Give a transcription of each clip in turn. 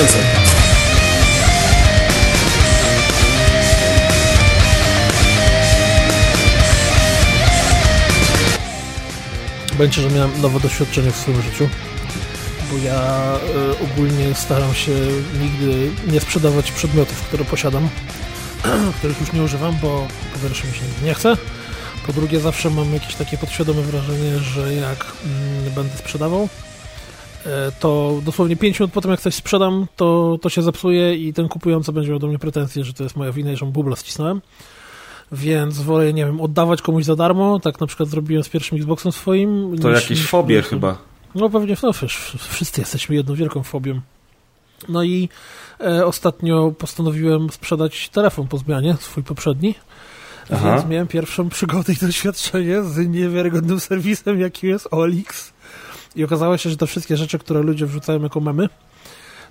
więcej. Będzie, że miałem nowe doświadczenie w swoim życiu, bo ja y, ogólnie staram się nigdy nie sprzedawać przedmiotów, które posiadam, których już nie używam, bo po pierwsze mi się nie chce, po drugie zawsze mam jakieś takie podświadome wrażenie, że jak mm, będę sprzedawał, to dosłownie 5 minut po tym, jak coś sprzedam, to, to się zepsuje i ten kupujący będzie miał do mnie pretensje, że to jest moja wina i że mu bubla ścisnąłem więc wolę, nie wiem, oddawać komuś za darmo, tak na przykład zrobiłem z pierwszym Xboxem swoim. To niż, jakieś fobie niż, chyba. No pewnie, no wiesz, wszyscy jesteśmy jedną wielką fobią. No i e, ostatnio postanowiłem sprzedać telefon po zmianie, swój poprzedni. Aha. Więc miałem pierwszą przygodę i doświadczenie z niewiarygodnym serwisem, jakim jest OLX. I okazało się, że te wszystkie rzeczy, które ludzie wrzucają jako memy,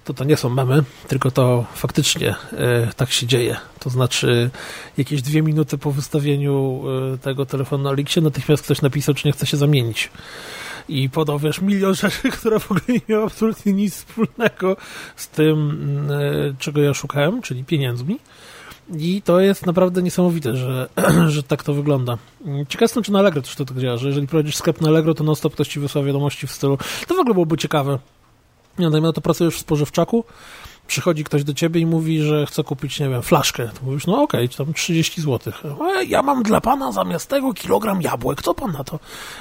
to to nie są memy, tylko to faktycznie e, tak się dzieje. To znaczy jakieś dwie minuty po wystawieniu e, tego telefonu na Elixie natychmiast ktoś napisał, czy nie chce się zamienić. I podał, wiesz, milion rzeczy, które w ogóle nie miały absolutnie nic wspólnego z tym, e, czego ja szukałem, czyli pieniędzmi. I to jest naprawdę niesamowite, że, że tak to wygląda. Ciekaw jestem, czy na Allegro też to tak działa, że jeżeli prowadzisz sklep na Allegro, to non-stop ktoś ci wysła wiadomości w stylu to w ogóle byłoby ciekawe, nie, na to pracujesz w spożywczaku, przychodzi ktoś do ciebie i mówi, że chce kupić, nie wiem, flaszkę. To mówisz, no okej, okay, tam 30 zł. E, ja mam dla pana zamiast tego kilogram jabłek. Co pan na to?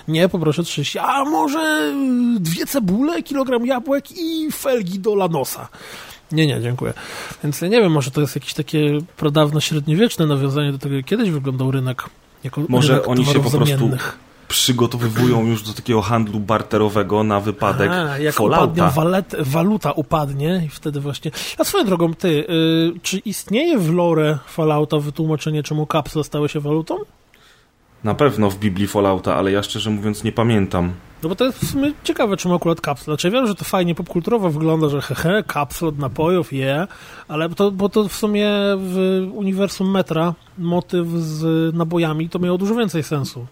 Nie, poproszę 30. A może dwie cebule, kilogram jabłek i felgi do lanosa. Nie, nie, dziękuję. Więc ja nie wiem, może to jest jakieś takie pradawno średniowieczne nawiązanie do tego, jak kiedyś wyglądał rynek jako Może rynek oni się po prostu przygotowywują już do takiego handlu barterowego na wypadek A, jak Fallouta. Walet, waluta upadnie i wtedy właśnie... A swoją drogą, ty, y, czy istnieje w lore Fallouta wytłumaczenie, czemu kapsle stały się walutą? Na pewno w Biblii Fallouta, ale ja szczerze mówiąc nie pamiętam. No bo to jest w sumie ciekawe, czemu akurat kapsle. Znaczy wiem, że to fajnie popkulturowo wygląda, że hehe, kapsle od napojów, je, yeah, ale to, bo to w sumie w uniwersum Metra motyw z nabojami to miało dużo więcej sensu.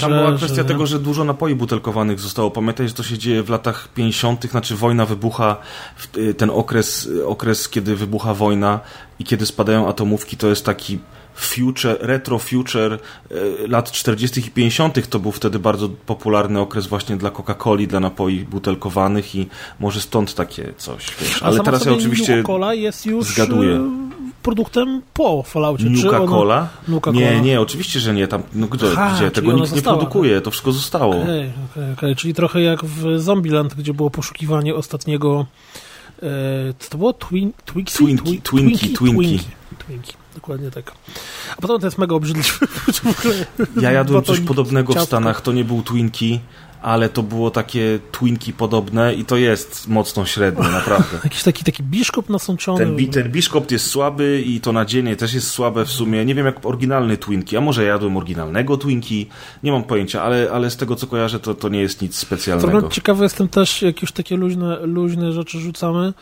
Tam była kwestia że... tego, że dużo napoi butelkowanych zostało. Pamiętaj, że to się dzieje w latach 50., znaczy wojna wybucha, y, ten okres, okres, kiedy wybucha wojna i kiedy spadają atomówki, to jest taki future, retro future y, lat 40. i 50. to był wtedy bardzo popularny okres właśnie dla Coca-Coli, dla napoi butelkowanych i może stąd takie coś. Wiesz. Ale teraz ja oczywiście Coca-Cola jest już zgaduję y, produktem po Falloutie. Nuka-Cola? Nuka nie, nie, oczywiście, że nie. Tam, no, gdzie, gdzie? Tego nikt została, nie produkuje, to wszystko zostało. Okay, okay, okay. Czyli trochę jak w Zombieland, gdzie było poszukiwanie ostatniego e, co to było? Twin, Twinkie? Twinkie, Twinkie, Twinkie. Twinkie. Dokładnie tak. A potem to jest mega obrzydliwe. ja jadłem coś podobnego w Stanach, to nie był Twinkie, ale to było takie twinki podobne i to jest mocno średnie, naprawdę. Jakiś taki, taki biszkop nasączony. Ten, ten biszkop jest słaby i to nadzienie też jest słabe w sumie. Nie wiem jak oryginalny twinki, a może jadłem oryginalnego twinki, nie mam pojęcia, ale, ale z tego co kojarzę to, to nie jest nic specjalnego. To ciekawy jestem też, jak już takie luźne, luźne rzeczy rzucamy,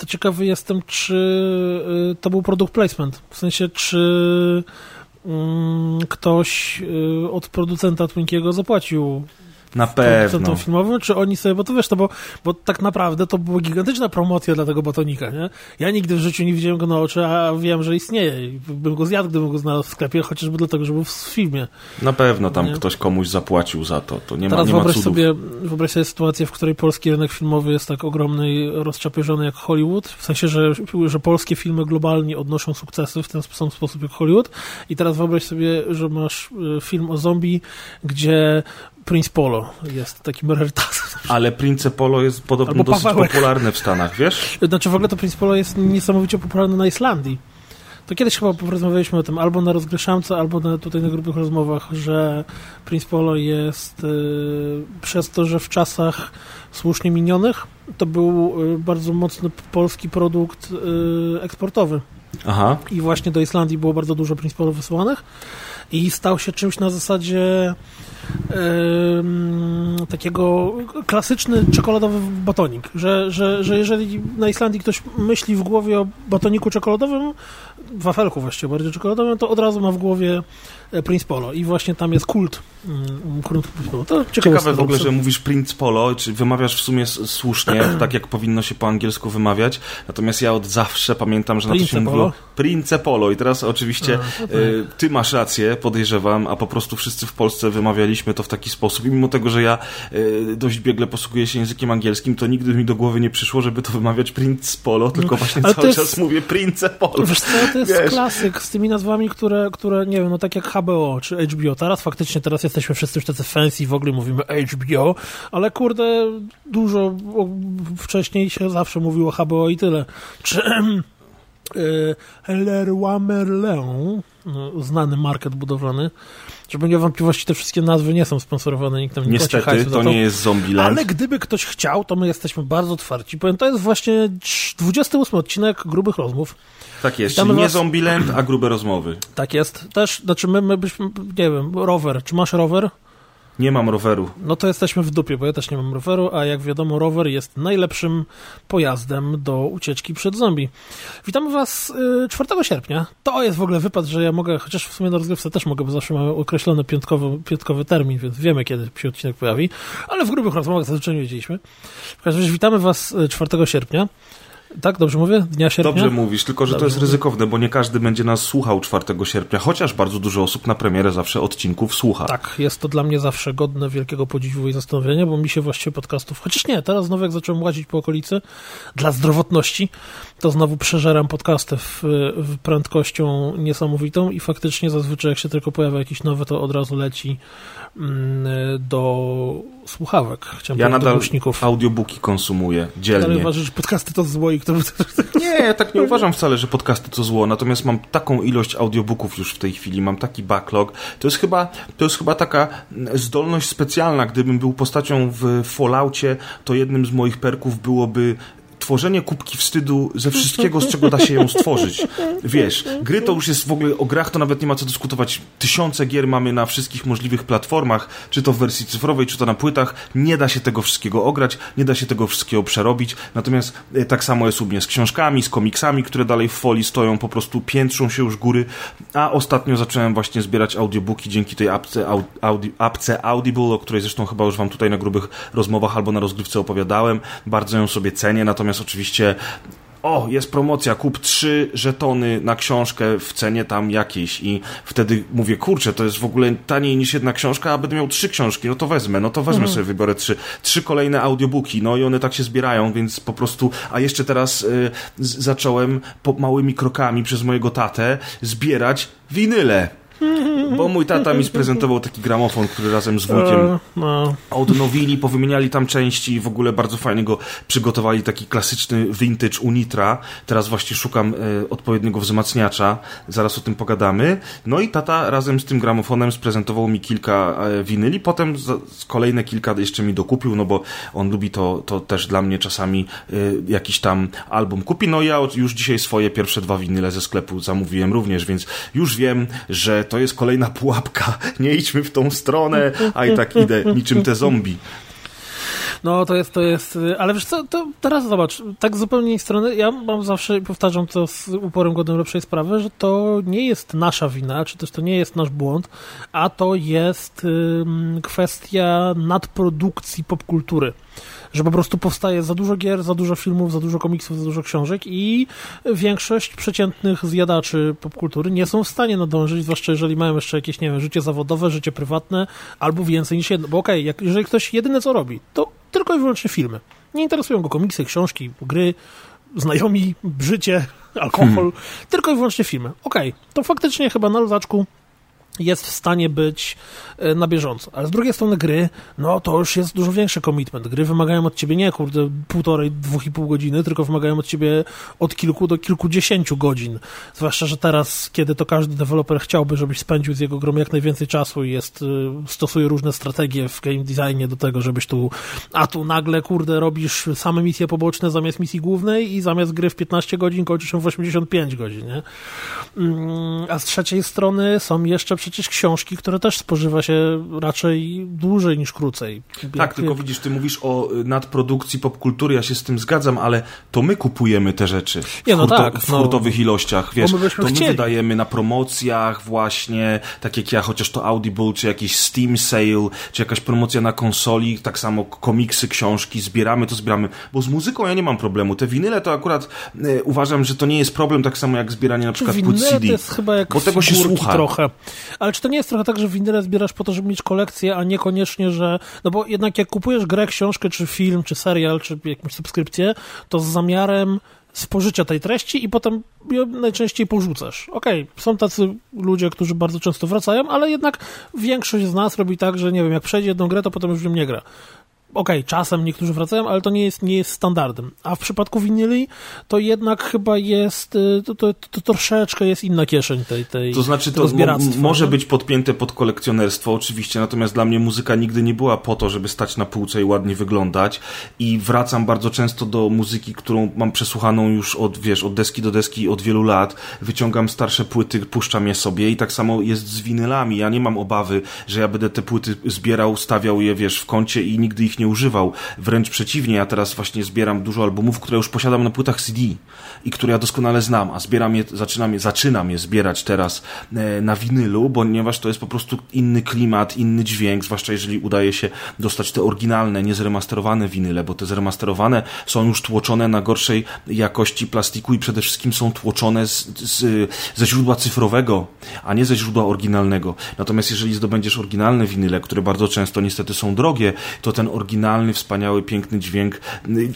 to ciekawy jestem, czy y, to był produkt placement. W sensie, czy mm, ktoś y, od producenta Twinkiego zapłacił na pewno. filmowym, czy oni sobie, bo to wiesz, to bo, bo tak naprawdę to była gigantyczna promocja dla tego batonika, nie? Ja nigdy w życiu nie widziałem go na oczy, a wiem, że istnieje i bym go zjadł, gdybym go znalazł w sklepie, chociażby dlatego, że był w filmie. Na pewno tam nie? ktoś komuś zapłacił za to, to nie Teraz ma, nie wyobraź ma sobie, wyobraź sobie sytuację, w której polski rynek filmowy jest tak ogromny i rozczapieżony jak Hollywood, w sensie, że, że polskie filmy globalnie odnoszą sukcesy w ten sam sposób jak Hollywood i teraz wyobraź sobie, że masz y, film o zombie, gdzie Prince Polo jest takim rarytasem. Ale Prince Polo jest podobno dosyć popularne w Stanach, wiesz? Znaczy w ogóle to Prince Polo jest niesamowicie popularne na Islandii. To kiedyś chyba porozmawialiśmy o tym albo na rozgryszamce, albo na, tutaj na grubych rozmowach, że Prince Polo jest y, przez to, że w czasach słusznie minionych to był y, bardzo mocny polski produkt y, eksportowy. Aha. I właśnie do Islandii było bardzo dużo Prince Polo wysyłanych i stał się czymś na zasadzie takiego klasyczny czekoladowy batonik, że, że, że jeżeli na Islandii ktoś myśli w głowie o batoniku czekoladowym, wafelku właściwie bardziej czekoladowym, to od razu ma w głowie Prince Polo i właśnie tam jest kult. Mm, to ciekawe w ogóle, że mówisz Prince Polo, czy wymawiasz w sumie słusznie, tak jak powinno się po angielsku wymawiać, natomiast ja od zawsze pamiętam, że na to się Polo? mówiło Prince Polo i teraz oczywiście no y, ty masz rację, podejrzewam, a po prostu wszyscy w Polsce wymawialiśmy to w taki sposób i mimo tego, że ja y, dość biegle posługuję się językiem angielskim, to nigdy mi do głowy nie przyszło, żeby to wymawiać Prince Polo, tylko no, właśnie cały jest, czas mówię Prince Polo. Wiesz co, to jest Wiesz. klasyk z tymi nazwami, które, które, nie wiem, no tak jak HBO czy HBO, teraz faktycznie teraz jesteśmy wszyscy już tacy fancy, w ogóle mówimy HBO, ale kurde, dużo wcześniej się zawsze mówiło HBO i tyle. Czy e, Leroy Merlin, no, znany market budowlany, żeby nie wątpliwości, te wszystkie nazwy nie są sponsorowane, nikt tam nie Niestety, to, to nie jest Zombieland. Ale gdyby ktoś chciał, to my jesteśmy bardzo otwarci. Powiem, to jest właśnie 28 odcinek Grubych Rozmów. Tak jest, czyli nie was... Zombieland, a grube rozmowy. Tak jest. Też, znaczy my, my byśmy, nie wiem, rower. Czy masz rower? Nie mam roweru. No to jesteśmy w dupie, bo ja też nie mam roweru, a jak wiadomo, rower jest najlepszym pojazdem do ucieczki przed zombie. Witamy Was y, 4 sierpnia. To jest w ogóle wypad, że ja mogę, chociaż w sumie na rozgrywce też mogę, bo zawsze mamy określony piątkowy, piątkowy termin, więc wiemy, kiedy się odcinek pojawi, ale w grubych rozmowach zazwyczaj nie wiedzieliśmy. W każdym razie witamy Was 4 y, sierpnia. Tak, dobrze mówię? Dnia sierpnia? Dobrze mówisz, tylko że dobrze to jest ryzykowne, bo nie każdy będzie nas słuchał 4 sierpnia, chociaż bardzo dużo osób na premierę zawsze odcinków słucha. Tak, jest to dla mnie zawsze godne wielkiego podziwu i zastanowienia, bo mi się właściwie podcastów, chociaż nie, teraz znowu jak zacząłem łazić po okolicy dla zdrowotności, to znowu przeżeram podcasty w, w prędkością niesamowitą i faktycznie zazwyczaj jak się tylko pojawia jakiś nowy, to od razu leci mm, do słuchawek. Chciałem ja nadal głośników. audiobooki konsumuję dzielnie. Ale uważasz, że podcasty to zło i kto... Nie, ja tak nie uważam wcale, że podcasty to zło, natomiast mam taką ilość audiobooków już w tej chwili, mam taki backlog. To jest chyba, to jest chyba taka zdolność specjalna. Gdybym był postacią w Falloutie, to jednym z moich perków byłoby tworzenie kubki wstydu ze wszystkiego, z czego da się ją stworzyć. Wiesz, gry to już jest w ogóle, o grach to nawet nie ma co dyskutować. Tysiące gier mamy na wszystkich możliwych platformach, czy to w wersji cyfrowej, czy to na płytach. Nie da się tego wszystkiego ograć, nie da się tego wszystkiego przerobić. Natomiast e, tak samo jest u mnie z książkami, z komiksami, które dalej w folii stoją, po prostu piętrzą się już góry. A ostatnio zacząłem właśnie zbierać audiobooki dzięki tej apce, audi, apce Audible, o której zresztą chyba już wam tutaj na grubych rozmowach albo na rozgrywce opowiadałem. Bardzo ją sobie cenię, natomiast oczywiście o, jest promocja, kup trzy żetony na książkę w cenie tam jakiejś i wtedy mówię, kurczę, to jest w ogóle taniej niż jedna książka, a będę miał trzy książki, no to wezmę, no to wezmę mhm. sobie, wybiorę trzy. Trzy kolejne audiobooki, no i one tak się zbierają, więc po prostu, a jeszcze teraz y, zacząłem po małymi krokami przez mojego tatę zbierać winyle bo mój tata mi sprezentował taki gramofon, który razem z wujkiem e, no. odnowili, powymieniali tam części i w ogóle bardzo fajnie go przygotowali, taki klasyczny vintage Unitra. Teraz właśnie szukam e, odpowiedniego wzmacniacza, zaraz o tym pogadamy. No i tata razem z tym gramofonem sprezentował mi kilka e, winyli, potem kolejne kilka jeszcze mi dokupił, no bo on lubi to, to też dla mnie czasami jakiś tam album kupi. No ja już dzisiaj swoje pierwsze dwa winyle ze sklepu zamówiłem również, więc już wiem, że to jest kolejna pułapka, nie idźmy w tą stronę, a i tak idę niczym te zombie. No to jest, to jest, ale wiesz co, to teraz zobacz, tak zupełnie strony, ja mam zawsze, powtarzam to z uporem godnym lepszej sprawy, że to nie jest nasza wina, czy też to nie jest nasz błąd, a to jest kwestia nadprodukcji popkultury że po prostu powstaje za dużo gier, za dużo filmów, za dużo komiksów, za dużo książek i większość przeciętnych zjadaczy popkultury nie są w stanie nadążyć, zwłaszcza jeżeli mają jeszcze jakieś, nie wiem, życie zawodowe, życie prywatne, albo więcej niż jedno. Bo okej, okay, jeżeli ktoś jedyne co robi, to tylko i wyłącznie filmy. Nie interesują go komiksy, książki, gry, znajomi, życie, alkohol, hmm. tylko i wyłącznie filmy. Okej, okay, to faktycznie chyba na luzaczku jest w stanie być e, na bieżąco. Ale z drugiej strony gry, no to już jest dużo większy commitment. Gry wymagają od ciebie nie, kurde, półtorej, dwóch i pół godziny, tylko wymagają od ciebie od kilku do kilkudziesięciu godzin. Zwłaszcza, że teraz, kiedy to każdy deweloper chciałby, żebyś spędził z jego grą jak najwięcej czasu i jest, e, stosuje różne strategie w game designie do tego, żebyś tu, a tu nagle, kurde, robisz same misje poboczne zamiast misji głównej i zamiast gry w 15 godzin kończysz ją w 85 godzin, nie? Mm, a z trzeciej strony są jeszcze przecież książki, które też spożywa się raczej dłużej niż krócej. Tak, jak, tylko jak... widzisz, ty mówisz o y, nadprodukcji popkultury, ja się z tym zgadzam, ale to my kupujemy te rzeczy w, Nie, no hurto, tak, w no, hurtowych ilościach, wiesz, my to my chcieli. wydajemy na promocjach właśnie, tak jak ja, chociaż to Audible, czy jakiś Steam Sale, czy jakaś promocja na konsoli, tak samo komiksy, książki, zbieramy to, zbieramy, bo z muzyką ja nie mam problemu, te winyle to akurat y, uważam, że to nie jest problem tak samo jak zbieranie na przykład płyt CD. bo tego się słucha. trochę. Ale czy to nie jest trochę tak, że winyle zbierasz po to, żeby mieć kolekcję, a niekoniecznie, że... No bo jednak jak kupujesz grę, książkę, czy film, czy serial, czy jakąś subskrypcję, to z zamiarem spożycia tej treści i potem ją najczęściej porzucasz. Okej, okay, są tacy ludzie, którzy bardzo często wracają, ale jednak większość z nas robi tak, że nie wiem, jak przejdzie jedną grę, to potem już w nią nie gra okej, okay, czasem niektórzy wracają, ale to nie jest, nie jest standardem. A w przypadku winyli to jednak chyba jest, y, to, to, to troszeczkę jest inna kieszeń tej, tej To znaczy to mo może być podpięte pod kolekcjonerstwo oczywiście, natomiast dla mnie muzyka nigdy nie była po to, żeby stać na półce i ładnie wyglądać i wracam bardzo często do muzyki, którą mam przesłuchaną już od, wiesz, od deski do deski od wielu lat, wyciągam starsze płyty, puszczam je sobie i tak samo jest z winylami. Ja nie mam obawy, że ja będę te płyty zbierał, stawiał je, wiesz, w kącie i nigdy ich nie używał. Wręcz przeciwnie, ja teraz właśnie zbieram dużo albumów, które już posiadam na płytach CD i które ja doskonale znam, a zbieram je, zaczynam je, zaczynam je zbierać teraz e, na winylu, ponieważ to jest po prostu inny klimat, inny dźwięk, zwłaszcza jeżeli udaje się dostać te oryginalne, niezremasterowane winyle, bo te zremasterowane są już tłoczone na gorszej jakości plastiku i przede wszystkim są tłoczone z, z, ze źródła cyfrowego, a nie ze źródła oryginalnego. Natomiast jeżeli zdobędziesz oryginalne winyle, które bardzo często niestety są drogie, to ten oryginalny oryginalny, wspaniały, piękny dźwięk.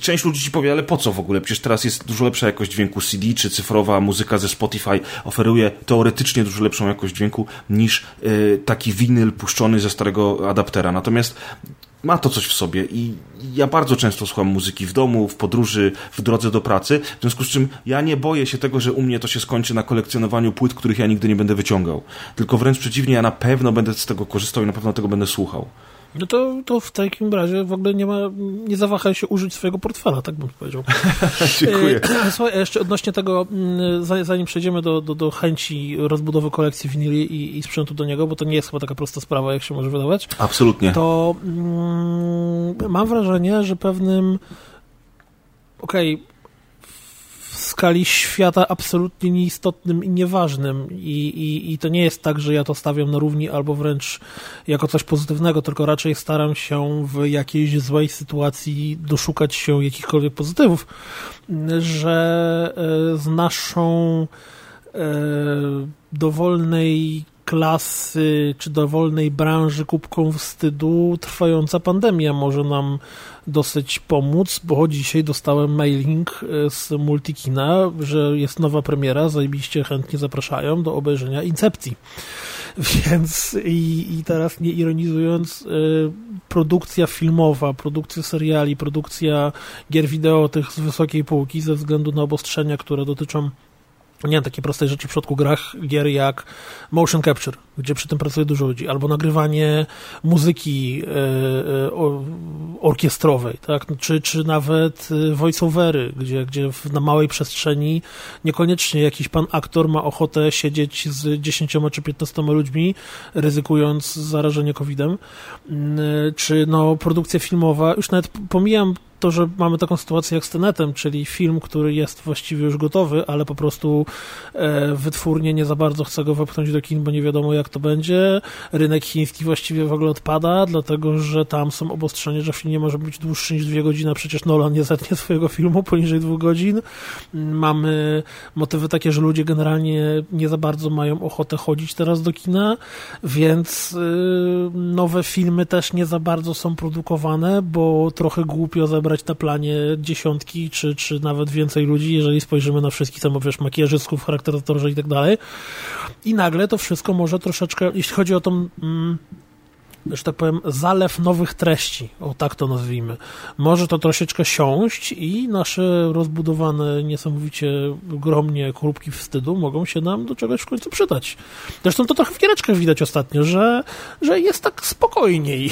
Część ludzi ci powie, ale po co w ogóle? Przecież teraz jest dużo lepsza jakość dźwięku CD, czy cyfrowa muzyka ze Spotify oferuje teoretycznie dużo lepszą jakość dźwięku niż y, taki winyl puszczony ze starego adaptera. Natomiast ma to coś w sobie i ja bardzo często słucham muzyki w domu, w podróży, w drodze do pracy, w związku z czym ja nie boję się tego, że u mnie to się skończy na kolekcjonowaniu płyt, których ja nigdy nie będę wyciągał. Tylko wręcz przeciwnie, ja na pewno będę z tego korzystał i na pewno tego będę słuchał. No to, to w takim razie w ogóle nie ma, nie zawahaj się użyć swojego portfela, tak bym powiedział. Dziękuję. E, słuchaj, jeszcze odnośnie tego, mm, zanim przejdziemy do, do, do chęci rozbudowy kolekcji winili i, i sprzętu do niego, bo to nie jest chyba taka prosta sprawa, jak się może wydawać. Absolutnie. To mm, mam wrażenie, że pewnym okej, okay, skali świata absolutnie nieistotnym i nieważnym. I, i, i to nie jest tak, że ja to stawiam na równi albo wręcz jako coś pozytywnego, tylko raczej staram się w jakiejś złej sytuacji doszukać się jakichkolwiek pozytywów, że e, z naszą e, dowolnej klasy czy dowolnej branży kubką wstydu trwająca pandemia może nam dosyć pomóc, bo dzisiaj dostałem mailing e, z Multikina, że jest nowa premiera, zajebiście chętnie zapraszają do obejrzenia Incepcji. Więc i, i teraz nie ironizując, y, produkcja filmowa, produkcja seriali, produkcja gier wideo tych z wysokiej półki ze względu na obostrzenia, które dotyczą nie wiem, takie prostej rzeczy w przypadku grach, gier jak motion capture, gdzie przy tym pracuje dużo ludzi, albo nagrywanie muzyki e, e, orkiestrowej, tak? czy, czy nawet e, voiceovery, gdzie, gdzie na małej przestrzeni niekoniecznie jakiś pan aktor ma ochotę siedzieć z 10 czy 15 ludźmi, ryzykując zarażenie COVID-em, czy no, produkcja filmowa, już nawet pomijam to, że mamy taką sytuację jak z Tenetem, czyli film, który jest właściwie już gotowy, ale po prostu e, wytwórnie nie za bardzo chce go wepchnąć do kin, bo nie wiadomo jak to będzie. Rynek chiński właściwie w ogóle odpada, dlatego że tam są obostrzenia, że film nie może być dłuższy niż dwie godziny, a przecież Nolan nie zetnie swojego filmu poniżej dwóch godzin. Mamy motywy takie, że ludzie generalnie nie za bardzo mają ochotę chodzić teraz do kina, więc y, nowe filmy też nie za bardzo są produkowane, bo trochę głupio zebrać zebrać na planie dziesiątki, czy, czy nawet więcej ludzi, jeżeli spojrzymy na wszystkich tam, wiesz, makijażystów, charakteryzatorów i tak dalej. I nagle to wszystko może troszeczkę, jeśli chodzi o tą mm, że tak powiem, zalew nowych treści, o tak to nazwijmy. Może to troszeczkę siąść i nasze rozbudowane niesamowicie gromnie chrupki wstydu mogą się nam do czegoś w końcu przydać. Zresztą to trochę w giereczkach widać ostatnio, że, że jest tak spokojniej.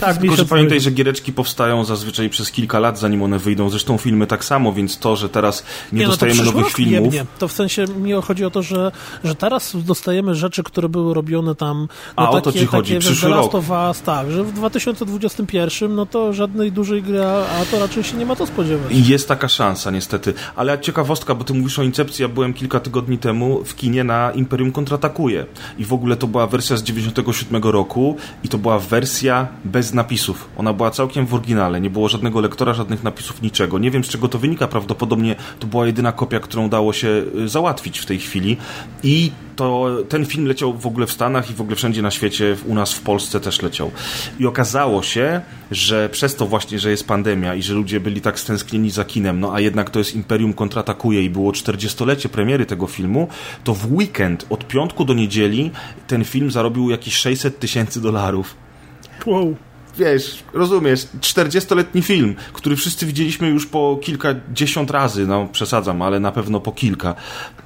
Tak, tylko że pamiętaj, że giereczki powstają zazwyczaj przez kilka lat, zanim one wyjdą. Zresztą filmy tak samo, więc to, że teraz nie, nie no dostajemy nowych filmów... Nie, to w sensie mi chodzi o to, że, że teraz dostajemy rzeczy, które były robione tam no, A takie, o to ci chodzi, przyszły rok. Was, tak, że w 2021 no to żadnej dużej gry, a to raczej się nie ma to spodziewać. Jest taka szansa niestety. Ale ciekawostka, bo ty mówisz o Incepcji, ja byłem kilka tygodni temu w kinie na Imperium Kontratakuje. I w ogóle to była wersja z 97 roku i to była wersja bez napisów. Ona była całkiem w oryginale, nie było żadnego lektora, żadnych napisów, niczego. Nie wiem z czego to wynika, prawdopodobnie to była jedyna kopia, którą dało się y, załatwić w tej chwili. I to ten film leciał w ogóle w Stanach i w ogóle wszędzie na świecie, u nas w Polsce też leciał. I okazało się, że przez to właśnie, że jest pandemia i że ludzie byli tak stęsknieni za kinem, no a jednak to jest Imperium kontratakuje i było 40-lecie premiery tego filmu, to w weekend od piątku do niedzieli ten film zarobił jakieś 600 tysięcy dolarów. Wow wiesz, rozumiesz, 40-letni film, który wszyscy widzieliśmy już po kilkadziesiąt razy, no przesadzam, ale na pewno po kilka.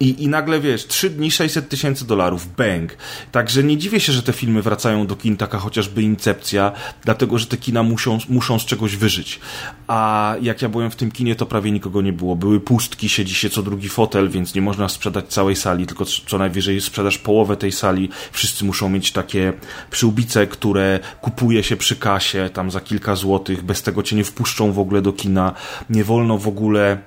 I, i nagle, wiesz, trzy dni 600 tysięcy dolarów, bang. Także nie dziwię się, że te filmy wracają do kin, taka chociażby Incepcja, dlatego, że te kina muszą, muszą z czegoś wyżyć. A jak ja byłem w tym kinie, to prawie nikogo nie było. Były pustki, siedzi się co drugi fotel, więc nie można sprzedać całej sali, tylko co najwyżej sprzedasz połowę tej sali. Wszyscy muszą mieć takie przyłbice, które kupuje się przy kasie, kasie, tam za kilka złotych, bez tego cię nie wpuszczą w ogóle do kina, nie wolno w ogóle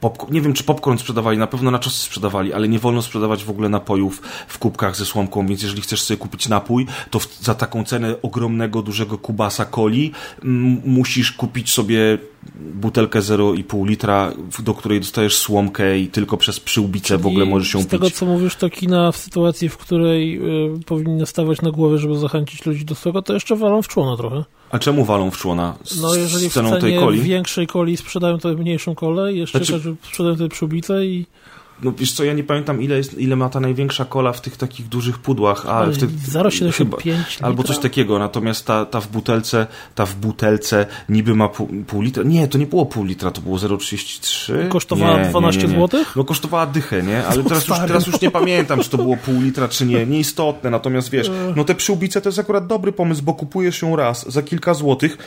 Popcorn, nie wiem, czy popcorn sprzedawali, na pewno na czas sprzedawali, ale nie wolno sprzedawać w ogóle napojów w kubkach ze słomką, więc jeżeli chcesz sobie kupić napój, to w, za taką cenę ogromnego, dużego kubasa coli musisz kupić sobie butelkę 0,5 litra, do której dostajesz słomkę i tylko przez przyłbicę Czyli w ogóle możesz ją pić. Z tego, co mówisz, to kina w sytuacji, w której y, powinny stawać na głowie, żeby zachęcić ludzi do tego, to jeszcze walą w człona trochę. A czemu walą w człona z No jeżeli w tej coli? większej coli sprzedają tę mniejszą kolę, jeszcze znaczy... sprzedają tę przyłbicę i... No wiesz co, ja nie pamiętam ile, jest, ile ma ta największa kola w tych takich dużych pudłach, ale w tych, 0,75 Albo coś takiego, natomiast ta, ta w butelce, ta w butelce niby ma pół, pół litra. Nie, to nie było pół litra, to było 0,33. Kosztowała nie, 12 zł? No kosztowała dychę, nie? Ale teraz już, teraz już nie pamiętam, czy to było pół litra, czy nie. Nieistotne, natomiast wiesz, no te przyłbice to jest akurat dobry pomysł, bo kupujesz ją raz za kilka złotych,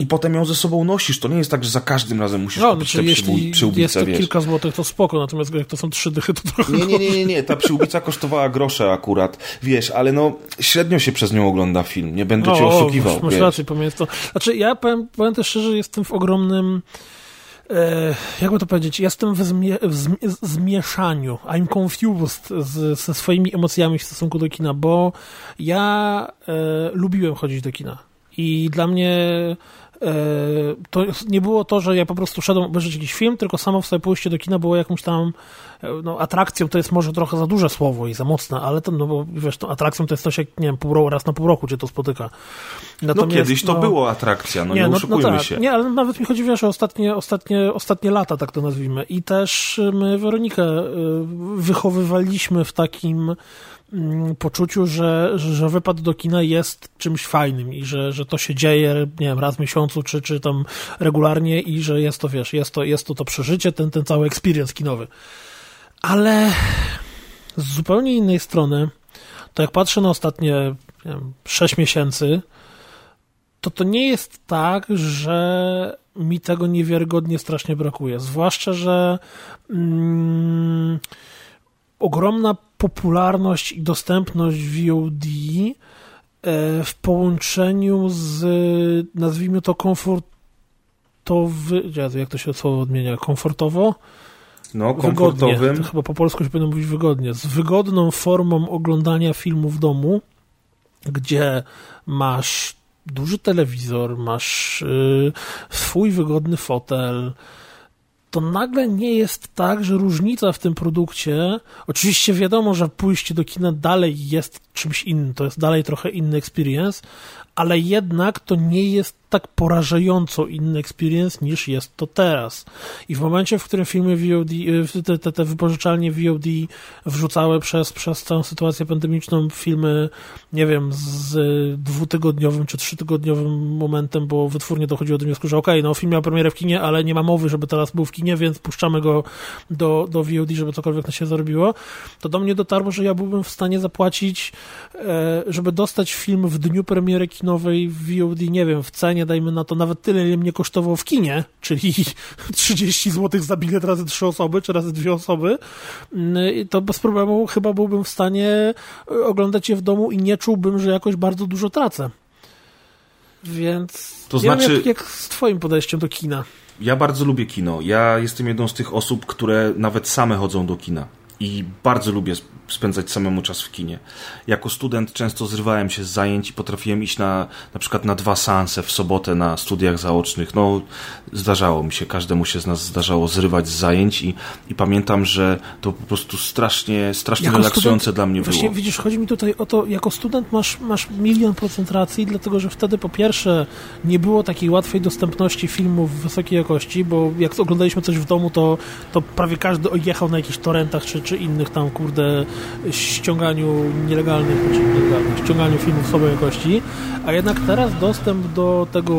i potem ją ze sobą nosisz. To nie jest tak, że za każdym razem musisz no, kupić znaczy, tę jeśli jest to wiesz. kilka złotych, to spoko, natomiast jak to są trzy dychy, to trochę... Nie, nie, nie, nie, nie. ta przyłbica kosztowała grosze akurat, wiesz, ale no średnio się przez nią ogląda film, nie będę cię oszukiwał. O, masz rację, pamiętam to. Znaczy ja powiem, powiem też szczerze, jestem w ogromnym e, jakby to powiedzieć, jestem w, zmie w zmieszaniu. I'm confused z, ze swoimi emocjami w stosunku do kina, bo ja e, lubiłem chodzić do kina. I dla mnie to nie było to, że ja po prostu szedłem obejrzeć jakiś film, tylko samo w sobie pójście do kina było jakąś tam e, no, atrakcją, to jest może trochę za duże słowo i za mocne, ale to, no bo wiesz, to atrakcją to jest coś jak, nie wiem, pół roku, raz na pół roku cię to spotyka. No Natomiast, no kiedyś to no, było atrakcja, no nie, nie no, no tak, się. Nie, ale nawet mi chodzi, wiesz, o ostatnie, ostatnie, ostatnie lata, tak to nazwijmy. I też my Weronikę e, wychowywaliśmy w takim poczuciu, że, że wypad do kina jest czymś fajnym i że, że to się dzieje, nie wiem, raz w miesiącu, czy, czy tam regularnie i że jest to, wiesz, jest to, jest to to przeżycie, ten, ten cały experience kinowy. Ale z zupełnie innej strony, to jak patrzę na ostatnie nie wiem, 6 miesięcy, to to nie jest tak, że mi tego niewiarygodnie strasznie brakuje. Zwłaszcza, że mm, ogromna popularność i dostępność VOD e, w połączeniu z, nazwijmy to, komfortowy, jak to się słowo odmienia, komfortowo? No, komfortowym. To chyba po polsku się powinno mówić wygodnie. Z wygodną formą oglądania filmu w domu, gdzie masz duży telewizor, masz yy, swój wygodny fotel, to nagle nie jest tak, że różnica w tym produkcie, oczywiście wiadomo, że pójście do kina dalej jest czymś innym, to jest dalej trochę inny experience, ale jednak to nie jest tak porażająco inny experience niż jest to teraz. I w momencie, w którym filmy VOD, y, te, te, te wypożyczalnie VOD wrzucały przez, przez całą sytuację pandemiczną filmy, nie wiem, z dwutygodniowym czy trzytygodniowym momentem, bo wytwórnie dochodziło do wniosku, że okej, okay, no film miał premierę w kinie, ale nie ma mowy, żeby teraz był w kinie, więc puszczamy go do, do VOD, żeby cokolwiek na się zarobiło, to do mnie dotarło, że ja byłbym w stanie zapłacić, e, żeby dostać film w dniu premiery kinowej w VOD, nie wiem, w cenie, dajmy na to nawet tyle, ile mnie kosztował w kinie, czyli 30 zł za bilet razy trzy osoby, czy razy dwie osoby, mm, to bez problemu chyba byłbym w stanie e, oglądać je w domu i nie czułbym, że jakoś bardzo dużo tracę. Więc to znaczy, jak, jak z twoim podejściem do kina? Ja bardzo lubię kino. Ja jestem jedną z tych osób, które nawet same chodzą do kina i bardzo lubię spędzać samemu czas w kinie. Jako student często zrywałem się z zajęć i potrafiłem iść na, na przykład na dwa seanse w sobotę na studiach zaocznych. No, zdarzało mi się, każdemu się z nas zdarzało zrywać z zajęć i, i pamiętam, że to po prostu strasznie, strasznie jako relaksujące student, dla mnie właśnie, było. Widzisz, chodzi mi tutaj o to, jako student masz, masz milion procent racji, dlatego, że wtedy po pierwsze nie było takiej łatwej dostępności filmów wysokiej jakości, bo jak oglądaliśmy coś w domu, to, to prawie każdy jechał na jakichś torrentach czy, czy innych tam, kurde, ściąganiu nielegalnych, znaczy nielegalnych, ściąganiu filmów słabej jakości, a jednak teraz dostęp do tego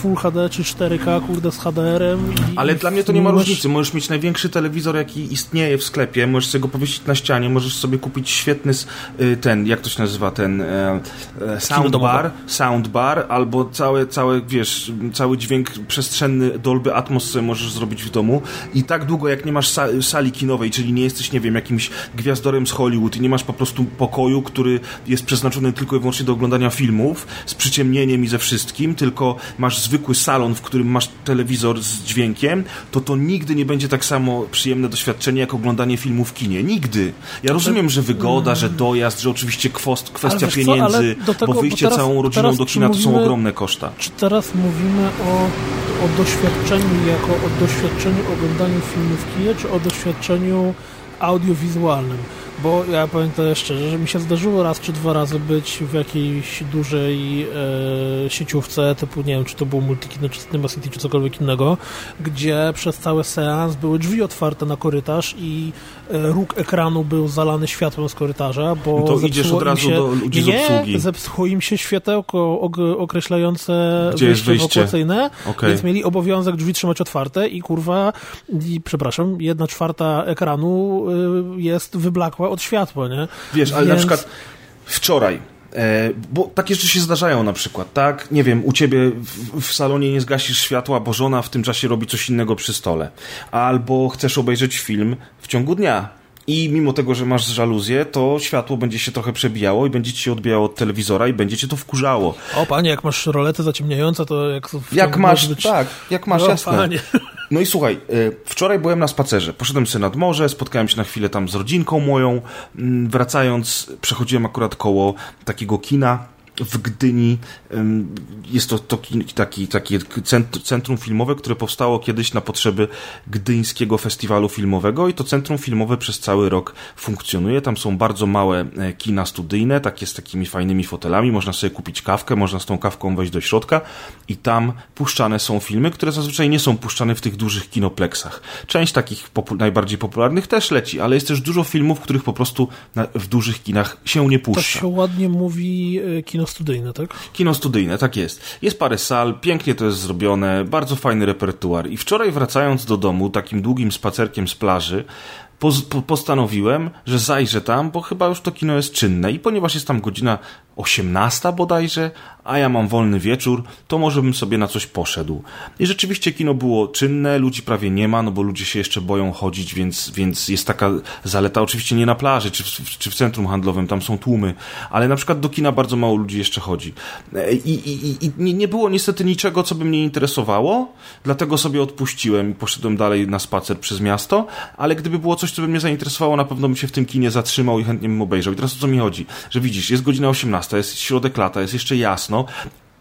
Full HD czy 4K, kurde, z HDR-em. Ale dla mnie to nie ma różnicy. Możesz mieć największy telewizor, jaki istnieje w sklepie, możesz sobie go powiesić na ścianie, możesz sobie kupić świetny y, ten, jak to się nazywa, ten e, e, soundbar, soundbar, albo cały, cały, wiesz, cały dźwięk przestrzenny Dolby Atmos możesz zrobić w domu i tak długo, jak nie masz sali kinowej, czyli nie jesteś, nie wiem, jakimś gwiazdorem z Hollywood i nie masz po prostu pokoju, który jest przeznaczony tylko i wyłącznie do oglądania filmów z przyciemnieniem i ze wszystkim, tylko masz zwykły salon, w którym masz telewizor z dźwiękiem, to to nigdy nie będzie tak samo przyjemne doświadczenie, jak oglądanie filmu w kinie. Nigdy. Ja rozumiem, że wygoda, że dojazd, że oczywiście kwost, kwestia pieniędzy, tego, bo wyjście bo teraz, całą rodziną do kina mówimy, to są ogromne koszta. Czy teraz mówimy o, o doświadczeniu jako o doświadczeniu oglądania filmu w kinie, czy o doświadczeniu audiowizualnym? Bo ja powiem to szczerze, że mi się zdarzyło raz czy dwa razy być w jakiejś dużej e, sieciówce, typu nie wiem, czy to było Multikino, czy Cinema City, czy cokolwiek innego, gdzie przez cały seans były drzwi otwarte na korytarz i e, róg ekranu był zalany światłem z korytarza, bo no to idziesz od razu się, do ludzi nie, z obsługi. zepsuło im się światełko określające gdzie wyjście, wyjście? ewakuacyjne, okay. więc mieli obowiązek drzwi trzymać otwarte i kurwa, i, przepraszam, jedna czwarta ekranu y, jest wyblakła od światła, nie? Wiesz, ale Więc... na przykład wczoraj E, bo takie rzeczy się zdarzają na przykład, tak? Nie wiem, u ciebie w, w, salonie nie zgasisz światła, bo żona w tym czasie robi coś innego przy stole. Albo chcesz obejrzeć film w ciągu dnia. I mimo tego, że masz żaluzję, to światło będzie się trochę przebijało i będzie ci się odbijało od telewizora i będzie cię to wkurzało. O panie, jak masz roletę zaciemniające, to jak... Jak masz, być... tak, jak masz, o, jasne. Panie. No i słuchaj, e, wczoraj byłem na spacerze. Poszedłem sobie nad morze, spotkałem się na chwilę tam z rodzinką moją. Mm, wracając, przechodziłem akurat koło takiego kina w Gdyni. Jest to, to taki, takie centrum filmowe, które powstało kiedyś na potrzeby Gdyńskiego Festiwalu Filmowego i to centrum filmowe przez cały rok funkcjonuje. Tam są bardzo małe e, kina studyjne, takie z takimi fajnymi fotelami. Można sobie kupić kawkę, można z tą kawką wejść do środka i tam puszczane są filmy, które zazwyczaj nie są puszczane w tych dużych kinopleksach. Część takich popu najbardziej popularnych też leci, ale jest też dużo filmów, których po prostu w dużych kinach się nie puszcza. To się ładnie mówi e, kino studyjne, tak? Kino studyjne, tak jest. Jest parę sal, pięknie to jest zrobione, bardzo fajny repertuar. I wczoraj wracając do domu, takim długim spacerkiem z plaży, postanowiłem, że zajrzę tam, bo chyba już to kino jest czynne i ponieważ jest tam godzina 18 bodajże, a ja mam wolny wieczór, to może bym sobie na coś poszedł. I rzeczywiście kino było czynne, ludzi prawie nie ma, no bo ludzie się jeszcze boją chodzić, więc, więc jest taka zaleta, oczywiście nie na plaży czy w, czy w centrum handlowym, tam są tłumy, ale na przykład do kina bardzo mało ludzi jeszcze chodzi. I, i, i nie było niestety niczego, co by mnie interesowało, dlatego sobie odpuściłem i poszedłem dalej na spacer przez miasto, ale gdyby było coś, co by mnie zainteresowało, na pewno bym się w tym kinie zatrzymał i chętnie bym obejrzał. I teraz o co mi chodzi? Że widzisz, jest godzina 18, jest środek lata, jest jeszcze jasno,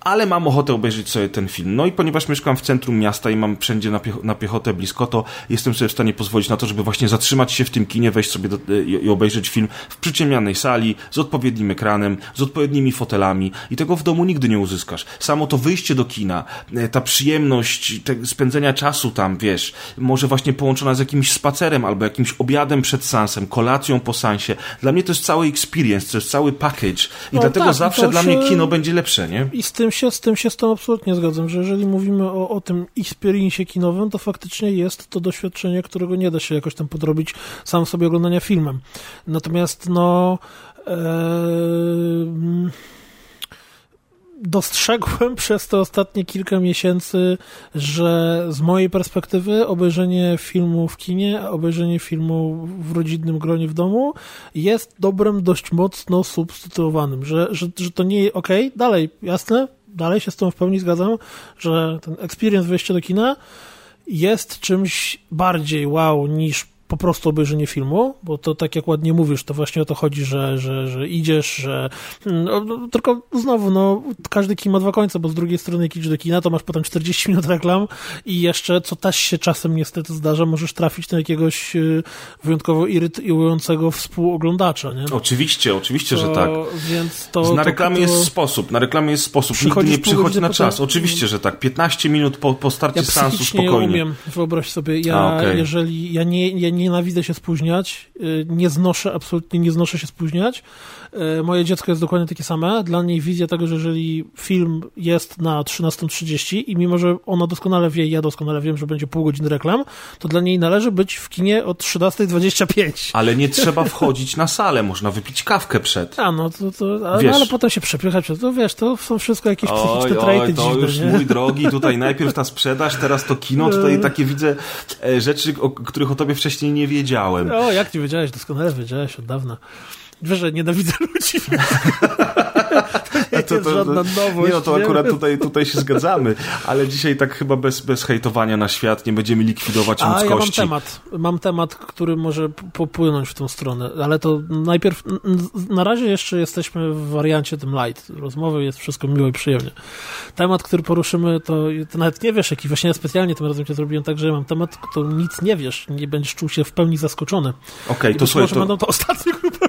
ale mam ochotę obejrzeć sobie ten film. No i ponieważ mieszkam w centrum miasta i mam wszędzie na, piecho na piechotę blisko, to jestem sobie w stanie pozwolić na to, żeby właśnie zatrzymać się w tym kinie, wejść sobie do, i, i obejrzeć film w przyciemnianej sali, z odpowiednim ekranem, z odpowiednimi fotelami i tego w domu nigdy nie uzyskasz. Samo to wyjście do kina, e, ta przyjemność te, spędzenia czasu tam, wiesz, może właśnie połączona z jakimś spacerem albo jakimś obiadem przed sansem, kolacją po sansie. Dla mnie to jest cały experience, to jest cały package i no dlatego tak, zawsze dla mnie kino będzie lepsze, nie? I z tym się, z tym się z tym absolutnie zgadzam, że jeżeli mówimy o, o tym experience kinowym, to faktycznie jest to doświadczenie, którego nie da się jakoś tam podrobić sam sobie oglądania filmem. Natomiast no... Ee dostrzegłem przez te ostatnie kilka miesięcy, że z mojej perspektywy obejrzenie filmu w kinie, obejrzenie filmu w rodzinnym gronie w domu jest dobrem dość mocno substytuowanym, że, że, że to nie, okej, okay, dalej, jasne, dalej się z tą w pełni zgadzam, że ten experience wejścia do kina jest czymś bardziej wow niż po prostu obejrzenie filmu, bo to tak jak ładnie mówisz, to właśnie o to chodzi, że, że, że idziesz, że no, no tylko znowu, no każdy kin ma dwa końce, bo z drugiej strony jak idziesz do kina, to masz potem 40 minut reklam i jeszcze, co też się czasem niestety zdarza, możesz trafić na jakiegoś y, wyjątkowo irytującego współoglądacza, nie? Oczywiście, oczywiście, to, że tak. Więc to, na reklamie to, jest sposób, na reklamie jest sposób, nigdy nie przychodzi na czas. Potem... Oczywiście, że tak. 15 minut po, po starcie ja sensu spokojnie. Ja umiem, wyobraź sobie, ja, A, okay. jeżeli, ja nie, ja nie nienawidzę się spóźniać, y, nie znoszę, absolutnie nie znoszę się spóźniać. Y, moje dziecko jest dokładnie takie same. Dla niej wizja tego, że jeżeli film jest na 13.30 i mimo, że ona doskonale wie, ja doskonale wiem, że będzie pół godziny reklam, to dla niej należy być w kinie od 13.25. Ale nie trzeba wchodzić na salę, można wypić kawkę przed. A, no to, to ale, ale potem się przepychać, to wiesz, to są wszystko jakieś oj, psychiczne trajty to dziwne, już nie? mój drogi, tutaj najpierw ta sprzedaż, teraz to kino, tutaj takie widzę e, rzeczy, o których o tobie wcześniej nie wiedziałem. O, jak nie wiedziałeś, doskonale wiedziałeś od dawna. Wiesz, że nienawidzę ludzi. to, to, żadna nowość. Nie, no to akurat tutaj, tutaj się zgadzamy, ale dzisiaj tak chyba bez, bez hejtowania na świat nie będziemy likwidować A, ludzkości. ja mam temat, mam temat, który może popłynąć w tą stronę, ale to najpierw, na razie jeszcze jesteśmy w wariancie tym light. Rozmowy jest wszystko miło i przyjemnie. Temat, który poruszymy, to, to nawet nie wiesz, jaki właśnie ja specjalnie tym razem cię zrobiłem tak, że ja mam temat, to nic nie wiesz, nie będziesz czuł się w pełni zaskoczony. Okej, okay, to słuchaj, to... będą to ostatnie grupy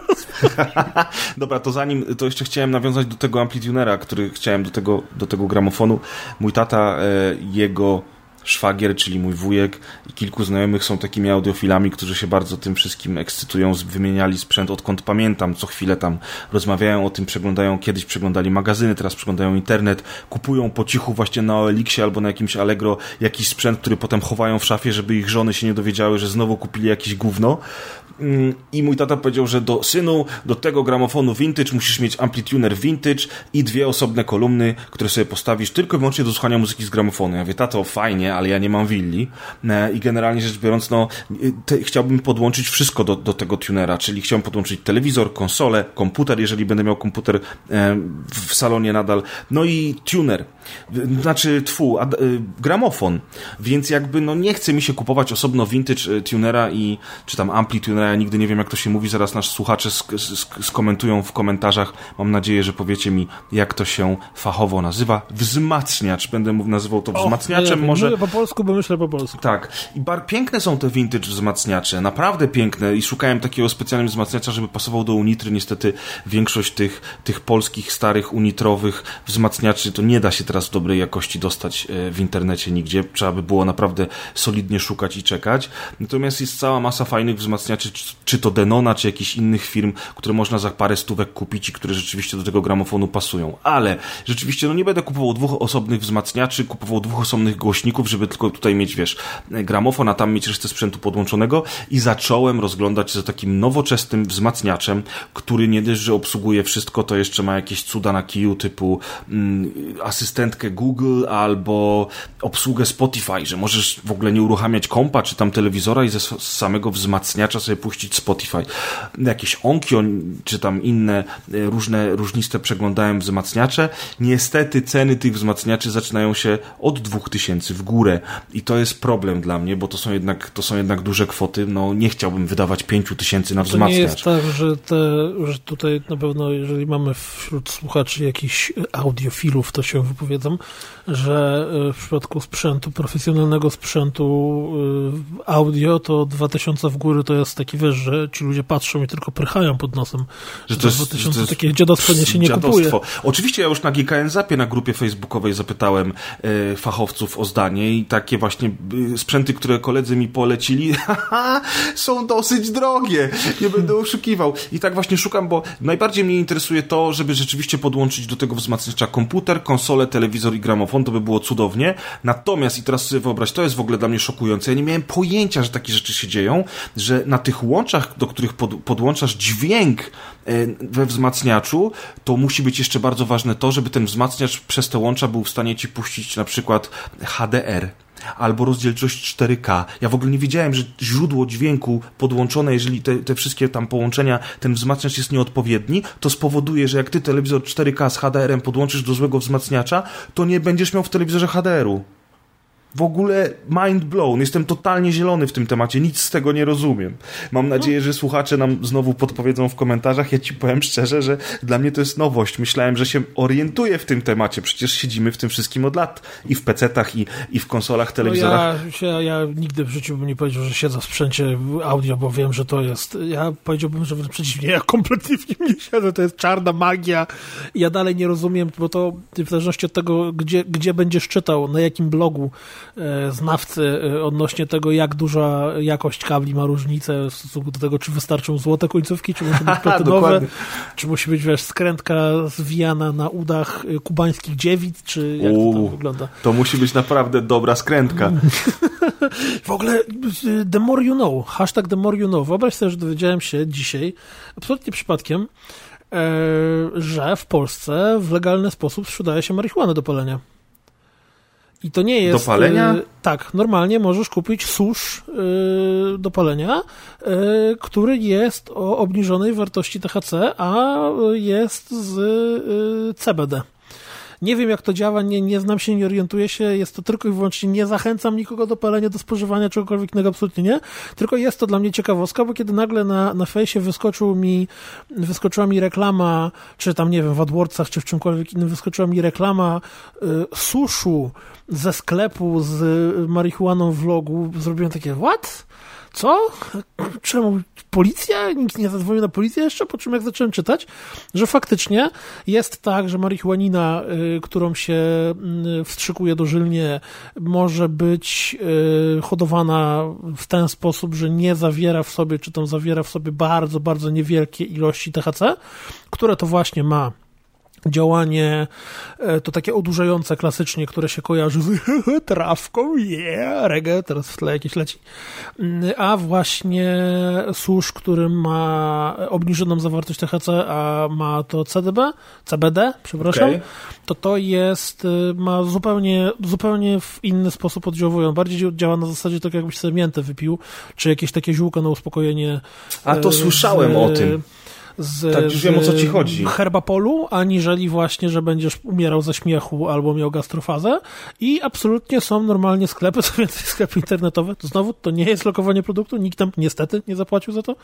Dobra, to zanim, to jeszcze chciałem nawiązać do tego amplitunera, który chciałem do tego, do tego gramofonu. Mój tata, e, jego szwagier, czyli mój wujek i kilku znajomych są takimi audiofilami, którzy się bardzo tym wszystkim ekscytują, wymieniali sprzęt odkąd pamiętam, co chwilę tam rozmawiają o tym, przeglądają, kiedyś przeglądali magazyny, teraz przeglądają internet, kupują po cichu właśnie na OLX-ie albo na jakimś Allegro jakiś sprzęt, który potem chowają w szafie, żeby ich żony się nie dowiedziały, że znowu kupili jakieś gówno. Mm, I mój tata powiedział, że do synu, do tego gramofonu vintage musisz mieć amplituner vintage i dwie osobne kolumny, które sobie postawisz tylko i wyłącznie do słuchania muzyki z gramofonu. Ja mówię, tato, fajnie, ale ja nie mam willi. E, I generalnie rzecz biorąc, no, te, chciałbym podłączyć wszystko do, do tego tunera, czyli chciałbym podłączyć telewizor, konsolę, komputer, jeżeli będę miał komputer e, w salonie nadal, no i tuner znaczy twu, ad, y, gramofon, więc jakby no nie chce mi się kupować osobno vintage y, tunera i czy tam ampli tunera, ja nigdy nie wiem jak to się mówi, zaraz nasz słuchacze sk sk skomentują w komentarzach, mam nadzieję, że powiecie mi jak to się fachowo nazywa, wzmacniacz, będę nazywał to wzmacniaczem, nie, może... Mówię po polsku, bo myślę po polsku. Tak, i bar piękne są te vintage wzmacniacze, naprawdę piękne. I szukałem takiego specjalnego wzmacniacza, żeby pasował do Unitry, niestety większość tych, tych polskich, starych unitrowych wzmacniaczy to nie da się teraz w dobrej jakości dostać e, w internecie nigdzie. Trzeba by było naprawdę solidnie szukać i czekać. Natomiast jest cała masa fajnych wzmacniaczy, czy to Denona, czy jakichś innych firm, które można za parę stówek kupić i które rzeczywiście do tego gramofonu pasują. Ale rzeczywiście, no nie będę kupował dwóch osobnych wzmacniaczy, kupował dwóch osobnych głośników, żeby tylko tutaj mieć, wiesz, gramofon, a tam mieć resztę sprzętu podłączonego i zacząłem rozglądać za takim nowoczesnym wzmacniaczem, który nie dość, że obsługuje wszystko, to jeszcze ma jakieś cuda na kiju typu mm, asystentkę Google albo obsługę Spotify, że możesz w ogóle nie uruchamiać kompa czy tam telewizora i ze samego wzmacniacza sobie puścić Spotify. Jakieś Onkyo czy tam inne e, różne, różniste przeglądałem wzmacniacze. Niestety ceny tych wzmacniaczy zaczynają się od 2000 w górę i to jest problem dla mnie, bo to są jednak, to są jednak duże kwoty, no nie chciałbym wydawać 5 tysięcy na wzmacniacz. To nie jest tak, że, te, że tutaj na pewno, jeżeli mamy wśród słuchaczy jakichś audiofilów, to się wypowiedzą, że e, w przypadku sprzętu, profesjonalnego sprzętu e, audio, to 2000 w góry to jest taki, wiesz, że ci ludzie patrzą i tylko prychają pod nosem. Że to jest, 2000 to jest takie dziadostwo nie się nie dziadostwo. kupuje. Oczywiście ja już na GKN Zapie na grupie facebookowej zapytałem e, fachowców o zdanie i takie właśnie e, sprzęty, które koledzy mi polecili, są dosyć drogie. Nie będę oszukiwał. I tak właśnie szukam, bo najbardziej mnie interesuje to, żeby rzeczywiście podłączyć do tego wzmacniacza komputer, konsolę, telewizor i gramofon. To by było cudownie. Natomiast, i teraz sobie wyobraź, to jest w ogóle dla mnie szokujące. Ja nie miałem pojęcia, że takie rzeczy się dzieją, że na tych łączach, do których pod, podłączasz dźwięk e, we wzmacniaczu, to musi być jeszcze bardzo ważne to, żeby ten wzmacniacz przez te łącza był w stanie ci puścić na przykład HDR albo rozdzielczość 4K. Ja w ogóle nie wiedziałem, że źródło dźwięku podłączone, jeżeli te, te wszystkie tam połączenia, ten wzmacniacz jest nieodpowiedni, to spowoduje, że jak ty telewizor 4K z HDR-em podłączysz do złego wzmacniacza, to nie będziesz miał w telewizorze HDR-u w ogóle mind blown. Jestem totalnie zielony w tym temacie, nic z tego nie rozumiem. Mam nadzieję, że słuchacze nam znowu podpowiedzą w komentarzach. Ja ci powiem szczerze, że dla mnie to jest nowość. Myślałem, że się orientuję w tym temacie. Przecież siedzimy w tym wszystkim od lat. I w PC-tach, i, i w konsolach, telewizorach. No ja, ja, ja nigdy w życiu bym nie powiedział, że siedzę w sprzęcie audio, bo wiem, że to jest... Ja powiedziałbym, że wręcz przeciwnie, ja kompletnie w nim nie siedzę. To jest czarna magia. Ja dalej nie rozumiem, bo to w zależności od tego, gdzie, gdzie będziesz czytał, na jakim blogu znawcy e, odnośnie tego, jak duża jakość kabli ma różnicę w stosunku do tego, czy wystarczą złote końcówki, czy muszą być platynowe, czy musi być, wiesz, skrętka zwijana na udach e, kubańskich dziewic, czy jak to tam wygląda. To musi być naprawdę dobra skrętka. w ogóle the more you know, hashtag the more you know. Wyobraź sobie, że dowiedziałem się dzisiaj, absolutnie przypadkiem, że w Polsce w legalny sposób sprzedaje się marihuanę do palenia. I to nie jest. Do palenia? Y, tak, normalnie możesz kupić susz y, do palenia, y, który jest o obniżonej wartości THC, a jest z y, CBD. Nie wiem, jak to działa, nie, nie znam się, nie orientuję się, jest to tylko i wyłącznie, nie zachęcam nikogo do palenia, do spożywania czegokolwiek innego, absolutnie nie, tylko jest to dla mnie ciekawostka, bo kiedy nagle na, na fejsie wyskoczył mi, wyskoczyła mi reklama, czy tam, nie wiem, w AdWordsach, czy w czymkolwiek innym, wyskoczyła mi reklama y, suszu ze sklepu z marihuaną w logu, zrobiłem takie, what? Co? Czemu policja? Nikt nie zadzwonił na policję jeszcze? Po czym jak zacząłem czytać, że faktycznie jest tak, że marihuanina, y, którą się y, wstrzykuje dożylnie, może być y, hodowana w ten sposób, że nie zawiera w sobie, czy tam zawiera w sobie bardzo, bardzo niewielkie ilości THC, które to właśnie ma działanie e, to takie odurzające klasycznie, które się kojarzy z trawką, yeah, reggae, teraz w tle jakieś leci, mm, a właśnie susz, który ma obniżoną zawartość THC, a ma to CDB, CBD, przepraszam, okay. to to jest, y, ma zupełnie, zupełnie w inny sposób oddziałuje. Bardziej działa na zasadzie tak jakbyś sobie miętę wypił, czy jakieś takie ziółko na uspokojenie. A to y, słyszałem o tym z, tak, już wiem o co ci chodzi. herbapolu, aniżeli właśnie, że będziesz umierał ze śmiechu albo miał gastrofazę i absolutnie są normalnie sklepy, co więcej sklepy internetowe, to znowu to nie jest lokowanie produktu, nikt tam niestety nie zapłacił za to,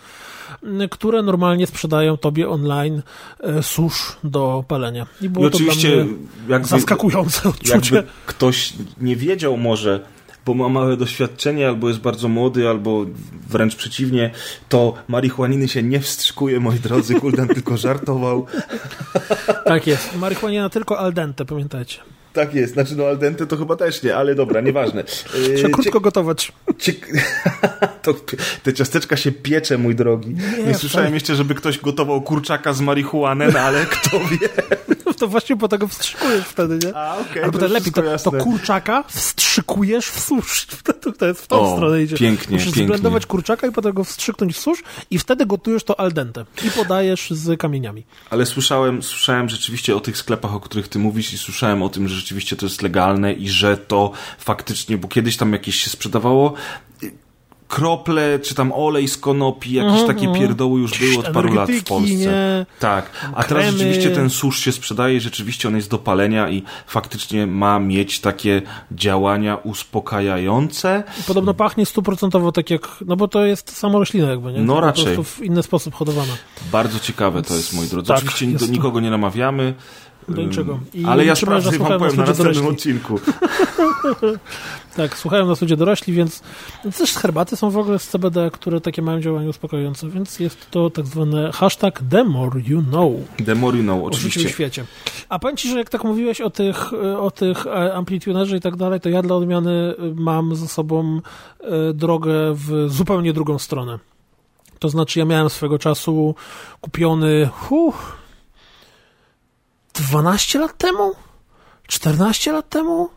które normalnie sprzedają tobie online e, susz do palenia. I było I oczywiście to jakby, zaskakujące odczucie. Jakby ktoś nie wiedział może, bo ma małe doświadczenie, albo jest bardzo młody, albo wręcz przeciwnie, to marihuaniny się nie wstrzykuje, moi drodzy, Kuldan tylko żartował. Tak jest, marihuanina tylko al dente, pamiętajcie. Tak jest, znaczy no al dente to chyba też nie, ale dobra, nieważne. Trzeba krótko Cie... gotować. Cie... to te ciasteczka się piecze, mój drogi. Nie, nie słyszałem jeszcze, żeby ktoś gotował kurczaka z marihuanem, ale kto wie. To właśnie po tego wstrzykujesz wtedy, nie? A. Okay, Albo to lepiej, to, to, kurczaka wstrzykujesz w susz. To, to jest w tą o, stronę idzie. Pięknie, Musisz pięknie. zblendować kurczaka i potem go wstrzyknąć w susz i wtedy gotujesz to al dente. I podajesz z kamieniami. Ale słyszałem, słyszałem rzeczywiście o tych sklepach, o których ty mówisz i słyszałem o tym, że rzeczywiście to jest legalne i że to faktycznie, bo kiedyś tam jakieś się sprzedawało krople, czy tam olej z konopi, jakieś -hmm. takie pierdoły już były od paru lat w Polsce. Nie? Tak. A teraz Kremy. rzeczywiście ten susz się sprzedaje, rzeczywiście on jest do palenia i faktycznie ma mieć takie działania uspokajające. Podobno pachnie stuprocentowo tak jak, no bo to jest samo roślina jakby, nie? No to raczej. w inny sposób hodowana. Bardzo ciekawe to jest, moi drodzy. Tak, Oczywiście nikogo nie namawiamy. Do niczego. I Ale ja sprawdzę wam powiem na następnym odcinku. tak, słuchają nas ludzie dorośli, więc też herbaty są w ogóle z CBD, które takie mają działanie uspokajające, więc jest to tak zwane hashtag the more you know. The more you know, oczywiście. w świecie. A powiem ci, że jak tak mówiłeś o tych, o tych e, amplitunerze i tak dalej, to ja dla odmiany mam ze sobą e, drogę w zupełnie drugą stronę. To znaczy, ja miałem swego czasu kupiony, huh, 12 lat temu? 14 lat temu?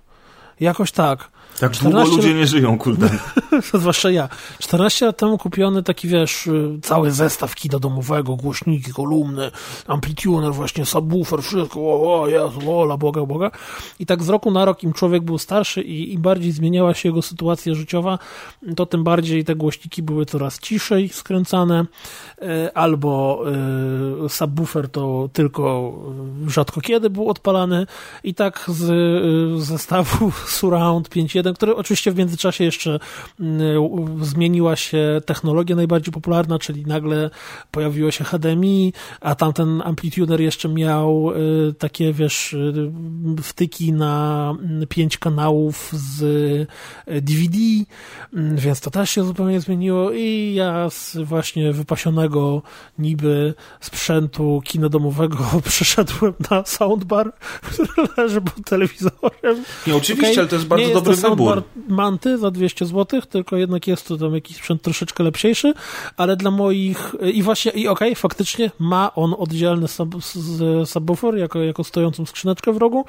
Jakoś tak. Tak długo ludzie nie żyją, kurde. Zwłaszcza ja. 14 lat temu kupiony taki, wiesz, y, cały zestaw kina domowego, głośniki, kolumny, amplituner, właśnie subwoofer, wszystko, o, o Jezu, ola, Boga, Boga. I tak z roku na rok im człowiek był starszy i im bardziej zmieniała się jego sytuacja życiowa, to tym bardziej te głośniki były coraz ciszej skręcane, y, albo y, subwoofer to tylko rzadko kiedy był odpalany i tak z zestawu Surround 5.1 który oczywiście w międzyczasie jeszcze mm, zmieniła się technologia najbardziej popularna, czyli nagle pojawiło się HDMI, a tamten amplituner jeszcze miał y, takie, wiesz, y, wtyki na mm, pięć kanałów z DVD, y, mm, więc to też się zupełnie zmieniło i ja z właśnie wypasionego niby sprzętu kinodomowego przeszedłem na soundbar, który leży pod telewizorem. Nie, oczywiście, okay? ale to jest bardzo dobry wybór wybór. manty za 200 zł, tylko jednak jest to tam jakiś sprzęt troszeczkę lepsiejszy, ale dla moich i właśnie, i okej, okay, faktycznie ma on oddzielny sub, subwoofer jako, jako stojącą skrzyneczkę w rogu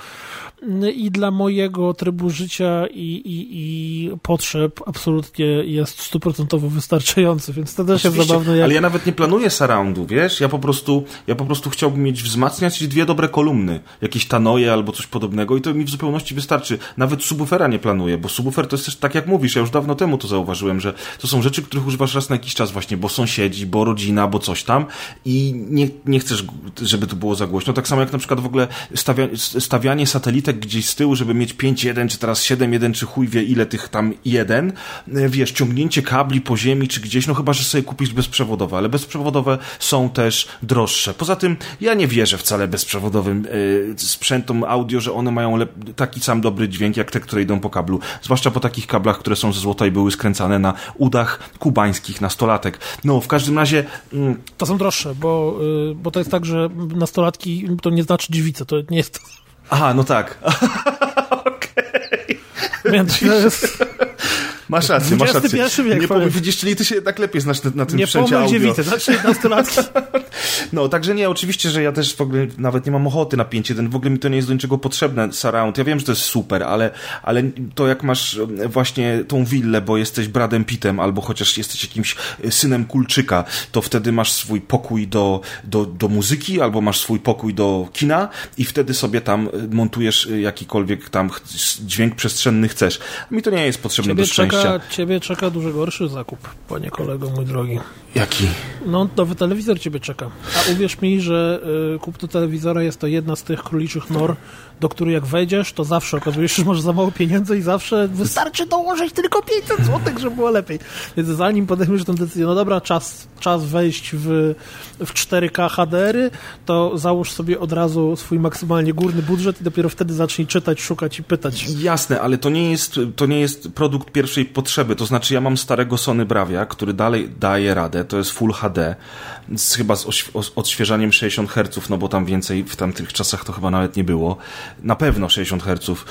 i dla mojego trybu życia i, i, i potrzeb absolutnie jest stuprocentowo wystarczający, więc to też jest zabawne. Jak... Ale ja nawet nie planuję surroundu, wiesz? Ja po prostu, ja po prostu chciałbym mieć wzmacniać dwie dobre kolumny, jakieś tanoje albo coś podobnego i to mi w zupełności wystarczy. Nawet subwoofera nie planuję, bo subwoofer to jest też tak jak mówisz, ja już dawno temu to zauważyłem, że to są rzeczy, których używasz raz na jakiś czas właśnie, bo sąsiedzi, bo rodzina, bo coś tam i nie, nie chcesz, żeby to było za głośno. Tak samo jak na przykład w ogóle stawia, stawianie satelitek gdzieś z tyłu, żeby mieć 5.1, czy teraz 7.1, czy chuj wie ile tych tam jeden, wiesz, ciągnięcie kabli po ziemi, czy gdzieś, no chyba, że sobie kupisz bezprzewodowe, ale bezprzewodowe są też droższe. Poza tym ja nie wierzę wcale bezprzewodowym y, sprzętom audio, że one mają taki sam dobry dźwięk, jak te, które idą po kablu zwłaszcza po takich kablach, które są ze złota i były skręcane na udach kubańskich nastolatek. No, w każdym razie... Mm, to są droższe, bo, y, bo to jest tak, że nastolatki to nie znaczy dziewice, to nie jest... Aha, no tak. Okej. Okay. Więc. Masz rację, masz rację. Wiek, nie powiem, widzisz, czyli ty się jednak lepiej znasz na, na tym nie sprzęcie audio. Nie dziewice, znaczy nastolatki. No, także nie, oczywiście, że ja też w ogóle nawet nie mam ochoty na 5.1, w ogóle mi to nie jest do niczego potrzebne, surround. Ja wiem, że to jest super, ale, ale to jak masz e, właśnie tą willę, bo jesteś Bradem Pittem, albo chociaż jesteś jakimś e, synem Kulczyka, to wtedy masz swój pokój do, do, do muzyki, albo masz swój pokój do kina i wtedy sobie tam e, montujesz jakikolwiek tam dźwięk przestrzenny chcesz. Mi to nie jest potrzebne Ciebie do szczęścia. Czeka, ciebie czeka dużo gorszy zakup, panie kolego, mój drogi. Jaki? No, nowy telewizor ciebie czeka. A uwierz mi, że y, kup do telewizora jest to jedna z tych króliczych nor, do której jak wejdziesz, to zawsze okazuje się, że masz za mało pieniędzy i zawsze wystarczy dołożyć tylko 500 zł, żeby było lepiej. Więc zanim podejmiesz tę decyzję, no dobra, czas, czas wejść w, w 4K HDR-y, to załóż sobie od razu swój maksymalnie górny budżet i dopiero wtedy zacznij czytać, szukać i pytać. Jasne, ale to nie jest, to nie jest produkt pierwszej potrzeby. To znaczy, ja mam starego Sony Bravia, który dalej daje radę. To jest Full HD, z, chyba z odświeżaniem 60 Hz, no bo tam więcej w tamtych czasach to chyba nawet nie było na pewno 60 Hz.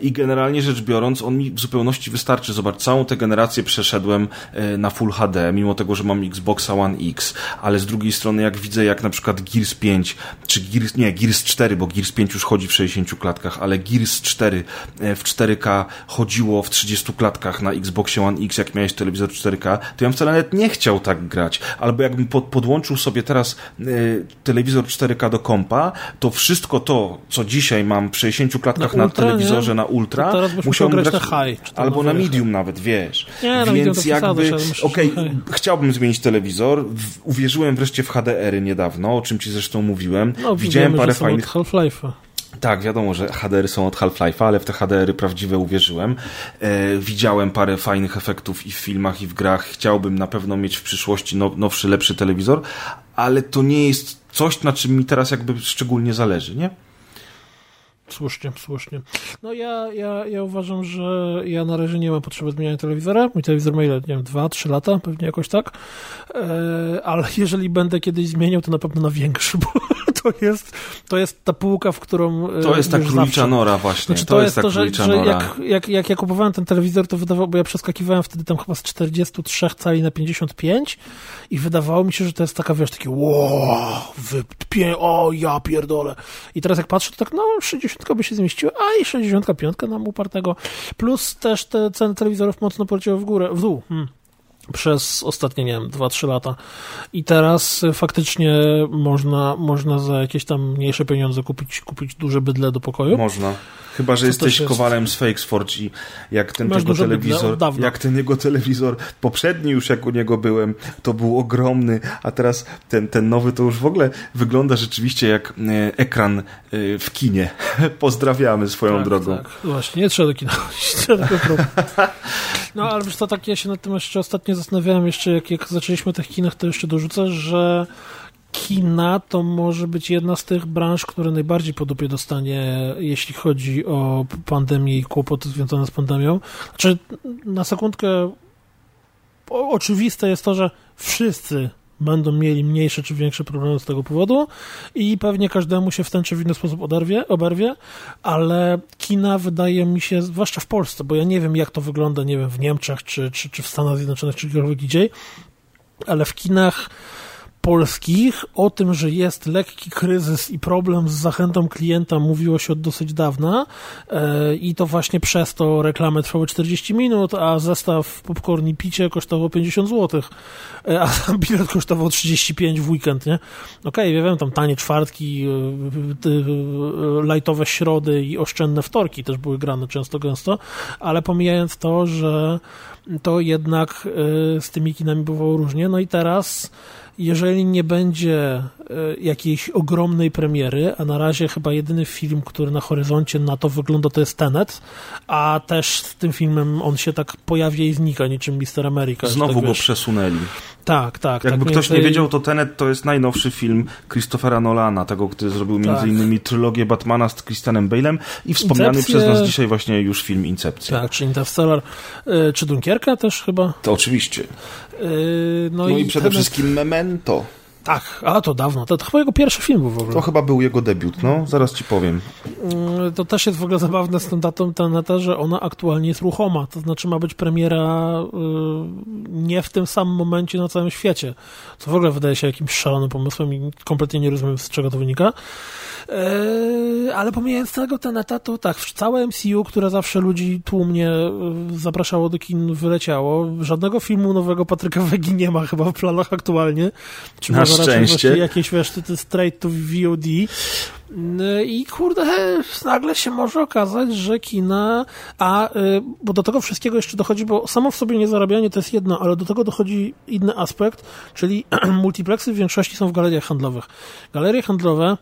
I generalnie rzecz biorąc, on mi w zupełności wystarczy. Zobacz, całą tę generację przeszedłem e, na Full HD, mimo tego, że mam Xboxa One X, ale z drugiej strony, jak widzę, jak na przykład Gears 5, czy Gears, nie, Gears 4, bo Gears 5 już chodzi w 60 klatkach, ale Gears 4 e, w 4K chodziło w 30 klatkach na Xboxie One X, jak miałeś telewizor 4K, to ja bym wcale nawet nie chciał tak grać. Albo jakbym pod, podłączył sobie teraz y, telewizor 4K do kompa, to wszystko to, co dzisiaj mam przy 60 klatkach na, ultra, na telewizorze nie? na ultra, musiałbym grać na high. Albo na medium nawet, wiesz. Nie, Więc jakby, okej, okay, chciałbym zmienić telewizor, w, uwierzyłem wreszcie w HDR-y niedawno, o czym ci zresztą mówiłem. No, Widziałem parę fajnych... Half-Life'a. Tak, wiadomo, że HDR są od Half-Life'a, ale w te HDR-y prawdziwe uwierzyłem. E, widziałem parę fajnych efektów i w filmach, i w grach. Chciałbym na pewno mieć w przyszłości now, nowszy, lepszy telewizor, ale to nie jest coś, na czym mi teraz jakby szczególnie zależy, nie? Słusznie, słusznie. No ja, ja, ja uważam, że ja na razie nie mam potrzeby zmieniania telewizora. Mój telewizor ma ile, nie wiem, dwa, trzy lata, pewnie jakoś tak. E, ale jeżeli będę kiedyś zmieniał, to na pewno na większy, bo to jest, to jest ta półka, w którą. E, to jest ta królicza nora, właśnie. Znaczy, to, to, jest, jest to, że, że jak, jak, jak ja kupowałem ten telewizor, to wydawało, bo ja przeskakiwałem wtedy tam chyba z 43 cali na 55 i wydawało mi się, że to jest taka, wiesz, takie wow, wypie, o ja pierdolę. I teraz jak patrzę, to tak, no 60 by się zmieściła, a i 65 nam upartego. Plus też te ceny telewizorów mocno poleciały w górę, w dół. Hmm przez ostatnie, nie wiem, 2-3 lata. I teraz faktycznie można, można za jakieś tam mniejsze pieniądze kupić, kupić duże bydle do pokoju. Można. Chyba, że jesteś jest... kowalem z Fakesforge i jak ten jego telewizor, jak ten jego telewizor, poprzedni już jak u niego byłem, to był ogromny, a teraz ten, ten nowy to już w ogóle wygląda rzeczywiście jak e, ekran e, w kinie. Pozdrawiamy swoją tak, drogą. Tak, właśnie, nie trzeba do kina. no ale wiesz to tak, ja się nad tym jeszcze ostatnio zastanawiałem, jeszcze jak, jak zaczęliśmy o tych kinach, to jeszcze dorzucę, że kina to może być jedna z tych branż, które najbardziej po dupie dostanie, jeśli chodzi o pandemię i kłopoty związane z pandemią. Znaczy, na sekundkę oczywiste jest to, że wszyscy będą mieli mniejsze czy większe problemy z tego powodu i pewnie każdemu się w ten czy w inny sposób oderwie, oberwie, ale kina wydaje mi się, zwłaszcza w Polsce, bo ja nie wiem jak to wygląda, nie wiem, w Niemczech czy, czy, czy w Stanach Zjednoczonych, czy gdziekolwiek indziej, ale w kinach polskich o tym, że jest lekki kryzys i problem z zachętą klienta mówiło się od dosyć dawna. E, i to właśnie przez to reklamy trwały 40 minut, a zestaw popcorn i picie kosztował 50 zł, e, a bilet kosztował 35 w weekend, nie? Okej, okay, ja wiem, tam tanie czwartki, e, lightowe środy i oszczędne wtorki też były grane często gęsto, ale pomijając to, że to jednak z tymi kinami bywało różnie, no i teraz jeżeli nie będzie e, jakiejś ogromnej premiery, a na razie chyba jedyny film, który na horyzoncie na to wygląda, to jest Tenet, a też z tym filmem on się tak pojawia i znika, niczym Mister America. Znowu tak go wiesz. przesunęli. Tak, tak. Jakby tak ktoś nie wiedział, to Tenet to jest najnowszy film Christophera Nolana, tego, który zrobił tak. innymi trylogię Batmana z Christianem Bale'em i wspomniany Incepcję... przez nas dzisiaj właśnie już film Incepcja. Tak, czy Interstellar, e, czy Dunkierka też chyba? To oczywiście. Yy, no, no, i, i przede wszystkim Memento. Tak, a to dawno. To, to chyba jego pierwszy film był w ogóle. To chyba był jego debiut, no, zaraz ci powiem. Yy, to też jest w ogóle zabawne z tą datą Teneta, że ona aktualnie jest ruchoma. To znaczy ma być premiera yy, nie w tym samym momencie na całym świecie. Co w ogóle wydaje się jakimś szalonym pomysłem i kompletnie nie rozumiem, z czego to wynika. Yy, ale pomijając tego Teneta, to tak, całe MCU, które zawsze ludzi tłumnie yy, zapraszało do kin, wyleciało. Żadnego filmu nowego Patryka Wegi nie ma chyba w planach aktualnie. Czy Na szczęście. jakieś, wiesz, ty, ty straight to VOD. I kurde, nagle się może okazać, że kina, a bo do tego wszystkiego jeszcze dochodzi, bo samo w sobie niezarabianie to jest jedno, ale do tego dochodzi inny aspekt, czyli multiplexy w większości są w galeriach handlowych. Galerie handlowe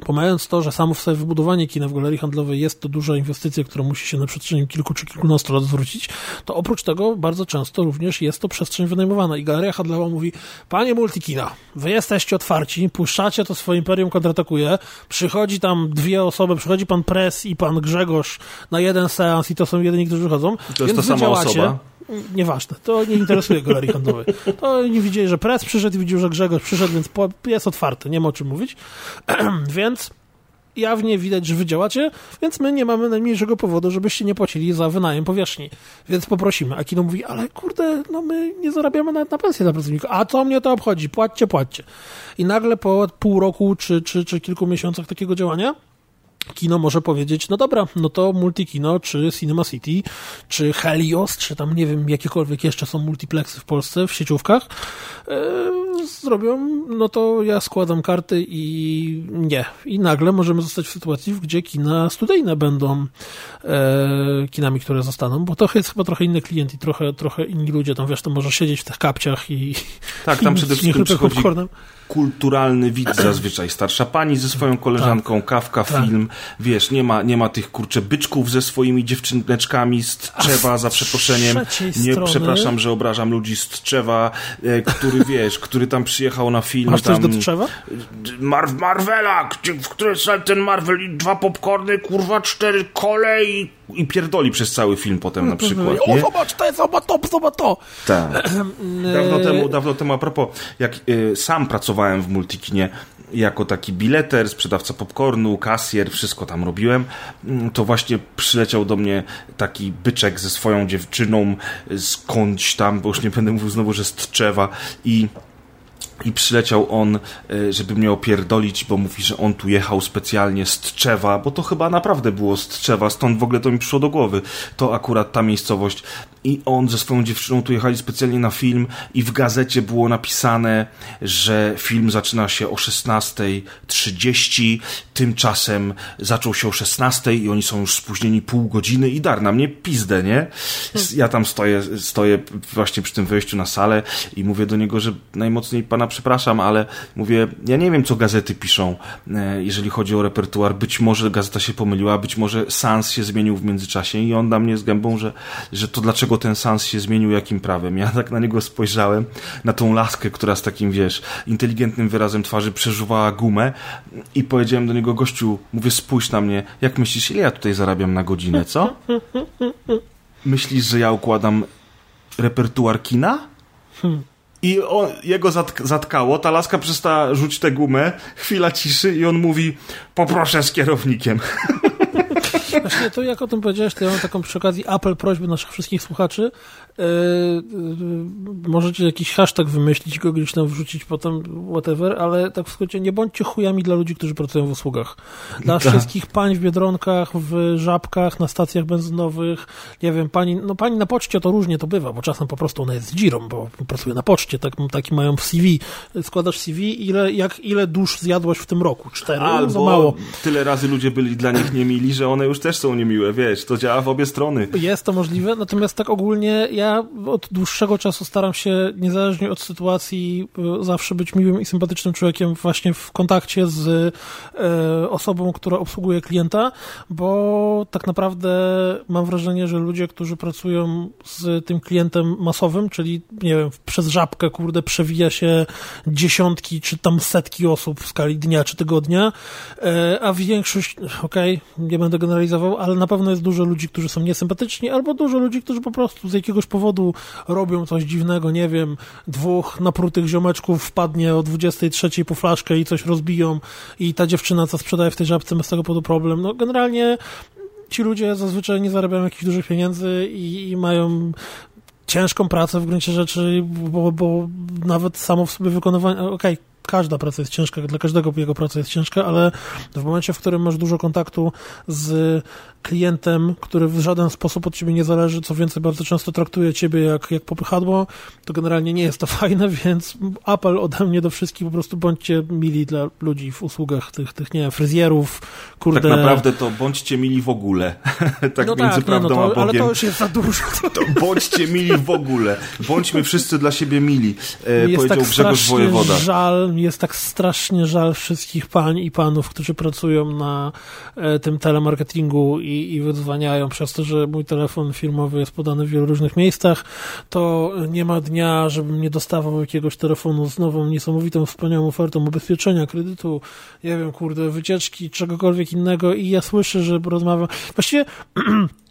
Pomijając to, że samo w sobie wybudowanie kina w galerii handlowej jest to duża inwestycja, która musi się na przestrzeni kilku czy kilkunastu lat zwrócić, to oprócz tego bardzo często również jest to przestrzeń wynajmowana. I galeria handlowa mówi, panie multikina, wy jesteście otwarci, puszczacie to swoje imperium kontratakuje, przychodzi tam dwie osoby, przychodzi pan Pres i pan Grzegorz na jeden seans i to są jedyni, którzy wychodzą. To jest ta sama osoba Nieważne, to nie interesuje galerii handlowej. To nie widzieli, że pres przyszedł i widział, że Grzegorz przyszedł, więc jest otwarty, nie ma o czym mówić. więc jawnie widać, że wy działacie, więc my nie mamy najmniejszego powodu, żebyście nie płacili za wynajem powierzchni. Więc poprosimy. A kino mówi, ale kurde, no my nie zarabiamy nawet na pensję dla pracowników. A co mnie to obchodzi? Płaccie, płaccie. I nagle po pół roku czy, czy, czy kilku miesiącach takiego działania kino może powiedzieć, no dobra, no to Multikino, czy Cinema City, czy Helios, czy tam nie wiem, jakiekolwiek jeszcze są multiplexy w Polsce w sieciówkach, yy, zrobią, no to ja składam karty i nie. I nagle możemy zostać w sytuacji, gdzie kina studyjne będą e, kinami, które zostaną, bo to jest chyba trochę inny klient i trochę, trochę inni ludzie, tam wiesz, to może siedzieć w tych kapciach i tak, tam i przede wszystkim przychodzi, kulturalny widz zazwyczaj, starsza pani ze swoją koleżanką, tak, kawka, tak. film, wiesz, nie ma, nie ma tych kurcze byczków ze swoimi dziewczyneczkami z Tczewa, za przeproszeniem, nie strony... przepraszam, że obrażam ludzi z Tczewa, e, który, wiesz, który tam przyjechał na film. Masz tam, do Tczewa? Mar Marvela, w której ten Marvel, dwa popcorny, kurwa, cztery kole i i pierdoli przez cały film potem na przykład. O, zobacz, to jest, zobacz to, zobacz to. Tak. Dawno temu, dawno temu, a propos, jak y, sam pracowałem w Multikinie jako taki bileter, sprzedawca popcornu, kasjer, wszystko tam robiłem, mm, to właśnie przyleciał do mnie taki byczek ze swoją dziewczyną skądś tam, bo już nie będę mówił znowu, że z Tczewa i i przyleciał on, e, żeby mnie opierdolić, bo mówi, że on tu jechał specjalnie z Tczewa, bo to chyba naprawdę było z Tczewa, stąd w ogóle to mi przyszło do głowy. To akurat ta miejscowość i on ze swoją dziewczyną tu jechali specjalnie na film i w gazecie było napisane, że film zaczyna się o 16.30, tymczasem zaczął się o 16.00 i oni są już spóźnieni pół godziny i dar na mnie pizdę, nie? Ja tam stoję, stoję właśnie przy tym wejściu na salę i mówię do niego, że najmocniej pana przepraszam, ale mówię, ja nie wiem co gazety piszą, e, jeżeli chodzi o repertuar, być może gazeta się pomyliła, być może Sans się zmienił w międzyczasie i on na mnie z gębą, że, że to dlaczego dlaczego ten sans się zmienił, jakim prawem. Ja tak na niego spojrzałem, na tą laskę, która z takim, wiesz, inteligentnym wyrazem twarzy przeżuwała gumę i powiedziałem do niego, gościu, mówię, spójrz na mnie, jak myślisz, ile ja tutaj zarabiam na godzinę, co? Myślisz, że ja układam repertuar kina? I on, jego zatk zatkało, ta laska przestała rzucić tę gumę, chwila ciszy i on mówi, poproszę z kierownikiem. Właśnie to jak o tym powiedziałeś, to ja mam taką przy okazji apel, prośbę naszych wszystkich słuchaczy, Yy, możecie jakiś hashtag wymyślić, go gdzieś tam wrzucić potem, whatever, ale tak w skrócie, nie bądźcie chujami dla ludzi, którzy pracują w usługach. Dla tak. wszystkich pań w Biedronkach, w Żabkach, na stacjach benzynowych, nie wiem, pani, no pani na poczcie to różnie to bywa, bo czasem po prostu ona jest dzirą, bo pracuje na poczcie, tak, taki mają w CV. Składasz CV, ile, jak, ile dusz zjadłaś w tym roku? Cztery? Albo za mało. tyle razy ludzie byli dla nich niemili, że one już też są niemiłe, wiesz, to działa w obie strony. Jest to możliwe, natomiast tak ogólnie ja ja od dłuższego czasu staram się, niezależnie od sytuacji, e, zawsze być miłym i sympatycznym człowiekiem właśnie w kontakcie z e, osobą, która obsługuje klienta, bo tak naprawdę mam wrażenie, że ludzie, którzy pracują z tym klientem masowym, czyli nie wiem, przez żabkę, kurde, przewija się dziesiątki czy tam setki osób w skali dnia czy tygodnia, e, a większość, okej, okay, nie będę generalizował, ale na pewno jest dużo ludzi, którzy są niesympatyczni, albo dużo ludzi, którzy po prostu z jakiegoś powodu robią coś dziwnego, nie wiem, dwóch naprutych ziomeczków wpadnie o 23 po flaszkę i coś rozbiją i ta dziewczyna, co sprzedaje w tej żabce, ma z tego powodu problem. No generalnie ci ludzie zazwyczaj nie zarabiają jakichś dużych pieniędzy i, i mają ciężką pracę w gruncie rzeczy, bo, bo nawet samo w sobie wykonywanie, okej, okay, każda praca jest ciężka, dla każdego jego praca jest ciężka, ale w momencie, w którym masz dużo kontaktu z klientem, który w żaden sposób od ciebie nie zależy, co więcej, bardzo często traktuje ciebie jak, jak popychadło, to generalnie nie jest to fajne, więc apel ode mnie do wszystkich, po prostu bądźcie mili dla ludzi w usługach tych, tych nie wiem, fryzjerów, kurde. Tak naprawdę to bądźcie mili w ogóle. tak no między tak, prawdą nie, no to, a Bogiem. Ale to już jest za dużo. to bądźcie mili w ogóle. Bądźmy wszyscy dla siebie mili, e, jest powiedział tak Grzegorz Wojewoda. żal, jest tak strasznie żal wszystkich pań i panów, którzy pracują na e, tym telemarketingu i i, i wydzwaniają przez to, że mój telefon firmowy jest podany w wielu różnych miejscach, to nie ma dnia, żebym nie dostawał jakiegoś telefonu z nową, niesamowitą, wspaniałą ofertą ubezpieczenia, kredytu, nie wiem, kurde, wycieczki, czegokolwiek innego i ja słyszę, że rozmawiam. Właściwie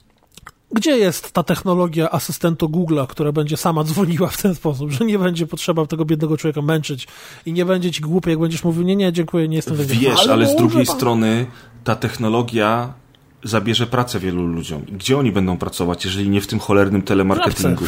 gdzie jest ta technologia asystentu Google'a, która będzie sama dzwoniła w ten sposób, że nie będzie potrzeba tego biednego człowieka męczyć i nie będzie ci głupie, jak będziesz mówił, nie, nie, dziękuję, nie jestem Wiesz, ale, ale z drugiej pan... strony ta technologia zabierze pracę wielu ludziom. Gdzie oni będą pracować, jeżeli nie w tym cholernym telemarketingu?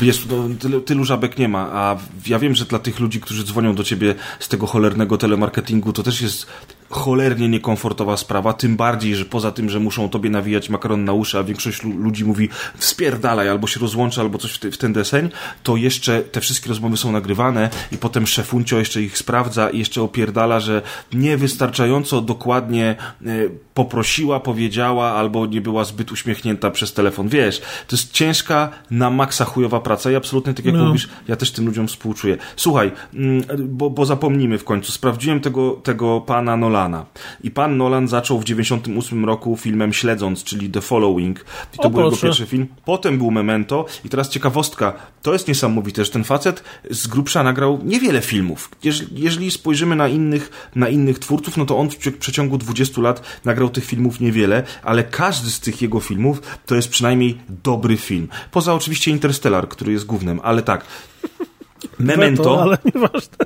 Wiesz, no, tylu, tylu żabek nie ma, a ja wiem, że dla tych ludzi, którzy dzwonią do ciebie z tego cholernego telemarketingu, to też jest cholernie niekomfortowa sprawa, tym bardziej, że poza tym, że muszą tobie nawijać makaron na uszy, a większość ludzi mówi spierdalaj, albo się rozłącza, albo coś w, w ten deseń, to jeszcze te wszystkie rozmowy są nagrywane i potem szefuncio jeszcze ich sprawdza i jeszcze opierdala, że niewystarczająco dokładnie y, poprosiła, powiedziała, albo nie była zbyt uśmiechnięta przez telefon. Wiesz, to jest ciężka, na maksa chujowa praca i absolutnie tak jak no. mówisz, ja też tym ludziom współczuję. Słuchaj, mm, bo, bo zapomnimy w końcu, sprawdziłem tego, tego pana Nolana i pan Nolan zaczął w 98 roku filmem Śledząc, czyli The Following i to o, był proszę. jego pierwszy film. Potem był Memento i teraz ciekawostka, to jest niesamowite, że ten facet z grubsza nagrał niewiele filmów. Jeżeli, spojrzymy na innych, na innych twórców, no to on w przeciągu 20 lat nagrał tych filmów niewiele, ale każdy z tych jego filmów to jest przynajmniej dobry film. Poza oczywiście Interstellar, który jest głównym, ale tak, Memento. To, ale nieważne.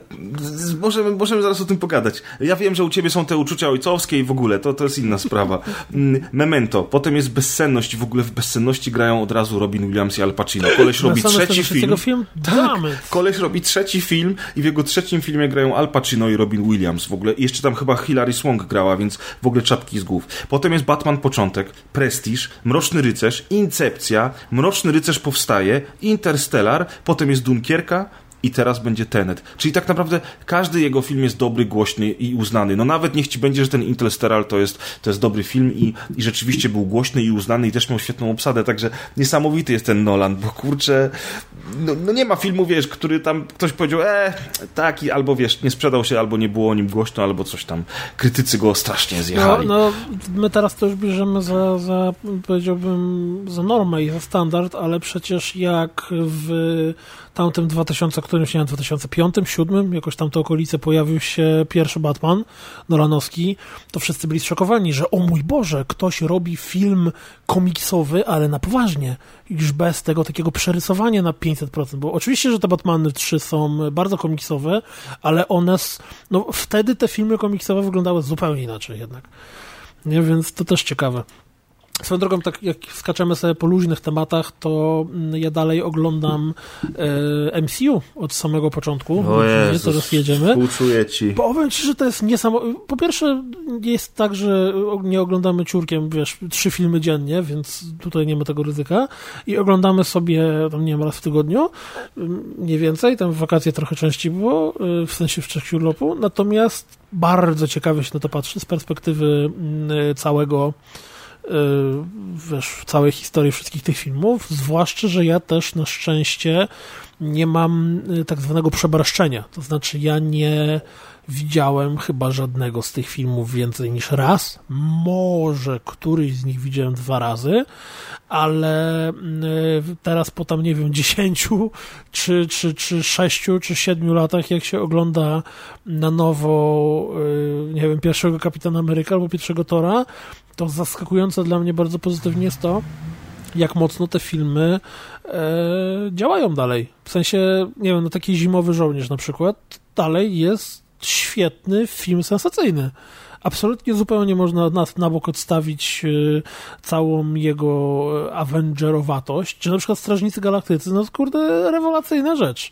Możemy, możemy zaraz o tym pogadać. Ja wiem, że u ciebie są te uczucia ojcowskie i w ogóle, to, to jest inna sprawa. Mm, Memento. Potem jest bezsenność. W ogóle w bezsenności grają od razu Robin Williams i Al Pacino. Koleś robi trzeci film. film? Tak. Koleś robi trzeci film i w jego trzecim filmie grają Al Pacino i Robin Williams. W ogóle I jeszcze tam chyba Hilary Swank grała, więc w ogóle czapki z głów. Potem jest Batman Początek, Prestige, Mroczny Rycerz, Incepcja, Mroczny Rycerz powstaje, Interstellar, potem jest Dunkierka, i teraz będzie Tenet. Czyli tak naprawdę każdy jego film jest dobry, głośny i uznany. No nawet niech ci będzie, że ten Interstellar to jest, to jest dobry film i, i rzeczywiście był głośny i uznany i też miał świetną obsadę, także niesamowity jest ten Nolan, bo kurczę, no, no nie ma filmu, wiesz, który tam ktoś powiedział, e, taki, albo wiesz, nie sprzedał się, albo nie było o nim głośno, albo coś tam. Krytycy go strasznie zjechali. No, no my teraz to już bierzemy za, za, powiedziałbym, za normę i za standard, ale przecież jak w tamtym 2000, którymś, nie wiem, 2005, 2007, jakoś tam te okolice pojawił się pierwszy Batman Nolanowski, to wszyscy byli zszokowani, że o mój Boże, ktoś robi film komiksowy, ale na poważnie, już bez tego takiego przerysowania na 500%, bo oczywiście, że te Batmany 3 są bardzo komiksowe, ale one, no wtedy te filmy komiksowe wyglądały zupełnie inaczej jednak. Nie, więc to też ciekawe. Swoją drogą, tak jak skaczemy sobie po luźnych tematach, to mm, ja dalej oglądam e, MCU od samego początku. O Jezus, teraz jedziemy. Współczuję ci. Powiem ci, że to jest niesamowite. Po pierwsze, jest tak, że nie oglądamy ciurkiem, wiesz, trzy filmy dziennie, więc tutaj nie ma tego ryzyka. I oglądamy sobie, tam nie wiem, raz w tygodniu, mm, nie więcej, tam w wakacje trochę częściej było, e, w sensie w czasie urlopu. Natomiast bardzo ciekawie się na to patrzy z perspektywy mm, całego Y, wiesz, w całej historii wszystkich tych filmów, zwłaszcza, że ja też na szczęście nie mam y, tak zwanego przebarszczenia, to znaczy ja nie widziałem chyba żadnego z tych filmów więcej niż raz, może któryś z nich widziałem dwa razy, ale y, teraz po tam, nie wiem, dziesięciu, czy, czy, czy sześciu, czy siedmiu latach, jak się ogląda na nowo, nie wiem, pierwszego Kapitana Ameryka albo pierwszego Tora, to zaskakujące dla mnie bardzo pozytywnie jest to, jak mocno te filmy e, działają dalej. W sensie, nie wiem, no taki Zimowy Żołnierz na przykład dalej jest świetny film sensacyjny. Absolutnie zupełnie można na, na bok odstawić e, całą jego Avengerowatość, czy na przykład Strażnicy Galaktycy, no kurde, rewelacyjna rzecz.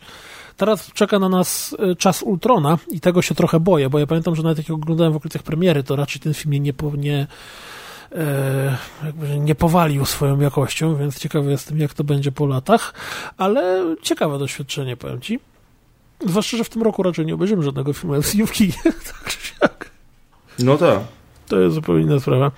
Teraz czeka na nas e, czas Ultrona i tego się trochę boję, bo ja pamiętam, że nawet jak oglądałem w okolicach premiery, to raczej ten film nie, nie, e, nie powalił swoją jakością, więc ciekawy jestem, jak to będzie po latach, ale ciekawe doświadczenie, powiem Ci. Zwłaszcza, że w tym roku raczej nie obejrzymy żadnego filmu MCU w kinie, tak No tak to jest zupełnie inna sprawa.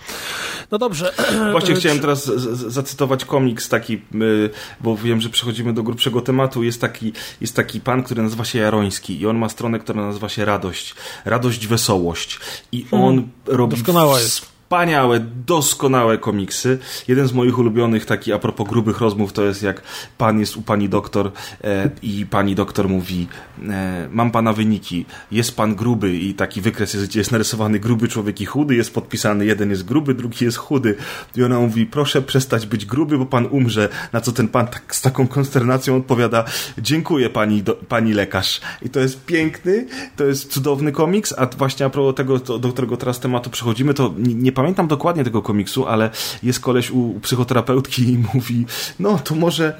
No dobrze. Właśnie chciałem teraz zacytować komiks taki, y, bo wiem, że przechodzimy do grubszego tematu. Jest taki, jest taki pan, który nazywa się Jaroński i on ma stronę, która nazywa się Radość. Radość, Wesołość. I on hmm, robi... Doskonała jest wspaniałe, doskonałe komiksy. Jeden z moich ulubionych, taki a propos grubych rozmów, to jest jak pan jest u pani doktor e, i pani doktor mówi e, mam pana wyniki, jest pan gruby i taki wykres jest, gdzie jest narysowany gruby człowiek i chudy, jest podpisany, jeden jest gruby, drugi jest chudy. I ona mówi, proszę przestać być gruby, bo pan umrze, na co ten pan tak, z taką konsternacją odpowiada, dziękuję pani, do, pani lekarz. I to jest piękny, to jest cudowny komiks, a właśnie a propos tego, do, do którego teraz tematu przechodzimy, to nie, nie pamiętam pamiętam dokładnie tego komiksu, ale jest koleś u, u psychoterapeutki i mówi, no to może,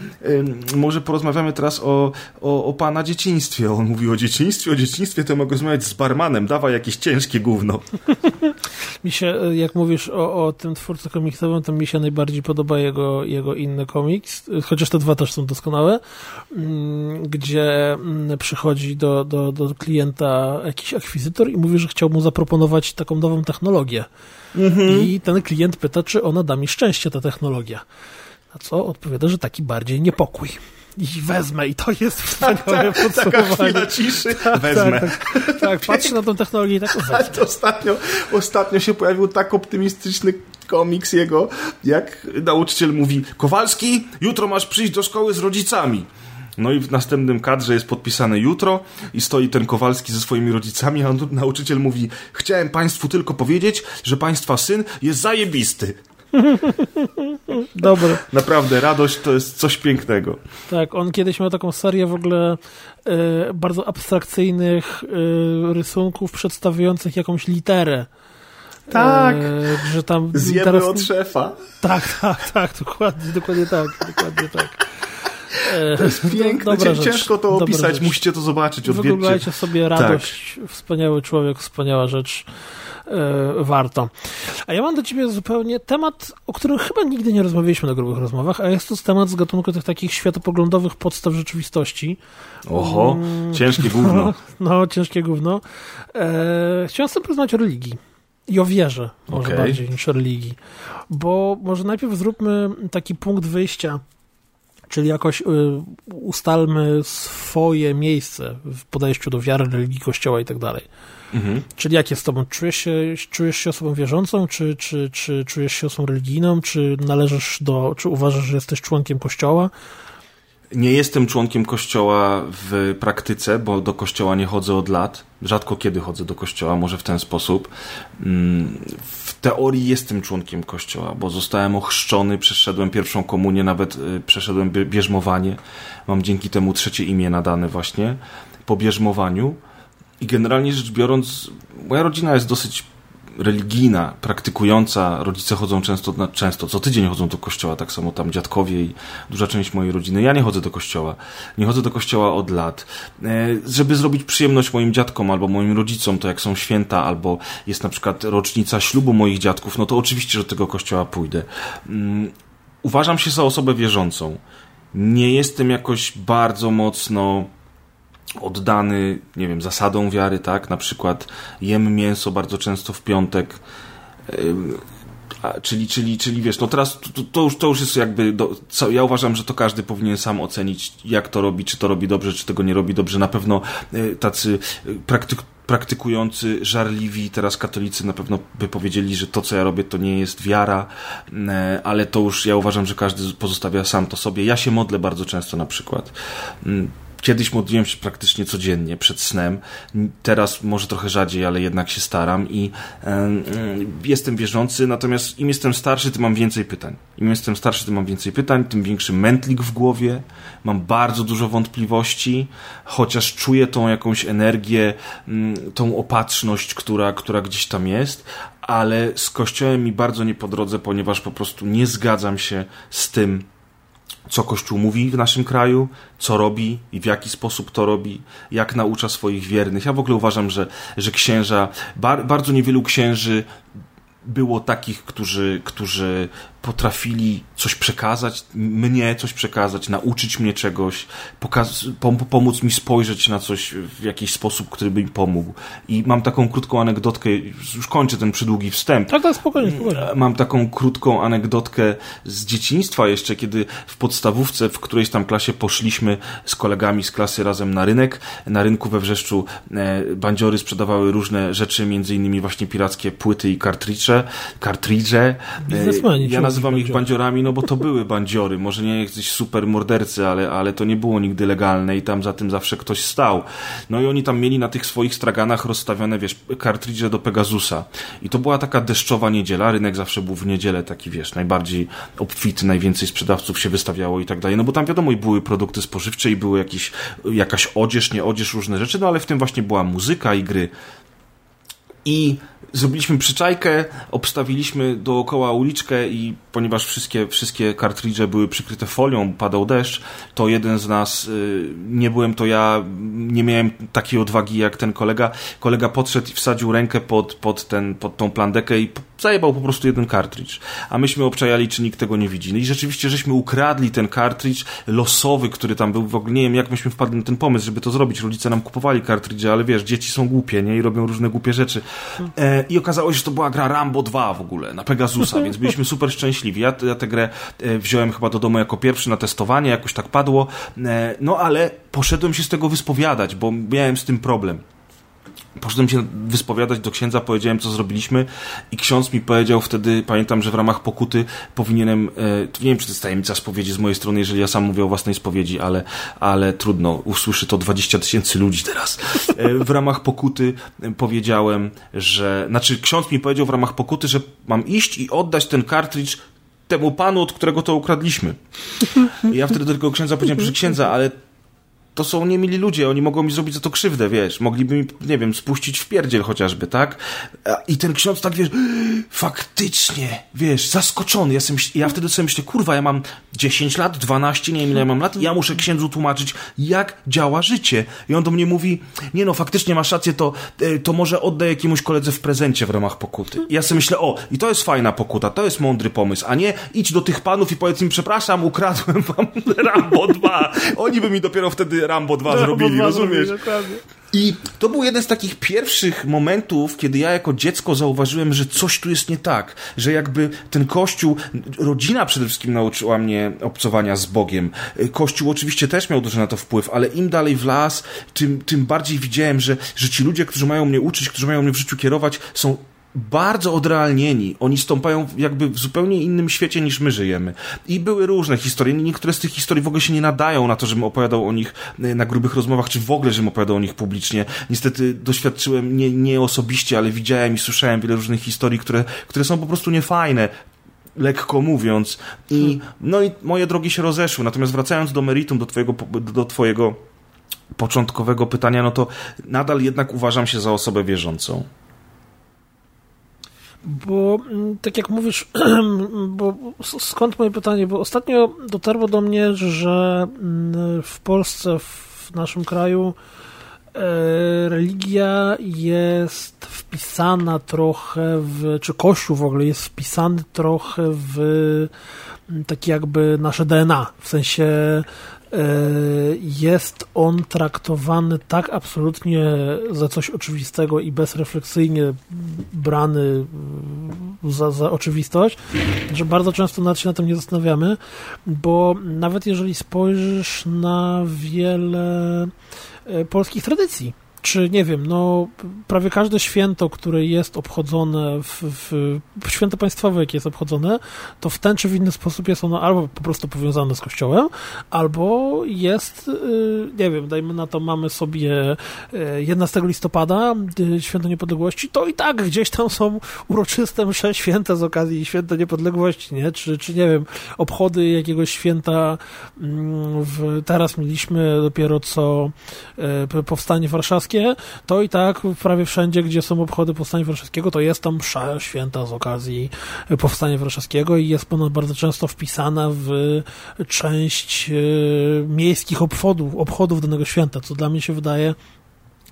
może porozmawiamy teraz o, o, o pana dzieciństwie. On mówi o dzieciństwie, o dzieciństwie to mogę rozmawiać z barmanem, dawaj jakieś ciężkie gówno. mi się, e, jak mówisz o, o tym twórcy komiksowym, to mi się najbardziej podoba jego, jego inny komiks, chociaż te dwa też są doskonałe, mm, gdzie mm, przychodzi do, do, do klienta jakiś akwizytor i mówi, że chciał mu zaproponować taką nową technologię. Mhm. I ten klient pyta, czy ona da mi szczęście, ta technologia. A co odpowiada, że taki bardziej niepokój i wezmę i to jest wspaniałe tak, tak, Taka chwila ciszy, tak, wezmę. Tak, tak, tak patrzę na tę technologię i tak wezmę. Ostatnio, ostatnio się pojawił tak optymistyczny komiks jego, jak nauczyciel mówi Kowalski, jutro masz przyjść do szkoły z rodzicami. No i w następnym kadrze jest podpisane jutro i stoi ten Kowalski ze swoimi rodzicami, a nauczyciel mówi chciałem państwu tylko powiedzieć, że państwa syn jest zajebisty. Dobre. Naprawdę, radość to jest coś pięknego. Tak, on kiedyś miał taką serię w ogóle e, bardzo abstrakcyjnych e, rysunków przedstawiających jakąś literę. Tak, e, że tam zjemy teraz... od szefa. Tak, tak, tak, dokładnie, dokładnie tak, dokładnie tak. To jest piękne, no, ciężko to opisać, musicie to zobaczyć, odwiedźcie. Wygooglajcie sobie radość, tak. wspaniały człowiek, wspaniała rzecz. E, warto. A ja mam do ciebie zupełnie temat, o którym chyba nigdy nie rozmawialiśmy na grubych rozmowach, a jest to temat z gatunku tych takich światopoglądowych podstaw rzeczywistości. Oho, mm, ciężkie gówno. No, no ciężkie gówno. E, chciałem sobie porozmawiać o religii. I o wierze, może okay. bardziej niż o religii. Bo może najpierw zróbmy taki punkt wyjścia czyli jakoś y, ustalmy swoje miejsce w podejściu do wiary, religii, kościoła i tak dalej. Mhm. Czyli jak jest z tobą? Czujesz się, czujesz się osobą wierzącą, czy, czy, czy czujesz się osobą religijną, czy należysz do, czy uważasz, że jesteś członkiem kościoła? Nie jestem członkiem kościoła w praktyce, bo do kościoła nie chodzę od lat. Rzadko kiedy chodzę do kościoła, może w ten sposób. Mm, w teorii jestem członkiem kościoła, bo zostałem ochrzczony, przeszedłem pierwszą komunię, nawet y, przeszedłem bierzmowanie. Mam dzięki temu trzecie imię nadane właśnie po bierzmowaniu. I generalnie rzecz biorąc, moja rodzina jest dosyć religijna, praktykująca. Rodzice chodzą często, często, co tydzień chodzą do kościoła, tak samo tam dziadkowie i duża część mojej rodziny. Ja nie chodzę do kościoła. Nie chodzę do kościoła od lat. E, żeby zrobić przyjemność moim dziadkom albo moim rodzicom, to jak są święta, albo jest na przykład rocznica ślubu moich dziadków, no to oczywiście, że do tego kościoła pójdę. Mm, uważam się za osobę wierzącą. Nie jestem jakoś bardzo mocno oddany, nie wiem, zasadom wiary, tak? Na przykład jem mięso bardzo często w piątek. czyli, czyli, czyli wiesz, no teraz to, to, już, to już jest jakby, do, co, ja uważam, że to każdy powinien sam ocenić, jak to robi, czy to robi dobrze, czy tego nie robi dobrze. Na pewno y, tacy y, praktyk, praktykujący, żarliwi teraz katolicy na pewno by powiedzieli, że to, co ja robię, to nie jest wiara, y, ale to już ja uważam, że każdy pozostawia sam to sobie. Ja się modlę bardzo często na przykład. Kiedyś modliłem się praktycznie codziennie przed snem. Teraz może trochę rzadziej, ale jednak się staram i jestem wierzący, natomiast im jestem starszy, tym mam więcej pytań. Im jestem starszy, tym mam więcej pytań, tym większy mętlik w głowie, mam bardzo dużo wątpliwości, chociaż czuję tą jakąś energię, tą opatrzność, która, która gdzieś tam jest, ale z Kościołem mi bardzo nie po drodze, ponieważ po prostu nie zgadzam się z tym, co Kościół mówi w naszym kraju, co robi i w jaki sposób to robi, jak naucza swoich wiernych. Ja w ogóle uważam, że, że księża, bar, bardzo niewielu księży było takich, którzy, którzy potrafili coś przekazać, mnie coś przekazać, nauczyć mnie czegoś, pomóc mi spojrzeć na coś w jakiś sposób, który by mi pomógł. I mam taką krótką anegdotkę, już kończę ten przydługi wstęp. Tak, tak, spokojnie, spokojnie. Mam taką krótką anegdotkę z dzieciństwa jeszcze, kiedy w podstawówce w którejś tam klasie poszliśmy z kolegami z klasy razem na rynek. Na rynku we Wrzeszczu e, bandziory sprzedawały różne rzeczy, między innymi właśnie pirackie płyty i kartridże. kartridże. E, ja nazywam ich bandziorami, no bo to były bandziory. Może nie jakiś super mordercy, ale, ale to nie było nigdy legalne i tam za tym zawsze ktoś stał. No i oni tam mieli na tych swoich straganach rozstawione, wiesz, kartridże do Pegasusa. I to była taka deszczowa niedziela. Rynek zawsze był w niedzielę taki, wiesz, najbardziej obfity, najwięcej sprzedawców się wystawiało i tak dalej. No bo tam wiadomo, i były produkty spożywcze i były jakieś, jakaś odzież, nie odzież, różne rzeczy, no ale w tym właśnie była muzyka i gry I zrobiliśmy przyczajkę, obstawiliśmy dookoła uliczkę i ponieważ wszystkie, wszystkie kartridże były przykryte folią, padał deszcz, to jeden z nas, y, nie byłem to ja, nie miałem takiej odwagi jak ten kolega. Kolega podszedł i wsadził rękę pod, pod, ten, pod tą plandekę i zajebał po prostu jeden kartridż. A myśmy obczajali, czy nikt tego nie widzi. No i rzeczywiście, żeśmy ukradli ten kartridż losowy, który tam był. W ogóle nie wiem, jak myśmy wpadli na ten pomysł, żeby to zrobić. Rodzice nam kupowali kartridże, ale wiesz, dzieci są głupie, nie? I robią różne głupie rzeczy. E, I okazało się, że to była gra Rambo 2 w ogóle, na Pegasusa, więc byliśmy super szczęśliwi. Ja, ja tę grę e, wziąłem chyba do domu jako pierwszy na testowanie, jakoś tak padło. E, no ale poszedłem się z tego wyspowiadać, bo miałem z tym problem. Poszedłem się wyspowiadać do księdza, powiedziałem, co zrobiliśmy i ksiądz mi powiedział wtedy, pamiętam, że w ramach pokuty powinienem, e, nie wiem, czy to jest tajemnica spowiedzi z mojej strony, jeżeli ja sam mówię o własnej spowiedzi, ale, ale trudno, usłyszy to 20 tysięcy ludzi teraz. E, w ramach pokuty powiedziałem, że, znaczy ksiądz mi powiedział w ramach pokuty, że mam iść i oddać ten kartridż temu panu, od którego to ukradliśmy. I ja wtedy do tego księdza powiedziałem, że księdza, ale to są niemili ludzie, oni mogą mi zrobić za to krzywdę, wiesz, mogliby mi, nie wiem, spuścić w pierdziel chociażby, tak? I ten ksiądz tak, wiesz, faktycznie, wiesz, zaskoczony, ja, sobie, ja wtedy sobie myślę, kurwa, ja mam 10 lat, 12, nie wiem ile mam lat, ja muszę księdzu tłumaczyć, jak działa życie. I on do mnie mówi, nie no, faktycznie masz rację, to, e, to może oddaj jakiemuś koledze w prezencie w ramach pokuty. I ja sobie myślę, o, i to jest fajna pokuta, to jest mądry pomysł, a nie idź do tych panów i powiedz im, przepraszam, ukradłem wam Rambo 2. Oni by mi dopiero wtedy Rambo 2 Rambo zrobili, 2 rozumiesz? Zrobili, I to był jeden z takich pierwszych momentów, kiedy ja jako dziecko zauważyłem, że coś tu jest nie tak, że jakby ten kościół, rodzina przede wszystkim nauczyła mnie obcowania z Bogiem. Kościół oczywiście też miał duży na to wpływ, ale im dalej w las, tym, tym bardziej widziałem, że, że ci ludzie, którzy mają mnie uczyć, którzy mają mnie w życiu kierować, są bardzo odrealnieni. Oni stąpają jakby w zupełnie innym świecie niż my żyjemy. I były różne historie. Niektóre z tych historii w ogóle się nie nadają na to, żebym opowiadał o nich e, na grubych rozmowach, czy w ogóle, żebym opowiadał o nich publicznie. Niestety doświadczyłem nie, nie osobiście, ale widziałem i słyszałem wiele różnych historii, które, które są po prostu niefajne lekko mówiąc. I, hmm. no i moje drogi się rozeszły. Natomiast wracając do meritum, do twojego, do twojego początkowego pytania, no to nadal jednak uważam się za osobę wierzącą. Bo mm, tak jak mówisz, bo skąd moje pytanie? Bo ostatnio dotarło do mnie, że mm, w Polsce, w naszym kraju, e, religia jest wpisana trochę w, czy Kościół w ogóle jest wpisany trochę w mm, takie jakby nasze DNA, w sensie jest on traktowany tak absolutnie za coś oczywistego i bezrefleksyjnie brany za, za oczywistość, że bardzo często się na tym nie zastanawiamy, bo nawet jeżeli spojrzysz na wiele e, polskich tradycji, czy nie wiem, no prawie każde święto, które jest obchodzone, w, w, święto państwowe, jakie jest obchodzone, to w ten czy w inny sposób jest ono albo po prostu powiązane z kościołem, albo jest, y, nie wiem, dajmy na to, mamy sobie 11 y, listopada, y, święto niepodległości, to i tak gdzieś tam są uroczyste msze święta z okazji święta niepodległości, nie? Czy, czy nie wiem, obchody jakiegoś święta mm, w, teraz mieliśmy dopiero co powstanie warszawskie to i tak prawie wszędzie, gdzie są obchody Powstania Warszawskiego, to jest tam msza święta z okazji Powstania Warszawskiego i jest ponad bardzo często wpisana w część e, miejskich obchodów, obchodów danego święta, co dla mnie się wydaje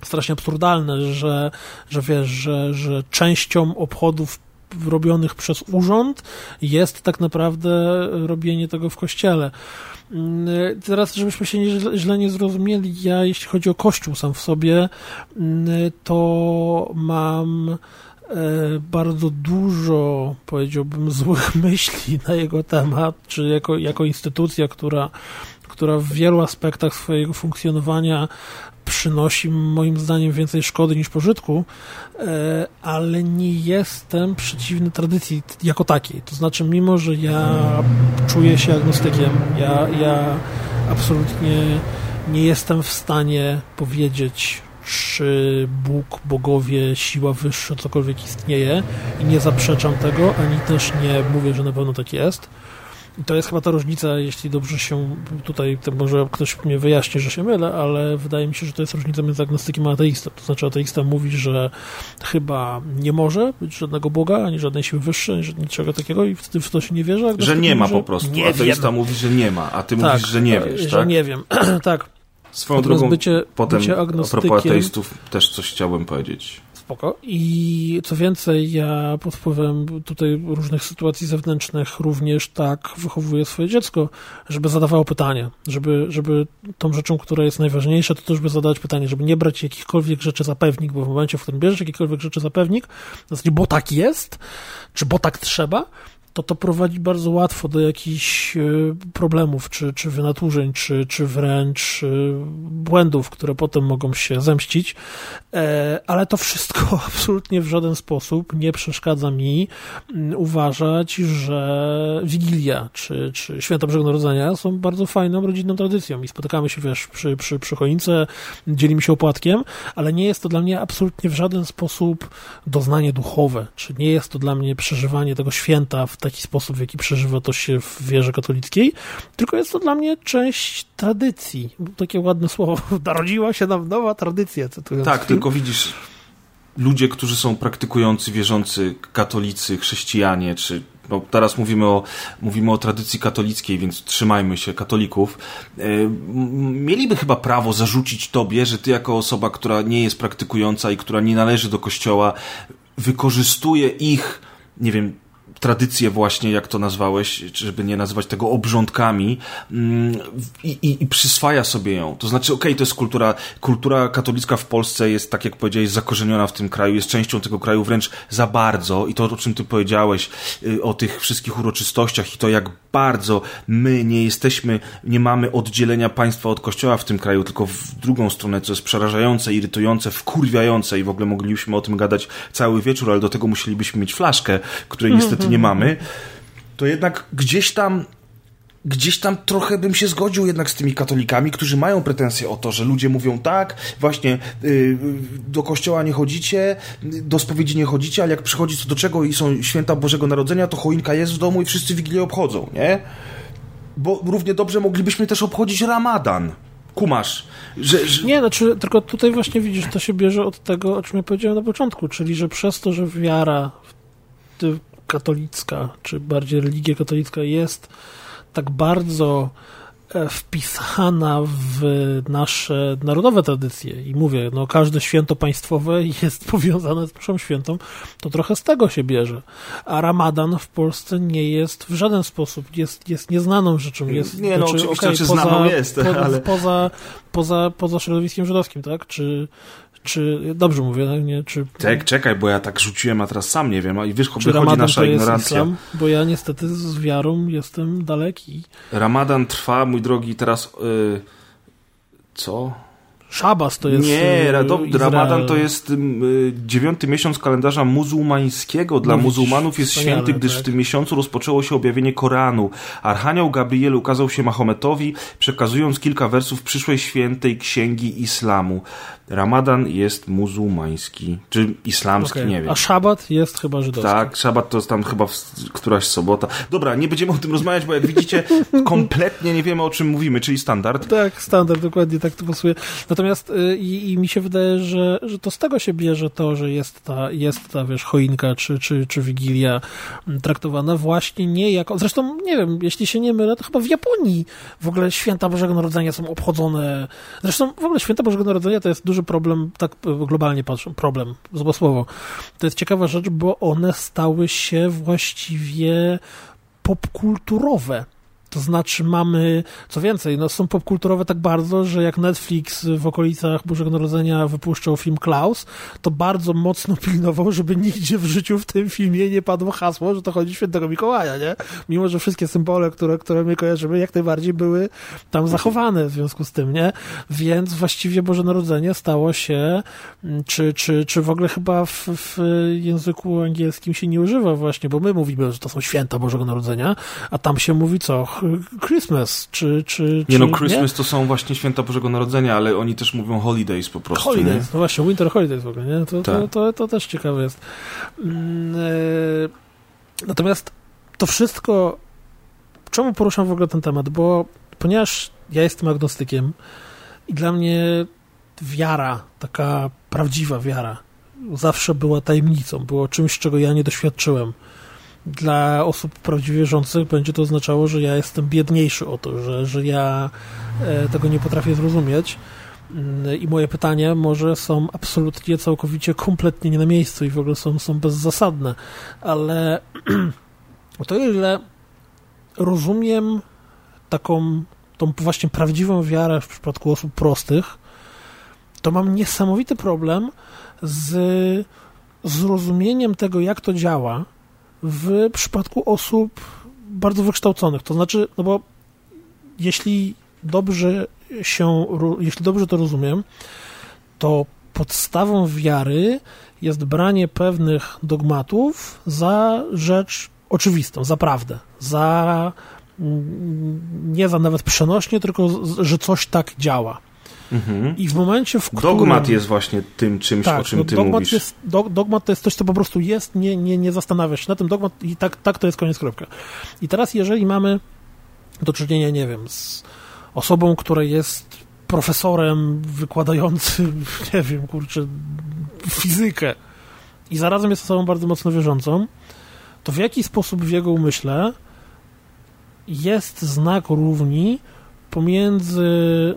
strasznie absurdalne, że, że wiesz, że, że częścią obchodów robionych przez urząd jest tak naprawdę robienie tego w kościele. Mm, teraz, żebyśmy się nie, źle nie zrozumieli, ja jeśli chodzi o Kościół sam w sobie, mm, to mam e, bardzo dużo, powiedziałbym, złych myśli na jego temat, czy jako, jako instytucja, która, która w wielu aspektach swojego funkcjonowania przynosi moim zdaniem więcej szkody niż pożytku, e, ale nie jestem przeciwny tradycji jako takiej. To znaczy, mimo że ja czuję się agnostykiem, ja, ja absolutnie nie jestem w stanie powiedzieć, czy Bóg, bogowie, siła wyższa, cokolwiek istnieje i nie zaprzeczam tego, ani też nie mówię, że na pewno tak jest to jest chyba ta różnica, jeśli dobrze się tutaj, to może ktoś mnie wyjaśni, że się mylę, ale wydaje mi się, że to jest różnica między agnostykiem a ateistą. To znaczy ateista mówi, że chyba nie może być żadnego Boga, ani żadnej siły wyższej, ani niczego takiego i w to się nie wierzy. Że nie ma po prostu. Nie ateista wiem. mówi, że nie ma, a ty tak, mówisz, że nie wiesz, że tak? nie wiem, tak. Swoją drogą, bycie, potem bycie agnostykiem... a propos ateistów też coś chciałem powiedzieć. Spoko. I co więcej, ja pod wpływem tutaj różnych sytuacji zewnętrznych również tak wychowuję swoje dziecko, żeby zadawało pytanie, żeby, żeby tą rzeczą, która jest najważniejsza, to też by zadać pytanie, żeby nie brać jakichkolwiek rzeczy za pewnik, bo w momencie, w którym bierzesz jakikolwiek rzeczy za pewnik, to znaczy, bo tak jest, czy bo tak trzeba, to to prowadzi bardzo łatwo do jakichś e, problemów, czy, czy wynaturzeń, czy, czy wręcz e, błędów, które potem mogą się zemścić, e, ale to wszystko absolutnie w żaden sposób nie przeszkadza mi mm, uważać, że Wigilia, czy, czy Święta Bożego Narodzenia są bardzo fajną rodzinną tradycją i spotykamy się, wiesz, przy, przy, przy choince, dzielimy się opłatkiem, ale nie jest to dla mnie absolutnie w żaden sposób doznanie duchowe, czy nie jest to dla mnie przeżywanie tego święta w taki sposób, w jaki przeżywa to się w wierze katolickiej, tylko jest to dla mnie część tradycji. Takie ładne słowo. Narodziła się nam nowa tradycja, cytując Tak, tylko widzisz, ludzie, którzy są praktykujący, wierzący, katolicy, chrześcijanie, czy teraz mówimy o, mówimy o tradycji katolickiej, więc trzymajmy się katolików, e, mieliby chyba prawo zarzucić tobie, że ty jako osoba, która nie jest praktykująca i która nie należy do kościoła, wykorzystuje ich, nie wiem, tradycje właśnie, jak to nazwałeś, żeby nie nazywać tego obrządkami mm, i, i, i przyswaja sobie ją. To znaczy, okej, okay, to jest kultura, kultura katolicka w Polsce jest, tak jak powiedziałeś, zakorzeniona w tym kraju, jest częścią tego kraju wręcz za bardzo i to, o czym ty powiedziałeś, y, o tych wszystkich uroczystościach i to, jak bardzo my nie jesteśmy, nie mamy oddzielenia państwa od kościoła w tym kraju, tylko w drugą stronę, co jest przerażające, irytujące, wkurwiające i w ogóle moglibyśmy o tym gadać cały wieczór, ale do tego musielibyśmy mieć flaszkę, której niestety nie mamy, to jednak gdzieś tam gdzieś tam trochę bym się zgodził jednak z tymi katolikami, którzy mają pretensje o to, że ludzie mówią tak, właśnie yy, do kościoła nie chodzicie, do spowiedzi nie chodzicie, ale jak przychodzi co do czego i są święta Bożego Narodzenia, to choinka jest w domu i wszyscy Wigilię obchodzą, nie? Bo równie dobrze moglibyśmy też obchodzić Ramadan. Kumasz. Że, że... Nie, znaczy, tylko tutaj właśnie widzisz, to się bierze od tego, o czym ja powiedziałem na początku, czyli że przez to, że wiara katolicka, czy bardziej religia katolicka jest tak bardzo e, wpisana w nasze narodowe tradycje i mówię, no każde święto państwowe jest powiązane z mszą świętą, to trochę z tego się bierze. A Ramadan w Polsce nie jest w żaden sposób, jest, jest nieznaną rzeczą. Jest, nie, no znaczy, oczywiście, okay, poza, jest, po, ale... Poza, poza, poza środowiskiem żydowskim, tak? Czy, czy dobrze mówię, tak? nie? Czy, Czek, czekaj, bo ja tak rzuciłem, a teraz sam nie wiem, a i wiesz, wychodzi nasza ignorancja. Islam? Bo ja niestety z wiarą jestem daleki. Ramadan trwa, mój drogi, teraz yy, co? Szabas to jest. Nie, y, Ramadan to jest y, dziewiąty miesiąc kalendarza muzułmańskiego. Dla no, muzułmanów jest święty, gdyż tak. w tym miesiącu rozpoczęło się objawienie Koranu. Archanioł Gabriel ukazał się Mahometowi, przekazując kilka wersów przyszłej świętej księgi islamu. Ramadan jest muzułmański, czy islamski, okay. nie wiem. A szabat jest chyba żydowski. Tak, szabat to jest tam chyba w, któraś sobota. Dobra, nie będziemy o tym rozmawiać, bo jak widzicie, kompletnie nie wiemy o czym mówimy, czyli standard. Tak, standard, dokładnie tak to pasuje. Natomiast y, i, i mi się wydaje, że, że to z tego się bierze to, że jest ta, jest ta wiesz, choinka czy, czy, czy wigilia traktowana właśnie nie jako, zresztą nie wiem, jeśli się nie mylę, to chyba w Japonii w ogóle święta Bożego Narodzenia są obchodzone. Zresztą w ogóle święta Bożego Narodzenia to jest duży problem, tak globalnie patrzę, problem, złe słowo. To jest ciekawa rzecz, bo one stały się właściwie popkulturowe. To znaczy mamy, co więcej, no są popkulturowe tak bardzo, że jak Netflix w okolicach Bożego Narodzenia wypuszczał film Klaus, to bardzo mocno pilnował, żeby nigdzie w życiu w tym filmie nie padło hasło, że to chodzi świętego Mikołaja, nie? Mimo, że wszystkie symbole, które, które my kojarzymy, jak najbardziej były tam zachowane w związku z tym, nie? Więc właściwie Boże Narodzenie stało się, czy, czy, czy w ogóle chyba w, w języku angielskim się nie używa właśnie, bo my mówimy, że to są święta Bożego Narodzenia, a tam się mówi co? Christmas, czy... czy nie no, Christmas nie? to są właśnie święta Bożego Narodzenia, ale oni też mówią holidays po prostu. Holidays, nie? no właśnie, Winter Holidays w ogóle, nie? To, tak. to, to, to, też ciekawe jest. Mm, e, natomiast to wszystko czemu poruszam w ogóle ten temat? Bo ponieważ ja jestem agnostykiem i dla mnie wiara, taka prawdziwa wiara, zawsze była tajemnicą, było czymś, czego ja nie doświadczyłem. Dla osób prawdziwie wierzących będzie to oznaczało, że ja jestem biedniejszy o to, że, że ja e, tego nie potrafię zrozumieć. Mm, I moje pytania może są absolutnie, całkowicie, kompletnie nie na miejscu i w ogóle są, są bezzasadne, ale to ile rozumiem taką, tą właśnie prawdziwą wiarę w przypadku osób prostych, to mam niesamowity problem z zrozumieniem tego, jak to działa w przypadku osób bardzo wykształconych. To znaczy, no bo jeśli dobrze się, jeśli dobrze to rozumiem, to podstawą wiary jest branie pewnych dogmatów za rzecz oczywistą, za prawdę, za mm, nie za nawet przenośnie, tylko że coś tak działa. Mhm. I w momencie, w którym... Dogmat jest właśnie tym czymś, tak, o czym no, ty dogmat mówisz. Jest, do, dogmat to jest coś, co po prostu jest, nie, nie, nie zastanawia się na tym. Dogmat i tak, tak to jest koniec kropka. I teraz, jeżeli mamy do czynienia, nie wiem, z osobą, która jest profesorem wykładającym, nie wiem, kurczę, fizykę i zarazem jest osobą bardzo mocno wierzącą, to w jaki sposób w jego umyśle jest znak równi pomiędzy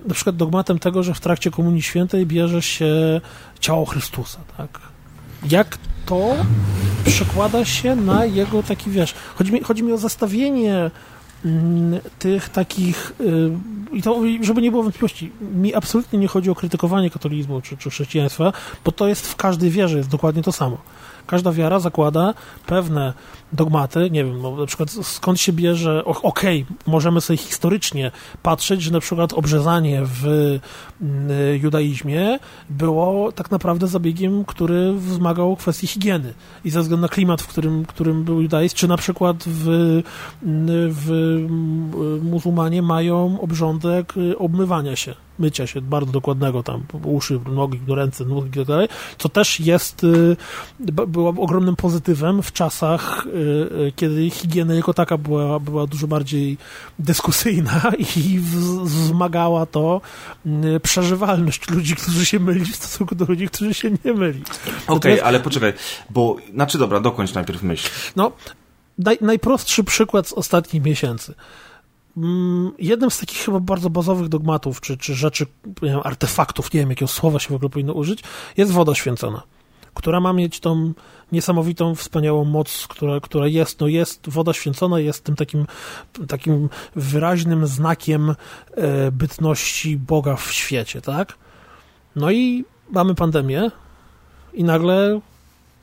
na przykład dogmatem tego, że w trakcie Komunii Świętej bierze się ciało Chrystusa, tak? Jak to przekłada się na jego taki, wiesz, chodzi mi, chodzi mi o zestawienie mm, tych takich, y, i to, żeby nie było wątpliwości, mi absolutnie nie chodzi o krytykowanie katolicyzmu czy, czy chrześcijaństwa, bo to jest w każdej wierze, jest dokładnie to samo. Każda wiara zakłada pewne dogmaty, nie wiem, no, na przykład skąd się bierze, okej, okay, możemy sobie historycznie patrzeć, że na przykład obrzezanie w mm, judaizmie było tak naprawdę zabiegiem, który wzmagał kwestii higieny. I ze względu na klimat, w którym, którym był judaizm, czy na przykład w, mm, w mm, muzułmanie mają obrządek obmywania się mycia się bardzo dokładnego tam, uszy, nogi, ręce, nóg i tak dalej, co też jest, y, było ogromnym pozytywem w czasach, y, y, kiedy higiena jako taka była, była dużo bardziej dyskusyjna i wzmagała to przeżywalność ludzi, którzy się myli w stosunku do ludzi, którzy się nie myli. Okej, okay, ale poczekaj, bo, znaczy dobra, dokończ najpierw myśl. No, naj, najprostszy przykład z ostatnich miesięcy. Mm, jednym z takich chyba bardzo bazowych dogmatów, czy, czy rzeczy, nie wiem, artefaktów, nie wiem jakiego słowa się w ogóle powinno użyć, jest woda święcona, która ma mieć tą niesamowitą, wspaniałą moc, która, która jest, no jest, woda święcona jest tym takim, takim wyraźnym znakiem e, bytności Boga w świecie, tak? No i mamy pandemię i nagle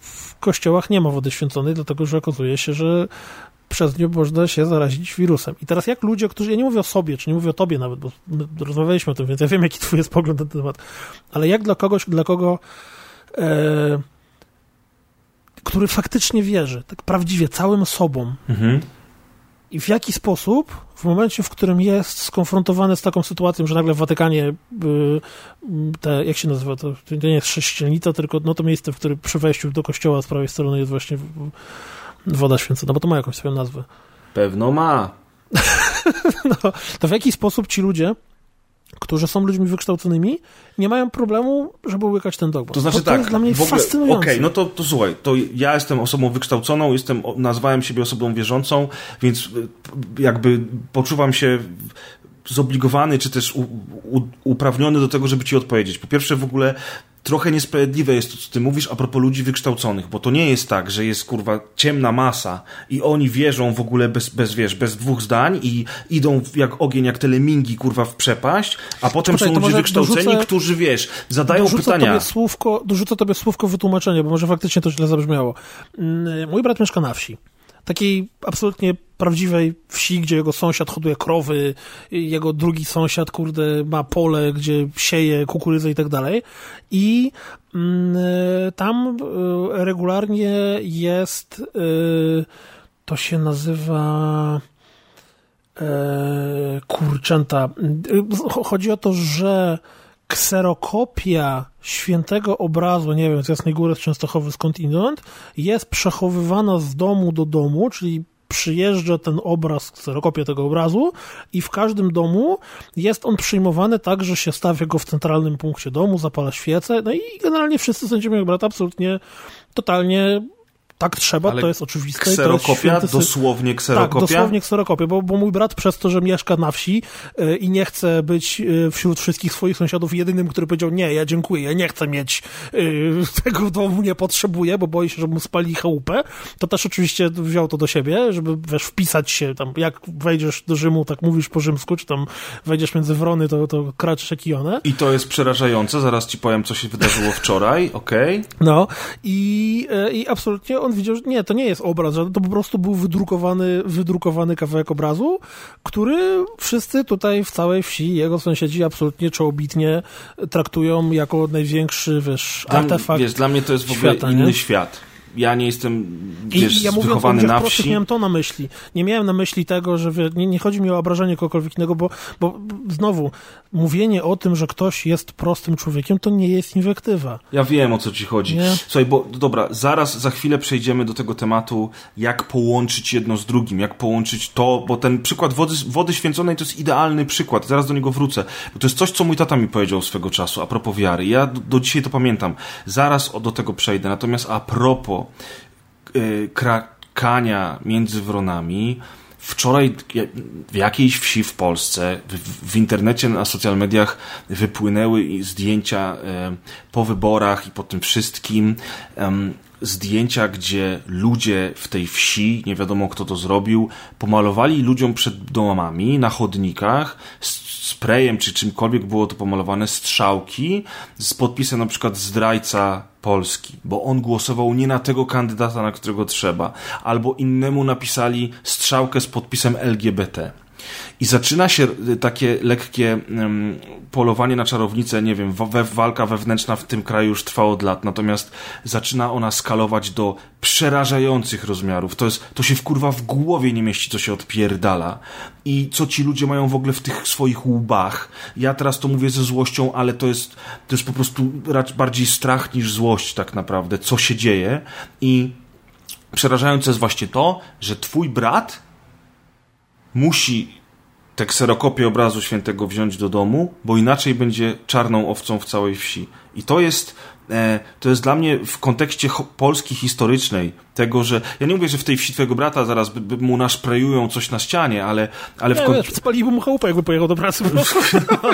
w kościołach nie ma wody święconej, dlatego że okazuje się, że przez nią można się zarazić wirusem. I teraz jak ludzie, którzy, ja nie mówię o sobie, czy nie mówię o tobie nawet, bo rozmawialiśmy o tym, więc ja wiem, jaki twój jest pogląd na ten temat, ale jak dla kogoś, dla kogo e, który faktycznie wierzy, tak prawdziwie, całym sobą mhm. i w jaki sposób w momencie, w którym jest skonfrontowany z taką sytuacją, że nagle w Watykanie y, te, jak się nazywa, to, to nie jest sześcielnica, tylko no to miejsce, w którym przy wejściu do kościoła z prawej strony jest właśnie Woda święcona, bo to ma jakąś swoją nazwę. Pewno ma. no, to w jaki sposób ci ludzie, którzy są ludźmi wykształconymi, nie mają problemu, żeby łykać ten dogmat. To znaczy to tak, jest dla mnie ogóle, fascynujące. Okej, okay, no to, to słuchaj, to ja jestem osobą wykształconą, jestem, nazwałem siebie osobą wierzącą, więc jakby poczuwam się zobligowany, czy też u, u, uprawniony do tego, żeby ci odpowiedzieć. Po pierwsze, w ogóle trochę niesprawiedliwe jest to, co ty mówisz a propos ludzi wykształconych, bo to nie jest tak, że jest kurwa ciemna masa i oni wierzą w ogóle bez, bez wiesz, bez dwóch zdań i idą jak ogień, jak telemingi kurwa w przepaść, a potem Poczekaj, są ludzie wykształceni, dorzucę, którzy wiesz, zadają dorzucę pytania. Tobie słówko, dorzucę tobie słówko wytłumaczenie, bo może faktycznie to źle zabrzmiało. Mm, mój brat mieszka na wsi takiej absolutnie prawdziwej wsi, gdzie jego sąsiad hoduje krowy, jego drugi sąsiad, kurde, ma pole, gdzie sieje kukurydzę i tak dalej. I mm, tam y, regularnie jest, y, to się nazywa e, kurczęta. Y, chodzi o to, że kserokopia świętego obrazu, nie wiem, z Jasnej Góry, z Częstochowy, skąd inąd, jest przechowywana z domu do domu, czyli przyjeżdża ten obraz, kserokopię tego obrazu i w każdym domu jest on przyjmowany tak, że się stawia go w centralnym punkcie domu, zapala świecę, no i generalnie wszyscy sędziowie jak brata absolutnie, totalnie tak trzeba, Ale to jest oczywiste. Kserokopia? To jest dosłownie kserokopia? Tak, dosłownie kserokopia, bo, bo mój brat przez to, że mieszka na wsi yy, i nie chce być yy, wśród wszystkich swoich sąsiadów jedynym, który powiedział, nie, ja dziękuję, ja nie chcę mieć yy, tego domu, nie potrzebuję, bo boi się, że mu spali chałupę, to też oczywiście wziął to do siebie, żeby wiesz, wpisać się tam, jak wejdziesz do Rzymu, tak mówisz po rzymsku, czy tam wejdziesz między wrony, to, to kraczysz jak i one. I to jest przerażające, zaraz ci powiem, co się wydarzyło wczoraj, okej? Okay. No i, i absolutnie on widział, że nie, to nie jest obraz, to po prostu był wydrukowany, wydrukowany kawałek obrazu, który wszyscy tutaj w całej wsi, jego sąsiedzi absolutnie czołobitnie traktują jako największy, wiesz, dla artefakt Wiesz, dla mnie to jest w ogóle świata, inny nie? świat ja nie jestem wiesz, I ja mówię wychowany na wsi. miałem to na myśli. Nie miałem na myśli tego, że nie, nie chodzi mi o obrażenie kogokolwiek innego, bo, bo znowu, mówienie o tym, że ktoś jest prostym człowiekiem, to nie jest inwektywa. Ja wiem, o co ci chodzi. Nie? Słuchaj, bo dobra, zaraz, za chwilę przejdziemy do tego tematu, jak połączyć jedno z drugim, jak połączyć to, bo ten przykład wody, wody święconej to jest idealny przykład. Zaraz do niego wrócę. Bo to jest coś, co mój tata mi powiedział swego czasu, a propos wiary. Ja do, do dzisiaj to pamiętam. Zaraz do tego przejdę. Natomiast a propos yy, krakania między wronami, Wczoraj w jakiejś wsi w Polsce, w, w, internecie, na social mediach wypłynęły zdjęcia e, po wyborach i po tym wszystkim. Zdjęcia, gdzie ludzie w tej wsi, nie wiadomo kto to zrobił, pomalowali ludziom przed domami, na chodnikach, sprayem czy czymkolwiek było to pomalowane, strzałki z podpisem na przykład zdrajca Polski, bo on głosował nie na tego kandydata, na którego trzeba, albo innemu napisali strzałkę z podpisem LGBT. I zaczyna się y, takie lekkie polowanie na czarownicę, nie wiem, we, walka wewnętrzna w tym kraju już trwa od lat, natomiast zaczyna ona skalować do przerażających rozmiarów. To, jest, to się w kurwa w głowie nie mieści, co się odpierdala. I co ci ludzie mają w ogóle w tych swoich łbach. Ja teraz to mówię ze złością, ale to jest, to jest po prostu bardziej strach niż złość tak naprawdę, co się dzieje. I przerażające jest właśnie to, że twój brat musi tę kserokopię obrazu świętego wziąć do domu, bo inaczej będzie czarną owcą w całej wsi. I to jest, e, to jest dla mnie w kontekście Polski historycznej, tego, że ja nie mówię, że w tej wsi twojego brata zaraz by, by mu naszprejują coś na ścianie, ale, ale w kontekście... Spaliby mu chałupę, jakby pojechał do pracy.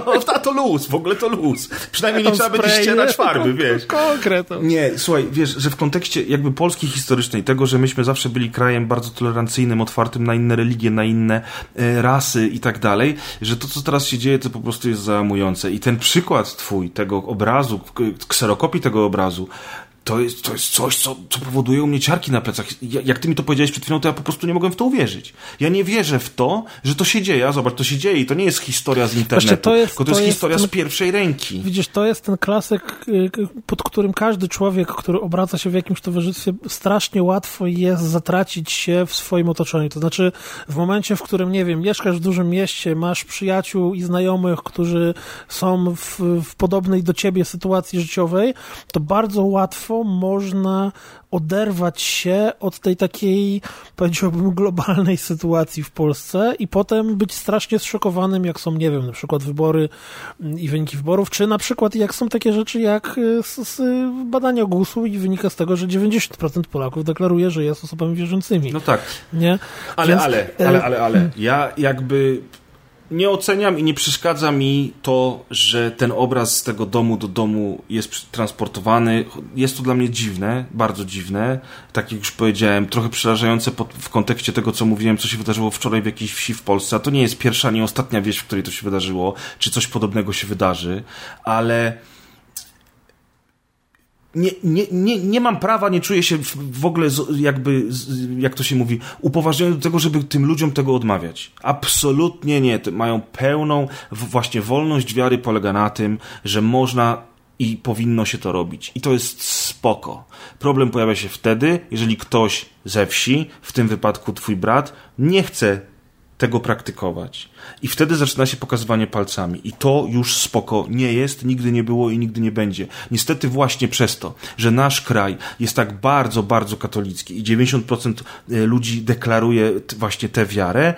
no, to luz, w ogóle to luz. Przynajmniej nie trzeba będzie ścierać farby, wiesz. Konkretnie. Nie, słuchaj, wiesz, że w kontekście jakby Polski historycznej, tego, że myśmy zawsze byli krajem bardzo tolerancyjnym, otwartym na inne religie, na inne e, rasy i tak dalej, że to, co teraz się dzieje, to po prostu jest załamujące. I ten przykład twój, tego obrazu, kserokopii tego obrazu, to jest, to jest coś, co, co powoduje u mnie ciarki na plecach. Jak ty mi to powiedziałeś przed chwilą, to ja po prostu nie mogłem w to uwierzyć. Ja nie wierzę w to, że to się dzieje. A zobacz, to się dzieje i to nie jest historia z internetu, to jest, tylko to, to jest, jest historia ten, z pierwszej ręki. Widzisz, to jest ten klasyk, y, pod którym każdy człowiek, który obraca się w jakimś towarzystwie, strasznie łatwo jest zatracić się w swoim otoczeniu. To znaczy, w momencie, w którym, nie wiem, mieszkasz w dużym mieście, masz przyjaciół i znajomych, którzy są w, w podobnej do ciebie sytuacji życiowej, to bardzo łatwo można oderwać się od tej takiej, powiedziałbym, globalnej sytuacji w Polsce i potem być strasznie zszokowanym, jak są, nie wiem, na przykład wybory mm, i wyniki wyborów, czy na przykład jak są takie rzeczy jak y, z, z badania GUS-u i wynika z tego, że 90% Polaków deklaruje, że jest osobami wierzącymi. No tak. Nie? Ale, Więc, ale, ale, ale, ale, ja jakby nie oceniam i nie przeszkadza mi to, że ten obraz z tego domu do domu jest transportowany. Jest to dla mnie dziwne, bardzo dziwne. Tak jak już powiedziałem, trochę przerażające pod, w kontekście tego, co mówiłem, co się wydarzyło wczoraj w jakiejś wsi w Polsce. A to nie jest pierwsza, nie ostatnia wieś, w której to się wydarzyło, czy coś podobnego się wydarzy, ale nie, nie, nie, nie mam prawa, nie czuję się w ogóle jakby, jak to się mówi, upoważniony do tego, żeby tym ludziom tego odmawiać. Absolutnie nie. Mają pełną, właśnie wolność wiary polega na tym, że można i powinno się to robić. I to jest spoko. Problem pojawia się wtedy, jeżeli ktoś ze wsi, w tym wypadku twój brat, nie chce tego praktykować. I wtedy zaczyna się pokazywanie palcami. I to już spoko nie jest, nigdy nie było i nigdy nie będzie. Niestety właśnie przez to, że nasz kraj jest tak bardzo, bardzo katolicki i 90% e, ludzi deklaruje właśnie tę wiarę,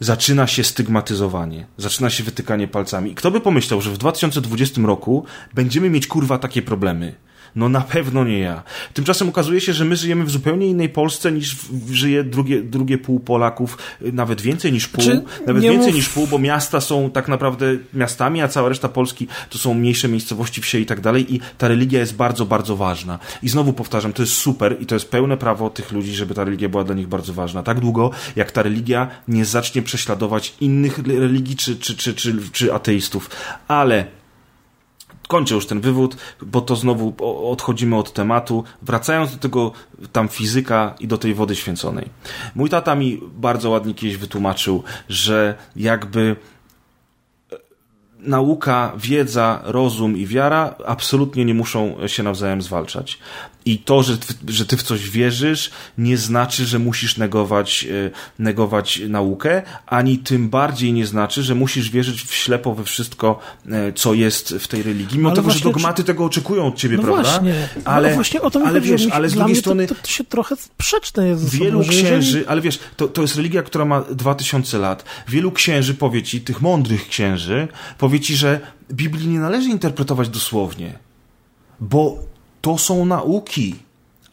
zaczyna się stygmatyzowanie, zaczyna się wytykanie palcami. I kto by pomyślał, że w 2020 roku będziemy mieć kurwa takie problemy? No na pewno nie ja. Tymczasem okazuje się, że my żyjemy w zupełnie innej Polsce niż żyje drugie, drugie pół Polaków, nawet więcej niż pół, Czy nawet więcej mów... niż pół, bo miasta są tak naprawdę miastami, a cała reszta Polski to są mniejsze miejscowości, wsie i tak dalej i ta religia jest bardzo, bardzo ważna. I znowu powtarzam, to jest super i to jest pełne prawo tych ludzi, żeby ta religia była dla nich bardzo ważna. Tak długo, jak ta religia nie zacznie prześladować innych religii czy, czy, czy, czy, czy ateistów. Ale kończę już ten wywód, bo to znowu odchodzimy od tematu. Wracając do tego tam fizyka i do tej wody święconej. Mój tata mi bardzo ładnie kiedyś wytłumaczył, że jakby nauka, wiedza, rozum i wiara absolutnie nie muszą się nawzajem zwalczać. I to, że, że ty w coś wierzysz, nie znaczy, że musisz negować, e, negować naukę, ani tym bardziej nie znaczy, że musisz wierzyć w ślepo we wszystko, e, co jest w tej religii. Mimo ale tego, że dogmaty czy... tego oczekują od ciebie, no prawda? Właśnie. No ale, no właśnie o to ale wiesz, ale z drugiej strony. To, to, się trochę sprzeczne jest ze Wielu księży, jeżeli... ale wiesz, to, to jest religia, która ma 2000 lat. Wielu księży powie ci, tych mądrych księży, powie ci, że Biblii nie należy interpretować dosłownie. Bo to są nauki,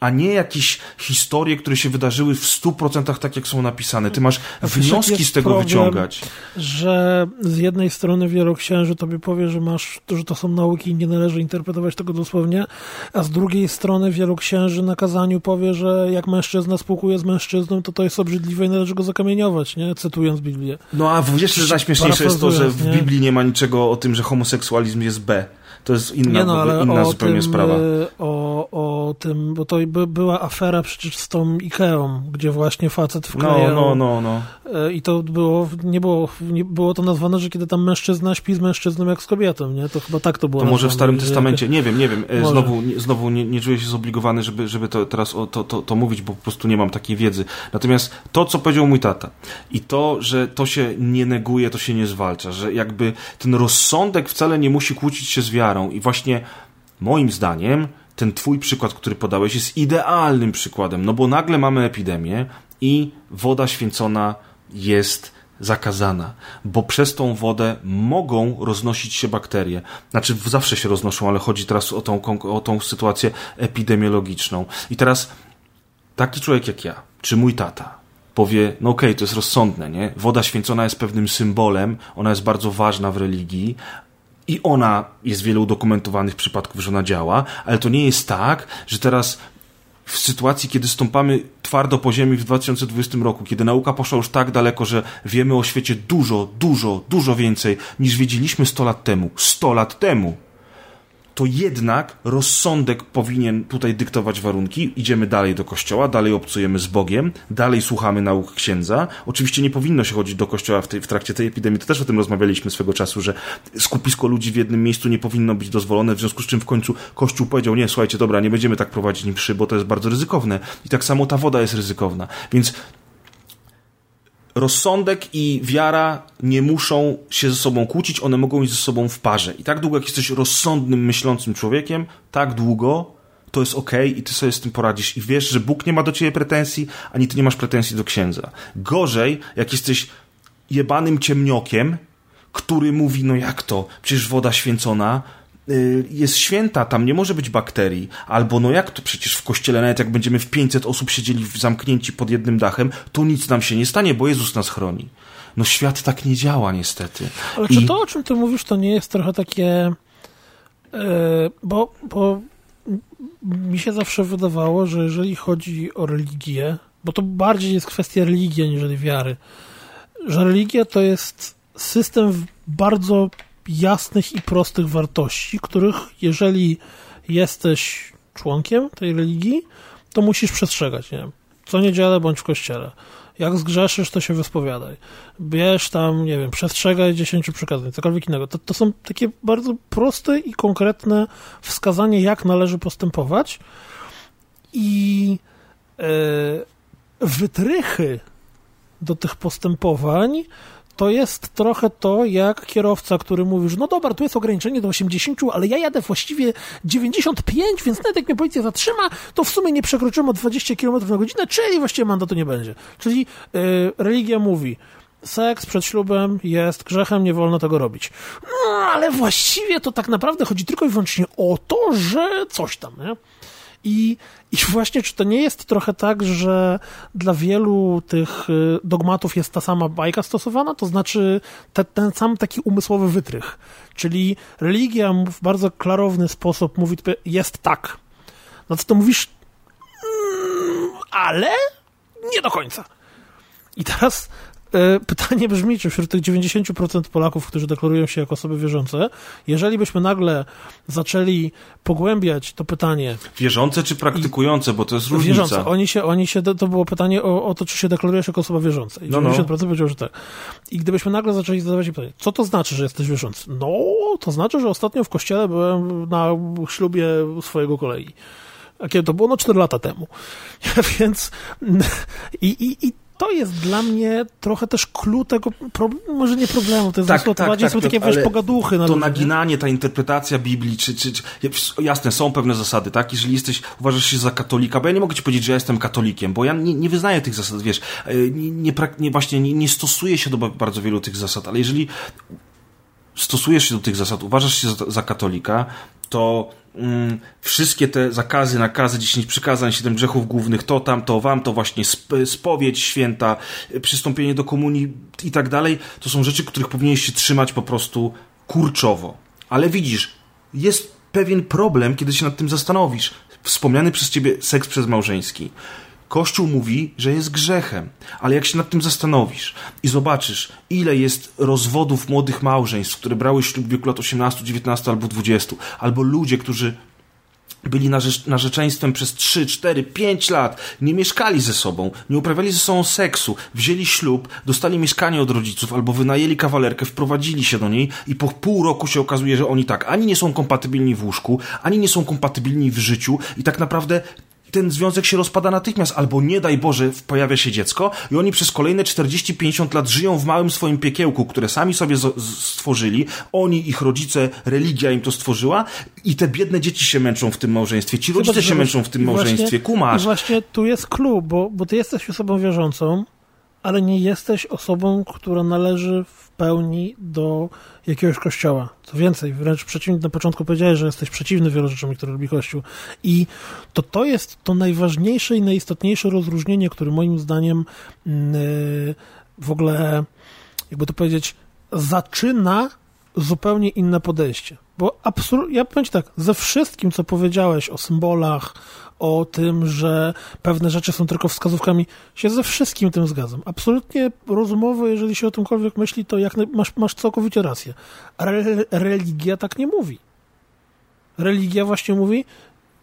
a nie jakieś historie, które się wydarzyły w 100% tak, jak są napisane. Ty masz wnioski z tego problem, wyciągać. Że z jednej strony wielu księży tobie powie, że masz, że to są nauki i nie należy interpretować tego dosłownie, a z drugiej strony wielu księży na kazaniu powie, że jak mężczyzna spółkuje z mężczyzną, to to jest obrzydliwe i należy go zakamieniować, nie? Cytując Biblię. No a jeszcze najśmieszniejsze jest to, że w Biblii nie ma niczego o tym, że homoseksualizm jest B to jest inna, nie no, ale inna zupełnie tym, sprawa. E, o, o tym, bo to by, była afera przecież z tą Ikeą, gdzie właśnie facet wklejał. No, no, no, no. E, I to było, nie było, nie było to nazwane, że kiedy tam mężczyzna śpi z mężczyzną jak z kobietą, nie? To chyba tak to było To może w Starym Testamencie, nie wiem, nie wiem. E, może. Znowu, nie, znowu nie, nie czuję się zobligowany, żeby, żeby to teraz o, to, to, to mówić, bo po prostu nie mam takiej wiedzy. Natomiast to, co powiedział mój tata i to, że to się nie neguje, to się nie zwalcza, że jakby ten rozsądek wcale nie musi kłócić się z wiarą, wiarą. I właśnie moim zdaniem ten twój przykład, który podałeś, jest idealnym przykładem, no bo nagle mamy epidemię i woda święcona jest zakazana, bo przez tą wodę mogą roznosić się bakterie. Znaczy, zawsze się roznoszą, ale chodzi teraz o tą, o tą sytuację epidemiologiczną. I teraz taki człowiek jak ja, czy mój tata, powie, no okej, okay, to jest rozsądne, nie? Woda święcona jest pewnym symbolem, ona jest bardzo ważna w religii, i ona jest wiele udokumentowanych przypadków, że ona działa, ale to nie jest tak, że teraz w sytuacji, kiedy stąpamy twardo po ziemi w 2020 roku, kiedy nauka poszła już tak daleko, że wiemy o świecie dużo, dużo, dużo więcej niż wiedzieliśmy 100 lat temu. 100 lat temu! To jednak rozsądek powinien tutaj dyktować warunki. Idziemy dalej do kościoła, dalej obcujemy z Bogiem, dalej słuchamy nauk księdza. Oczywiście nie powinno się chodzić do kościoła w, tej, w trakcie tej epidemii. To też o tym rozmawialiśmy swego czasu, że skupisko ludzi w jednym miejscu nie powinno być dozwolone, w związku z czym w końcu Kościół powiedział, nie, słuchajcie, dobra, nie będziemy tak prowadzić mszy, bo to jest bardzo ryzykowne. I tak samo ta woda jest ryzykowna. Więc rozsądek i wiara nie muszą się ze sobą kłócić, one mogą iść ze sobą w parze. I tak długo, jak jesteś rozsądnym, myślącym człowiekiem, tak długo to jest ok i ty sobie z tym poradzisz i wiesz, że Bóg nie ma do ciebie pretensji, ani ty nie masz pretensji do księdza. Gorzej, jak jesteś jebanym ciemniokiem, który mówi, no jak to, przecież woda święcona, jest święta, tam nie może być bakterii. Albo no jak to przecież w kościele, nawet jak będziemy w 500 osób siedzieli zamknięci pod jednym dachem, to nic nam się nie stanie, bo Jezus nas chroni. No świat tak nie działa niestety. Ale I... czy to, o czym ty mówisz, to nie jest trochę takie... Yy, bo, bo mi się zawsze wydawało, że jeżeli chodzi o religię, bo to bardziej jest kwestia religii, aniżeli wiary, że religia to jest system bardzo jasnych i prostych wartości, których jeżeli jesteś członkiem tej religii, to musisz przestrzegać, nie co niedzielę bądź w kościele. Jak zgrzeszysz, to się wyspowiadaj. Bierz tam, nie wiem, przestrzegaj dziesięciu przykazań, cokolwiek innego. To, to są takie bardzo proste i konkretne wskazanie, jak należy postępować i e, wytrychy do tych postępowań, to jest trochę to, jak kierowca, który mówi, że no dobra, tu jest ograniczenie do 80, ale ja jadę właściwie 95, więc nawet jak mnie policja zatrzyma, to w sumie nie przekroczymy o 20 km na godzinę, czyli właściwie mandatu nie będzie. Czyli yy, religia mówi, seks przed ślubem jest grzechem, nie wolno tego robić. No, ale właściwie to tak naprawdę chodzi tylko i wyłącznie o to, że coś tam, nie? I, I właśnie, czy to nie jest trochę tak, że dla wielu tych y, dogmatów jest ta sama bajka stosowana? To znaczy te, ten sam taki umysłowy wytrych. Czyli religia w bardzo klarowny sposób mówi, jest tak. No to, to mówisz, mm, ale nie do końca. I teraz pytanie brzmi, czy wśród tych 90% Polaków, którzy deklarują się jako osoby wierzące, jeżeli byśmy nagle zaczęli pogłębiać to pytanie... Wierzące czy praktykujące, bo to jest różnica. Wierzące. Oni się, oni się, to było pytanie o, o to, czy się deklarujesz jako osoba wierząca. I no, 90% no. powiedział, że tak. I gdybyśmy nagle zaczęli zadawać pytanie, co to znaczy, że jesteś wierzący? No, to znaczy, że ostatnio w kościele byłem na ślubie swojego kolegi. A kiedy to było? No 4 lata temu. Więc i, i, i to jest dla mnie trochę też clue tego, może nie problemu, to jest tak, tak, tak, są takie, wiesz, pogaduchy. Na to naginanie, ta interpretacja Biblii, czy, czy, czy, jasne, są pewne zasady, tak? Jeżeli jesteś, uważasz się za katolika, bo ja nie mogę ci powiedzieć, że ja jestem katolikiem, bo ja nie, nie wyznaję tych zasad, wiesz, e, nie, nie, nie właśnie nie, nie stosuję się do bardzo wielu tych zasad, ale jeżeli stosujesz się do tych zasad, uważasz się za, za katolika, to wszystkie te zakazy, nakazy, 10 przykazań, 7 grzechów głównych, to tam, to wam, to właśnie spowiedź święta, przystąpienie do komunii i tak dalej, to są rzeczy, których powinieneś się trzymać po prostu kurczowo. Ale widzisz, jest pewien problem, kiedy się nad tym zastanowisz. Wspomniany przez ciebie seks przez małżeński. Kościół mówi, że jest grzechem, ale jak się nad tym zastanowisz i zobaczysz, ile jest rozwodów młodych małżeństw, które brały ślub w wieku lat 18, 19 albo 20, albo ludzie, którzy byli narzeczeństwem przez 3, 4, 5 lat, nie mieszkali ze sobą, nie uprawiali ze sobą seksu, wzięli ślub, dostali mieszkanie od rodziców albo wynajęli kawalerkę, wprowadzili się do niej i po pół roku się okazuje, że oni tak ani nie są kompatybilni w łóżku, ani nie są kompatybilni w życiu i tak naprawdę ten związek się rozpada natychmiast, albo nie daj Boże, pojawia się dziecko i oni przez kolejne 40-50 lat żyją w małym swoim piekiełku, które sami sobie stworzyli, oni, ich rodzice, religia im to stworzyła i te biedne dzieci się męczą w tym małżeństwie, ci rodzice się męczą w tym małżeństwie, kumasz. I właśnie tu jest klub, bo, bo ty jesteś osobą wierzącą, ale nie jesteś osobą, która należy w pełni do jakiegoś kościoła. Co więcej, wręcz przeciwnie, na początku powiedziałeś, że jesteś przeciwny wielu rzeczom, które robi Kościół. I to, to jest to najważniejsze i najistotniejsze rozróżnienie, które moim zdaniem yy, w ogóle, jakby to powiedzieć, zaczyna zupełnie inne podejście. Bo absolutnie, ja powiem ci tak, ze wszystkim, co powiedziałeś o symbolach, o tym, że pewne rzeczy są tylko wskazówkami, się ze wszystkim tym zgadzam. Absolutnie rozumowo, jeżeli się o tymkolwiek myśli, to jak masz, masz całkowicie rację. Re, religia tak nie mówi. Religia właśnie mówi,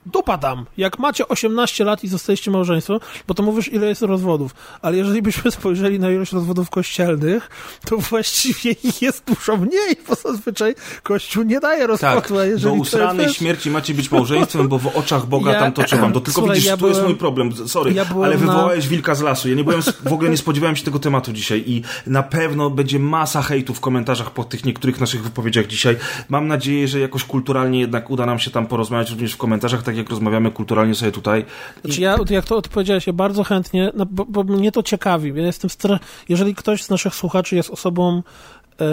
dopadam. Jak macie 18 lat i zostaliście małżeństwem, bo to mówisz, ile jest rozwodów. Ale jeżeli byśmy spojrzeli na ilość rozwodów kościelnych, to właściwie ich jest dużo mniej, bo zazwyczaj Kościół nie daje rozwodu. Tak, do usranej jest... śmierci macie być małżeństwem, bo w oczach Boga ja, tam to trzeba. To tylko słuchaj, widzisz, ja byłem, jest mój problem. Sorry, ja ale wywołałeś na... wilka z lasu. Ja nie byłem, w ogóle nie spodziewałem się tego tematu dzisiaj i na pewno będzie masa hejtu w komentarzach po tych niektórych naszych wypowiedziach dzisiaj. Mam nadzieję, że jakoś kulturalnie jednak uda nam się tam porozmawiać również w komentarzach, tak jak rozmawiamy kulturalnie sobie tutaj. Znaczy ja, jak to odpowiedziałeś, ja bardzo chętnie, no, bo, bo, mnie to ciekawi. Ja jestem stra... Jeżeli ktoś z naszych słuchaczy jest osobą e,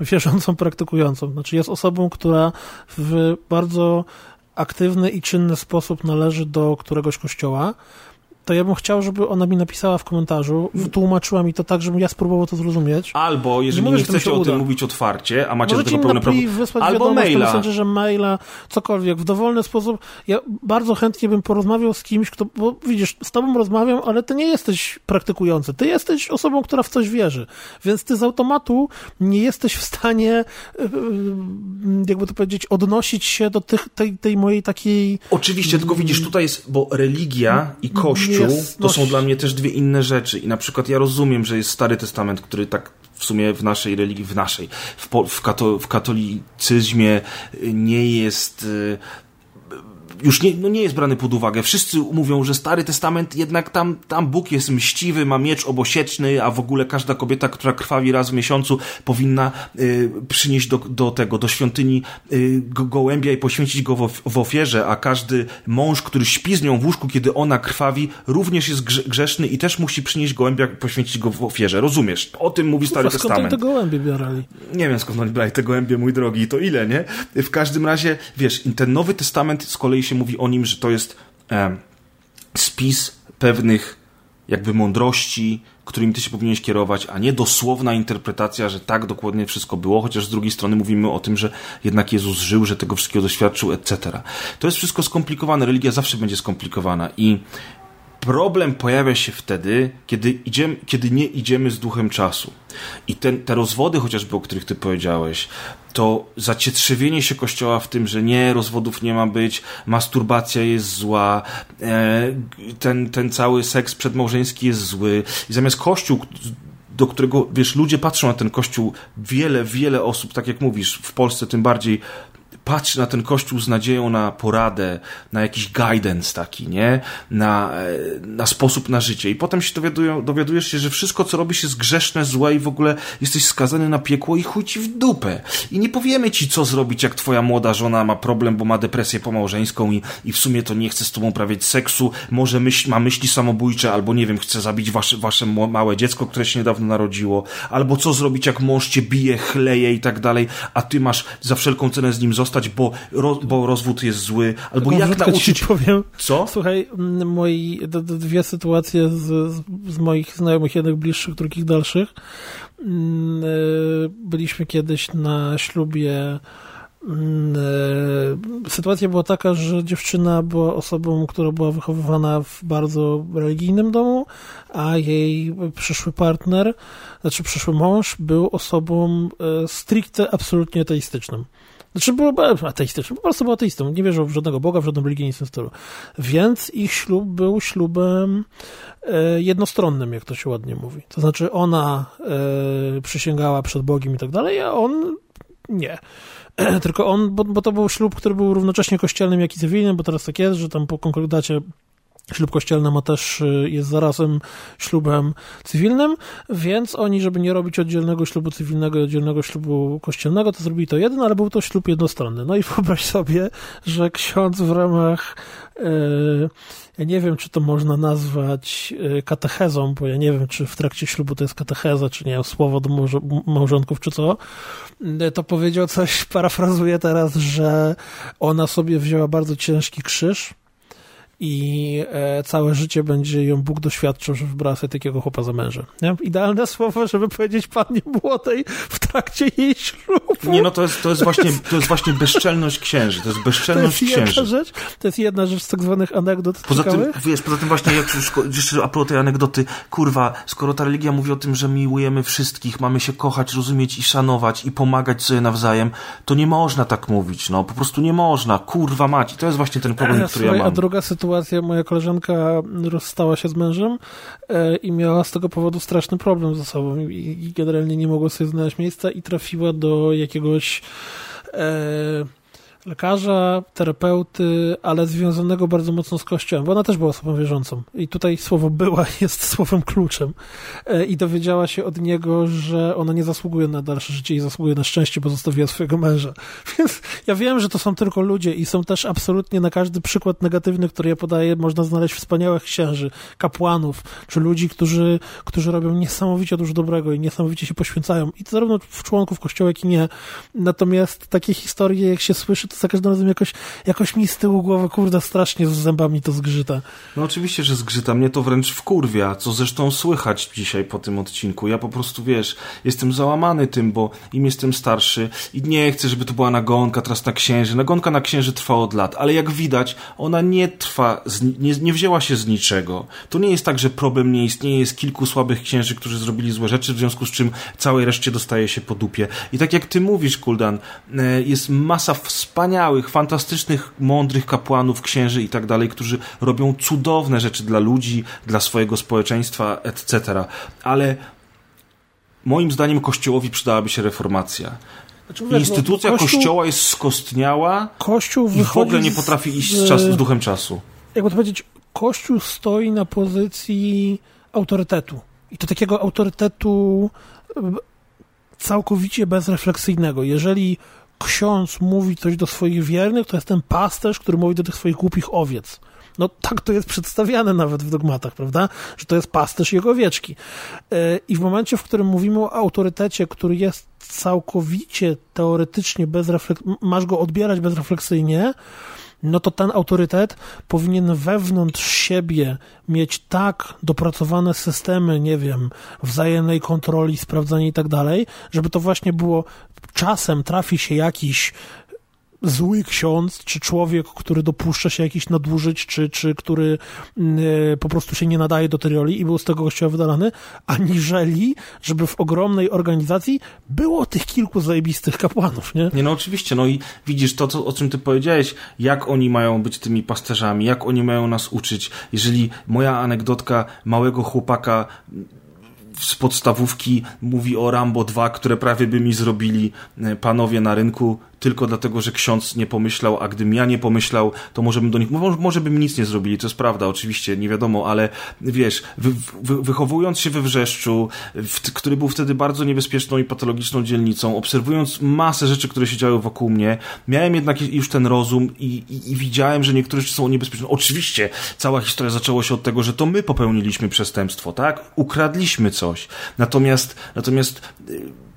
wierzącą, praktykującą, znaczy jest osobą, która w bardzo aktywny i czynny sposób należy do któregoś kościoła, to ja bym chciał, żeby ona mi napisała w komentarzu, wytłumaczyła mi to tak, żebym ja spróbował to zrozumieć. Albo, jeżeli nie, mówię, nie chcecie o tym mówić otwarcie, a macie Możecie do tego pełne prawo, albo maila. że maila, cokolwiek, w dowolny sposób. Ja bardzo chętnie bym porozmawiał z kimś, kto, bo widzisz, z tobą rozmawiam, ale ty nie jesteś praktykujący, ty jesteś osobą, która w coś wierzy, więc ty z automatu nie jesteś w stanie, e, e, jakby to powiedzieć, odnosić się do tych, tej, tej mojej takiej... Oczywiście, tylko widzisz, tutaj jest, bo religia i kościół Kościół to są dla mnie też dwie inne rzeczy. I na przykład ja rozumiem, że jest Stary Testament, który tak w sumie w naszej religii, w naszej, w, w, kato, w katolicyzmie nie jest y, już nie, no nie jest brany pod uwagę. Wszyscy mówią, że Stary Testament jednak tam, tam Bóg jest mściwy, ma miecz obosieczny, a w ogóle każda kobieta, która krwawi raz w miesiącu powinna y, przynieść do, do tego, do świątyni y, go, gołębia i poświęcić go w, w ofierze, a każdy mąż, który śpi z nią w łóżku, kiedy ona krwawi, również jest grzeszny i też musi przynieść gołębia i poświęcić go w ofierze. Rozumiesz? O tym mówi Stary Kurwa, Testament. Skąd te gołębie bierali? Nie wiem skąd oni brali te gołębie, mój drogi, i to ile, nie? W każdym razie, wiesz, ten Nowy Testament z kolei się mówi o nim, że to jest e, spis pewnych jakby mądrości, którymi ty się powinieneś kierować, a nie dosłowna interpretacja, że tak dokładnie wszystko było, chociaż z drugiej strony mówimy o tym, że jednak Jezus żył, że tego wszystkiego doświadczył, etc. To jest wszystko skomplikowane, religia zawsze będzie skomplikowana i problem pojawia się wtedy, kiedy, idziemy, kiedy nie idziemy z duchem czasu. I ten, te rozwody chociażby, o których ty powiedziałeś, to zacietrzewienie się Kościoła w tym, że nie, rozwodów nie ma być, masturbacja jest zła, e, ten, ten cały seks przedmałżeński jest zły. I zamiast Kościół do którego, wiesz, ludzie patrzą na ten kościół, wiele, wiele osób, tak jak mówisz, w Polsce tym bardziej patrzy na ten kościół z nadzieją na poradę, na jakiś guidance taki, nie? Na, e, na sposób na życie. I potem się dowiadujesz się, że wszystko, co robisz jest grzeszne, złe i w ogóle jesteś skazany na piekło i chuj ci w dupę. I nie powiemy ci, co zrobić, jak twoja młoda żona ma problem, bo ma depresję pomałżeńską i, i w sumie to nie chce z tobą prawić seksu, może myśl, ma myśli samobójcze, albo nie wiem, chce zabić wasze, wasze małe dziecko, które się niedawno narodziło, albo co zrobić, jak mąż cię bije, chleje i tak dalej, a ty masz za wszelką cenę z nim zostać bo, ro, bo rozwód jest zły, albo Taką jak nauczyć... Powiem. Co? Słuchaj, moi, dwie sytuacje z, z moich znajomych, jednych bliższych, drugich dalszych. Mm, e, byliśmy kiedyś na ślubie mm, e, Sytuacja była taka, że dziewczyna była osobą, która była wychowywana w bardzo religijnym domu, a jej przyszły partner, znaczy przyszły mąż, był osobą e, stricte absolutnie ateistyczną. Znaczy było ateistyczny, po prostu był ateistą, nie wierzył w żadnego Boga, w żadną religię, nic w tym stylu. Więc ich ślub był ślubem e, jednostronnym, jak to się ładnie mówi. To znaczy ona e, przysięgała przed Bogiem i tak dalej, a on nie. Tylko on, bo, bo to był ślub, który był równocześnie kościelnym, jak i cywilnym, bo teraz tak jest, że tam po konkordacie Ślub kościelny ma też, y, jest zarazem ślubem cywilnym, więc oni, żeby nie robić oddzielnego ślubu cywilnego i oddzielnego ślubu kościelnego, to zrobili to jeden, ale był to ślub jednostronny. No i wyobraź sobie, że ksiądz w ramach, yy, ja nie wiem, czy to można nazwać y, katechezą, bo ja nie wiem, czy w trakcie ślubu to jest katecheza, czy nie, słowo do małżonków, czy co, y, to powiedział coś, parafrazuję teraz, że ona sobie wzięła bardzo ciężki krzyż, i e, całe życie będzie ją Bóg doświadczył, że wybrała sobie takiego chłopa za męża. Nie? Idealne słowo, żeby powiedzieć pannie młodej w trakcie jej ślubu. Nie, no to jest, to jest, właśnie, to jest właśnie bezczelność księży. To jest bezczelność to jest księży. Jedna rzecz, to jest jedna rzecz z tak zwanych anegdot Poza tym, wiesz, poza tym właśnie, jak już, jeszcze a propos tej anegdoty, kurwa, skoro ta religia mówi o tym, że miłujemy wszystkich, mamy się kochać, rozumieć i szanować i pomagać sobie nawzajem, to nie można tak mówić, no, po prostu nie można, kurwa mać. I to jest właśnie ten problem, który ja mam. A druga sytuacja sytuację, moja koleżanka rozstała się z mężem e, i miała z tego powodu straszny problem ze sobą i generalnie nie mogła sobie znaleźć miejsca i trafiła do jakiegoś e, lekarza, terapeuty, ale związanego bardzo mocno z Kościołem, bo ona też była osobą wierzącą. I tutaj słowo była jest słowem kluczem. E, I dowiedziała się od niego, że ona nie zasługuje na dalsze życie i zasługuje na szczęście, bo zostawiła swojego męża. Więc ja wiem, że to są tylko ludzie i są też absolutnie na każdy przykład negatywny, który ja podaję, można znaleźć wspaniałych księży, kapłanów, czy ludzi, którzy, którzy robią niesamowicie dużo dobrego i niesamowicie się poświęcają. I to zarówno w członków Kościoła, jak i nie. Natomiast takie historie, jak się słyszy, to za każdym razem jakoś, jakoś mi z tyłu głowy, kurde, strasznie z zębami to zgrzyta. No oczywiście, że zgrzyta. Mnie to wręcz wkurwia, co zresztą słychać dzisiaj po tym odcinku. Ja po prostu, wiesz, jestem załamany tym, bo im jestem starszy i nie chcę, żeby to była nagonka teraz na księży. Nagonka na księży trwa od lat, ale jak widać, ona nie trwa, z, nie, nie wzięła się z niczego. To nie jest tak, że problem nie istnieje, jest kilku słabych księży, którzy zrobili złe rzeczy, w związku z czym całej reszcie dostaje się po dupie. I tak jak ty mówisz, Kuldan, e, jest masa wspaniałych wspaniałych, fantastycznych, mądrych kapłanów, księży i tak dalej, którzy robią cudowne rzeczy dla ludzi, dla swojego społeczeństwa, etc. Ale moim zdaniem Kościołowi przydałaby się reformacja. Znaczy, wiesz, Instytucja kościół, kościoła jest skostniała kościół i w ogóle nie potrafi iść z, czas, z duchem czasu. Jakby to powiedzieć, Kościół stoi na pozycji autorytetu. I to takiego autorytetu całkowicie bezrefleksyjnego. Jeżeli ksiądz mówi coś do swoich wiernych, to jest ten pasterz, który mówi do tych swoich głupich owiec. No tak to jest przedstawiane nawet w dogmatach, prawda? Że to jest pasterz jego owieczki. E, I w momencie, w którym mówimy o autorytecie, który jest całkowicie teoretycznie bezrefleksyjny, masz go odbierać bezrefleksyjnie, no to ten autorytet powinien wewnątrz siebie mieć tak dopracowane systemy, nie wiem, wzajemnej kontroli, sprawdzania i tak dalej, żeby to właśnie było czasem trafi się jakiś zły ksiądz, czy człowiek, który dopuszcza się jakichś nadużyć, czy, czy który y, po prostu się nie nadaje do tej roli i był z tego kościoła wydalany, aniżeli, żeby w ogromnej organizacji było tych kilku zajebistych kapłanów, nie? Nie, no oczywiście, no i widzisz to, co, o czym ty powiedziałeś, jak oni mają być tymi pasterzami, jak oni mają nas uczyć. Jeżeli moja anegdotka małego chłopaka z podstawówki mówi o Rambo 2, które prawie by mi zrobili e, panowie na rynku, tylko dlatego, że ksiądz nie pomyślał, a gdybym ja nie pomyślał, to może bym do nich, może, może nic nie zrobili, to jest prawda, oczywiście, nie wiadomo, ale wiesz, wy, wy, wychowując się we Wrzeszczu, w, który był wtedy bardzo niebezpieczną i patologiczną dzielnicą, obserwując masę rzeczy, które się działy wokół mnie, miałem jednak już ten rozum i, i, i widziałem, że niektóre rzeczy są niebezpieczne. Oczywiście, cała historia zaczęła się od tego, że to my popełniliśmy przestępstwo, tak? Ukradliśmy coś. Natomiast, natomiast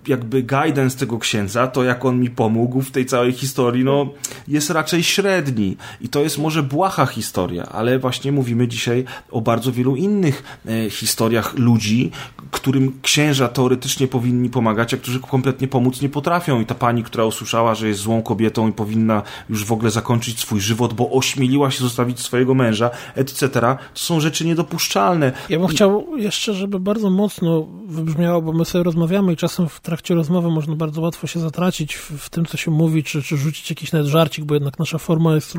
jakby guidance tego księdza, to jak on mi pomógł w tej całej historii, no jest raczej średni. I to jest może błaha historia, ale właśnie mówimy dzisiaj o bardzo wielu innych e, historiach ludzi, którym księża teoretycznie powinni pomagać, a którzy kompletnie pomóc nie potrafią. I ta pani, która usłyszała, że jest złą kobietą i powinna już w ogóle zakończyć swój żywot, bo ośmieliła się zostawić swojego męża, etc., to są rzeczy niedopuszczalne. Ja bym I... chciał jeszcze, żeby bardzo mocno wybrzmiało, bo my sobie rozmawiamy i czasem w trakcie trakcie rozmowy można bardzo łatwo się zatracić w, w, tym, co się mówi, czy, czy rzucić jakiś nawet żarcik, bo jednak nasza forma jest,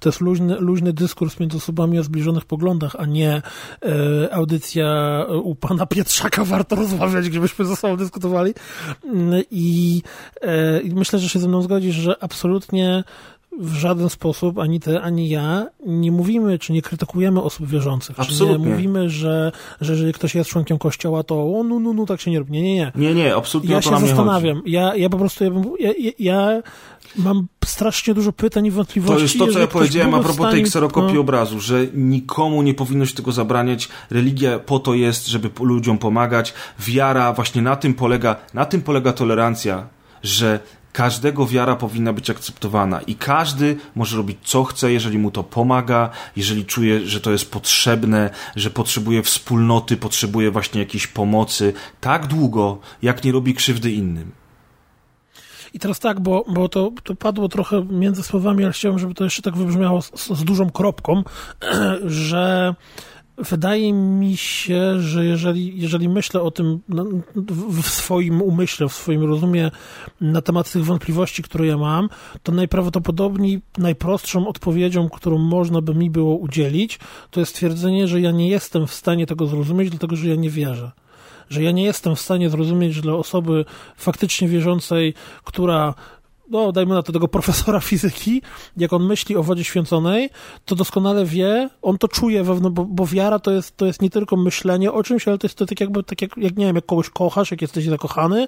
to jest luźny, luźny dyskurs między osobami o zbliżonych poglądach, a nie e, audycja u pana Pietrzaka warto rozmawiać, gdybyśmy ze sobą dyskutowali. I, e, myślę, że się ze mną zgodzisz, że absolutnie w żaden sposób ani ty, ani ja nie mówimy, czy nie krytykujemy osób wierzących. Absolutnie. Czy nie mówimy, że, że jeżeli ktoś jest członkiem kościoła, to o, no, no, no, tak się nie robi. Nie, nie, nie. Nie, nie, absolutnie Ja się zastanawiam. Ja, ja po prostu, ja, ja, ja, mam strasznie dużo pytań i wątpliwości. To jest to, co ja powiedziałem a propos stanie... tej kserokopii no. obrazu, że nikomu nie powinno się tego zabraniać. Religia po to jest, żeby ludziom pomagać. Wiara właśnie na tym polega, na tym polega tolerancja, że każdego wiara powinna być akceptowana i każdy może robić co chce, jeżeli mu to pomaga, jeżeli czuje, że to jest potrzebne, że potrzebuje wspólnoty, potrzebuje właśnie jakiejś pomocy, tak długo, jak nie robi krzywdy innym. I teraz tak, bo, bo to, to padło trochę między słowami, ale chciałem, żeby to jeszcze tak wybrzmiało z, z dużą kropką, że Wydaje mi się, że jeżeli, jeżeli myślę o tym no, w swoim umyśle, w swoim rozumie na temat tych wątpliwości, które ja mam, to najprawdopodobniej najprostszą odpowiedzią, którą można by mi było udzielić, to jest stwierdzenie, że ja nie jestem w stanie tego zrozumieć, dlatego że ja nie wierzę. Że ja nie jestem w stanie zrozumieć, że dla osoby faktycznie wierzącej, która no dajmy na to tego profesora fizyki, jak on myśli o wodzie święconej, to doskonale wie, on to czuje wewnątrz, bo, bo wiara to jest, to jest nie tylko myślenie o czymś, ale to jest to tak jakby, tak jak, jak nie wiem, jak kogoś kochasz, jak jesteś zakochany,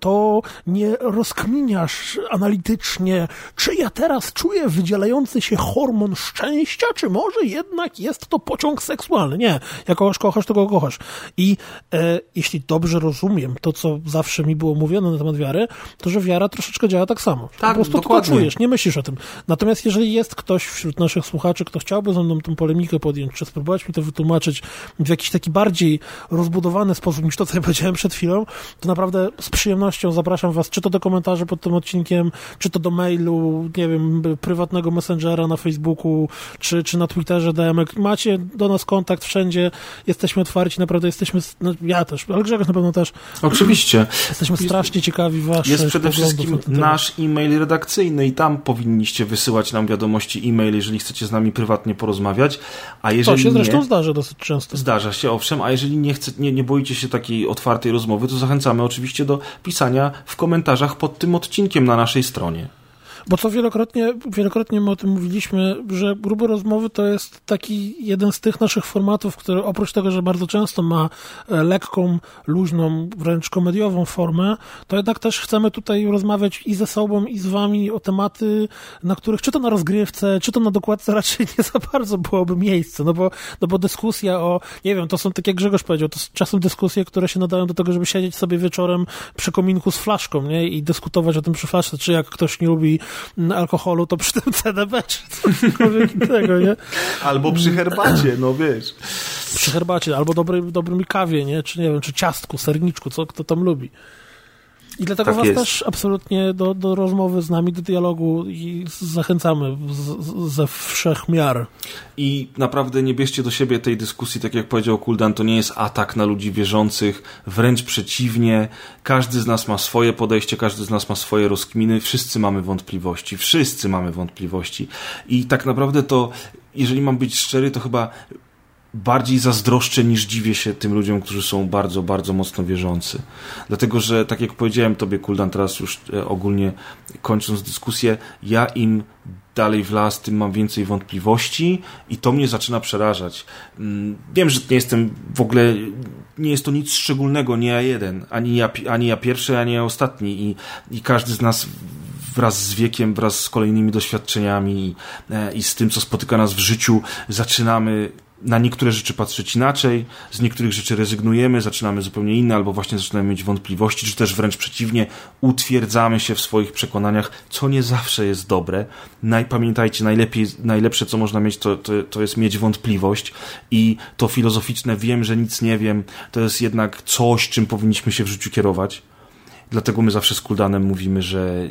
to nie rozkminiasz analitycznie, czy ja teraz czuję wydzielający się hormon szczęścia, czy może jednak jest to pociąg seksualny. Nie, jak kogoś kochasz, to go kochasz. I e, jeśli dobrze rozumiem to, co zawsze mi było mówione na temat wiary, to że wiara troszeczkę działa tak samo. Tak, po prostu dokładnie. to czujesz, nie myślisz o tym. Natomiast jeżeli jest ktoś wśród naszych słuchaczy, kto chciałby ze mną tę polemikę podjąć, czy spróbować mi to wytłumaczyć w jakiś taki bardziej rozbudowany sposób niż to, co ja powiedziałem przed chwilą, to naprawdę z przyjemnością zapraszam was, czy to do komentarzy pod tym odcinkiem, czy to do mailu, nie wiem, prywatnego messengera na Facebooku, czy, czy na Twitterze DM. Macie do nas kontakt wszędzie, jesteśmy otwarci, naprawdę jesteśmy, no, ja też, ale Grzegorz na pewno też. Oczywiście. Jesteśmy strasznie ciekawi waszych Jest przede wszystkim nasz e-mail redakcyjny i tam powinniście wysyłać nam wiadomości e-mail, jeżeli chcecie z nami prywatnie porozmawiać. A jeżeli to się nie, zresztą zdarza dosyć często. Zdarza się, owszem, a jeżeli nie, chce, nie, nie boicie się takiej otwartej rozmowy, to zachęcamy oczywiście do pisania w komentarzach pod tym odcinkiem na naszej stronie. Bo co wielokrotnie, wielokrotnie my o tym mówiliśmy, że grube rozmowy to jest taki jeden z tych naszych formatów, który oprócz tego, że bardzo często ma e, lekką, luźną, wręcz komediową formę, to jednak też chcemy tutaj rozmawiać i ze sobą, i z wami o tematy, na których czy to na rozgrywce, czy to na dokładce raczej nie za bardzo byłoby miejsce, no bo, no bo dyskusja o, nie wiem, to są, tak jak Grzegorz powiedział, to są czasem dyskusje, które się nadają do tego, żeby siedzieć sobie wieczorem przy kominku z flaszką, nie, i dyskutować o tym przy flaszce, czy jak ktoś nie lubi alkoholu, to przy tym CDB czy cokolwiek innego, nie? Albo przy herbacie, no wiesz. Przy herbacie, albo dobrym kawie, nie? Czy nie wiem, czy ciastku, serniczku, co kto tam lubi. I dlatego tak was jest. też absolutnie do, do rozmowy z nami, do dialogu i zachęcamy z, z, ze wszech miar. I naprawdę nie bierzcie do siebie tej dyskusji, tak jak powiedział Kuldan, to nie jest atak na ludzi wierzących, wręcz przeciwnie. Każdy z nas ma swoje podejście, każdy z nas ma swoje rozkminy, wszyscy mamy wątpliwości, wszyscy mamy wątpliwości. I tak naprawdę to, jeżeli mam być szczery, to chyba bardziej zazdroszczę niż dziwię się tym ludziom, którzy są bardzo, bardzo mocno wierzący. Dlatego, że tak jak powiedziałem tobie, Kuldan, teraz już e, ogólnie kończąc dyskusję, ja im dalej w las, tym mam więcej wątpliwości i to mnie zaczyna przerażać. Mm, wiem, że nie jestem w ogóle, nie jest to nic szczególnego, nie ja jeden, ani ja, ani ja pierwszy, ani ja ostatni i, i każdy z nas wraz z wiekiem, wraz z kolejnymi doświadczeniami i, e, i z tym, co spotyka nas w życiu, zaczynamy na niektóre rzeczy patrzeć inaczej, z niektórych rzeczy rezygnujemy, zaczynamy zupełnie inne, albo właśnie zaczynamy mieć wątpliwości, czy też wręcz przeciwnie, utwierdzamy się w swoich przekonaniach, co nie zawsze jest dobre. Pamiętajcie, najlepiej, najlepsze, co można mieć, to, to, to jest mieć wątpliwość i to filozoficzne wiem, że nic nie wiem, to jest jednak coś, czym powinniśmy się w życiu kierować. Dlatego my zawsze z Kuldanem mówimy, że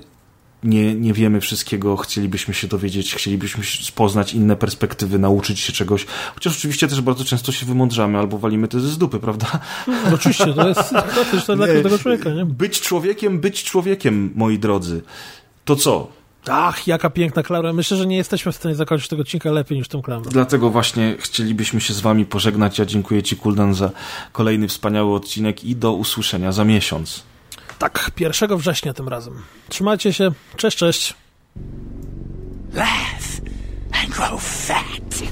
nie, nie wiemy wszystkiego, chcielibyśmy się dowiedzieć, chcielibyśmy poznać inne perspektywy, nauczyć się czegoś, chociaż oczywiście też bardzo często się wymądrzamy albo walimy te z dupy, prawda? No, oczywiście, to jest, to jest dla każdego człowieka, nie? Być człowiekiem, być człowiekiem, moi drodzy. To co? Ach, jaka piękna klamra. Myślę, że nie jesteśmy w stanie zakończyć tego odcinka lepiej niż tą klamrą. Dlatego właśnie chcielibyśmy się z wami pożegnać. Ja dziękuję ci, Kuldan, za kolejny wspaniały odcinek i do usłyszenia za miesiąc. Tak, 1 września tym razem. Trzymajcie się. Cześć, cześć. Laugh and grow fat.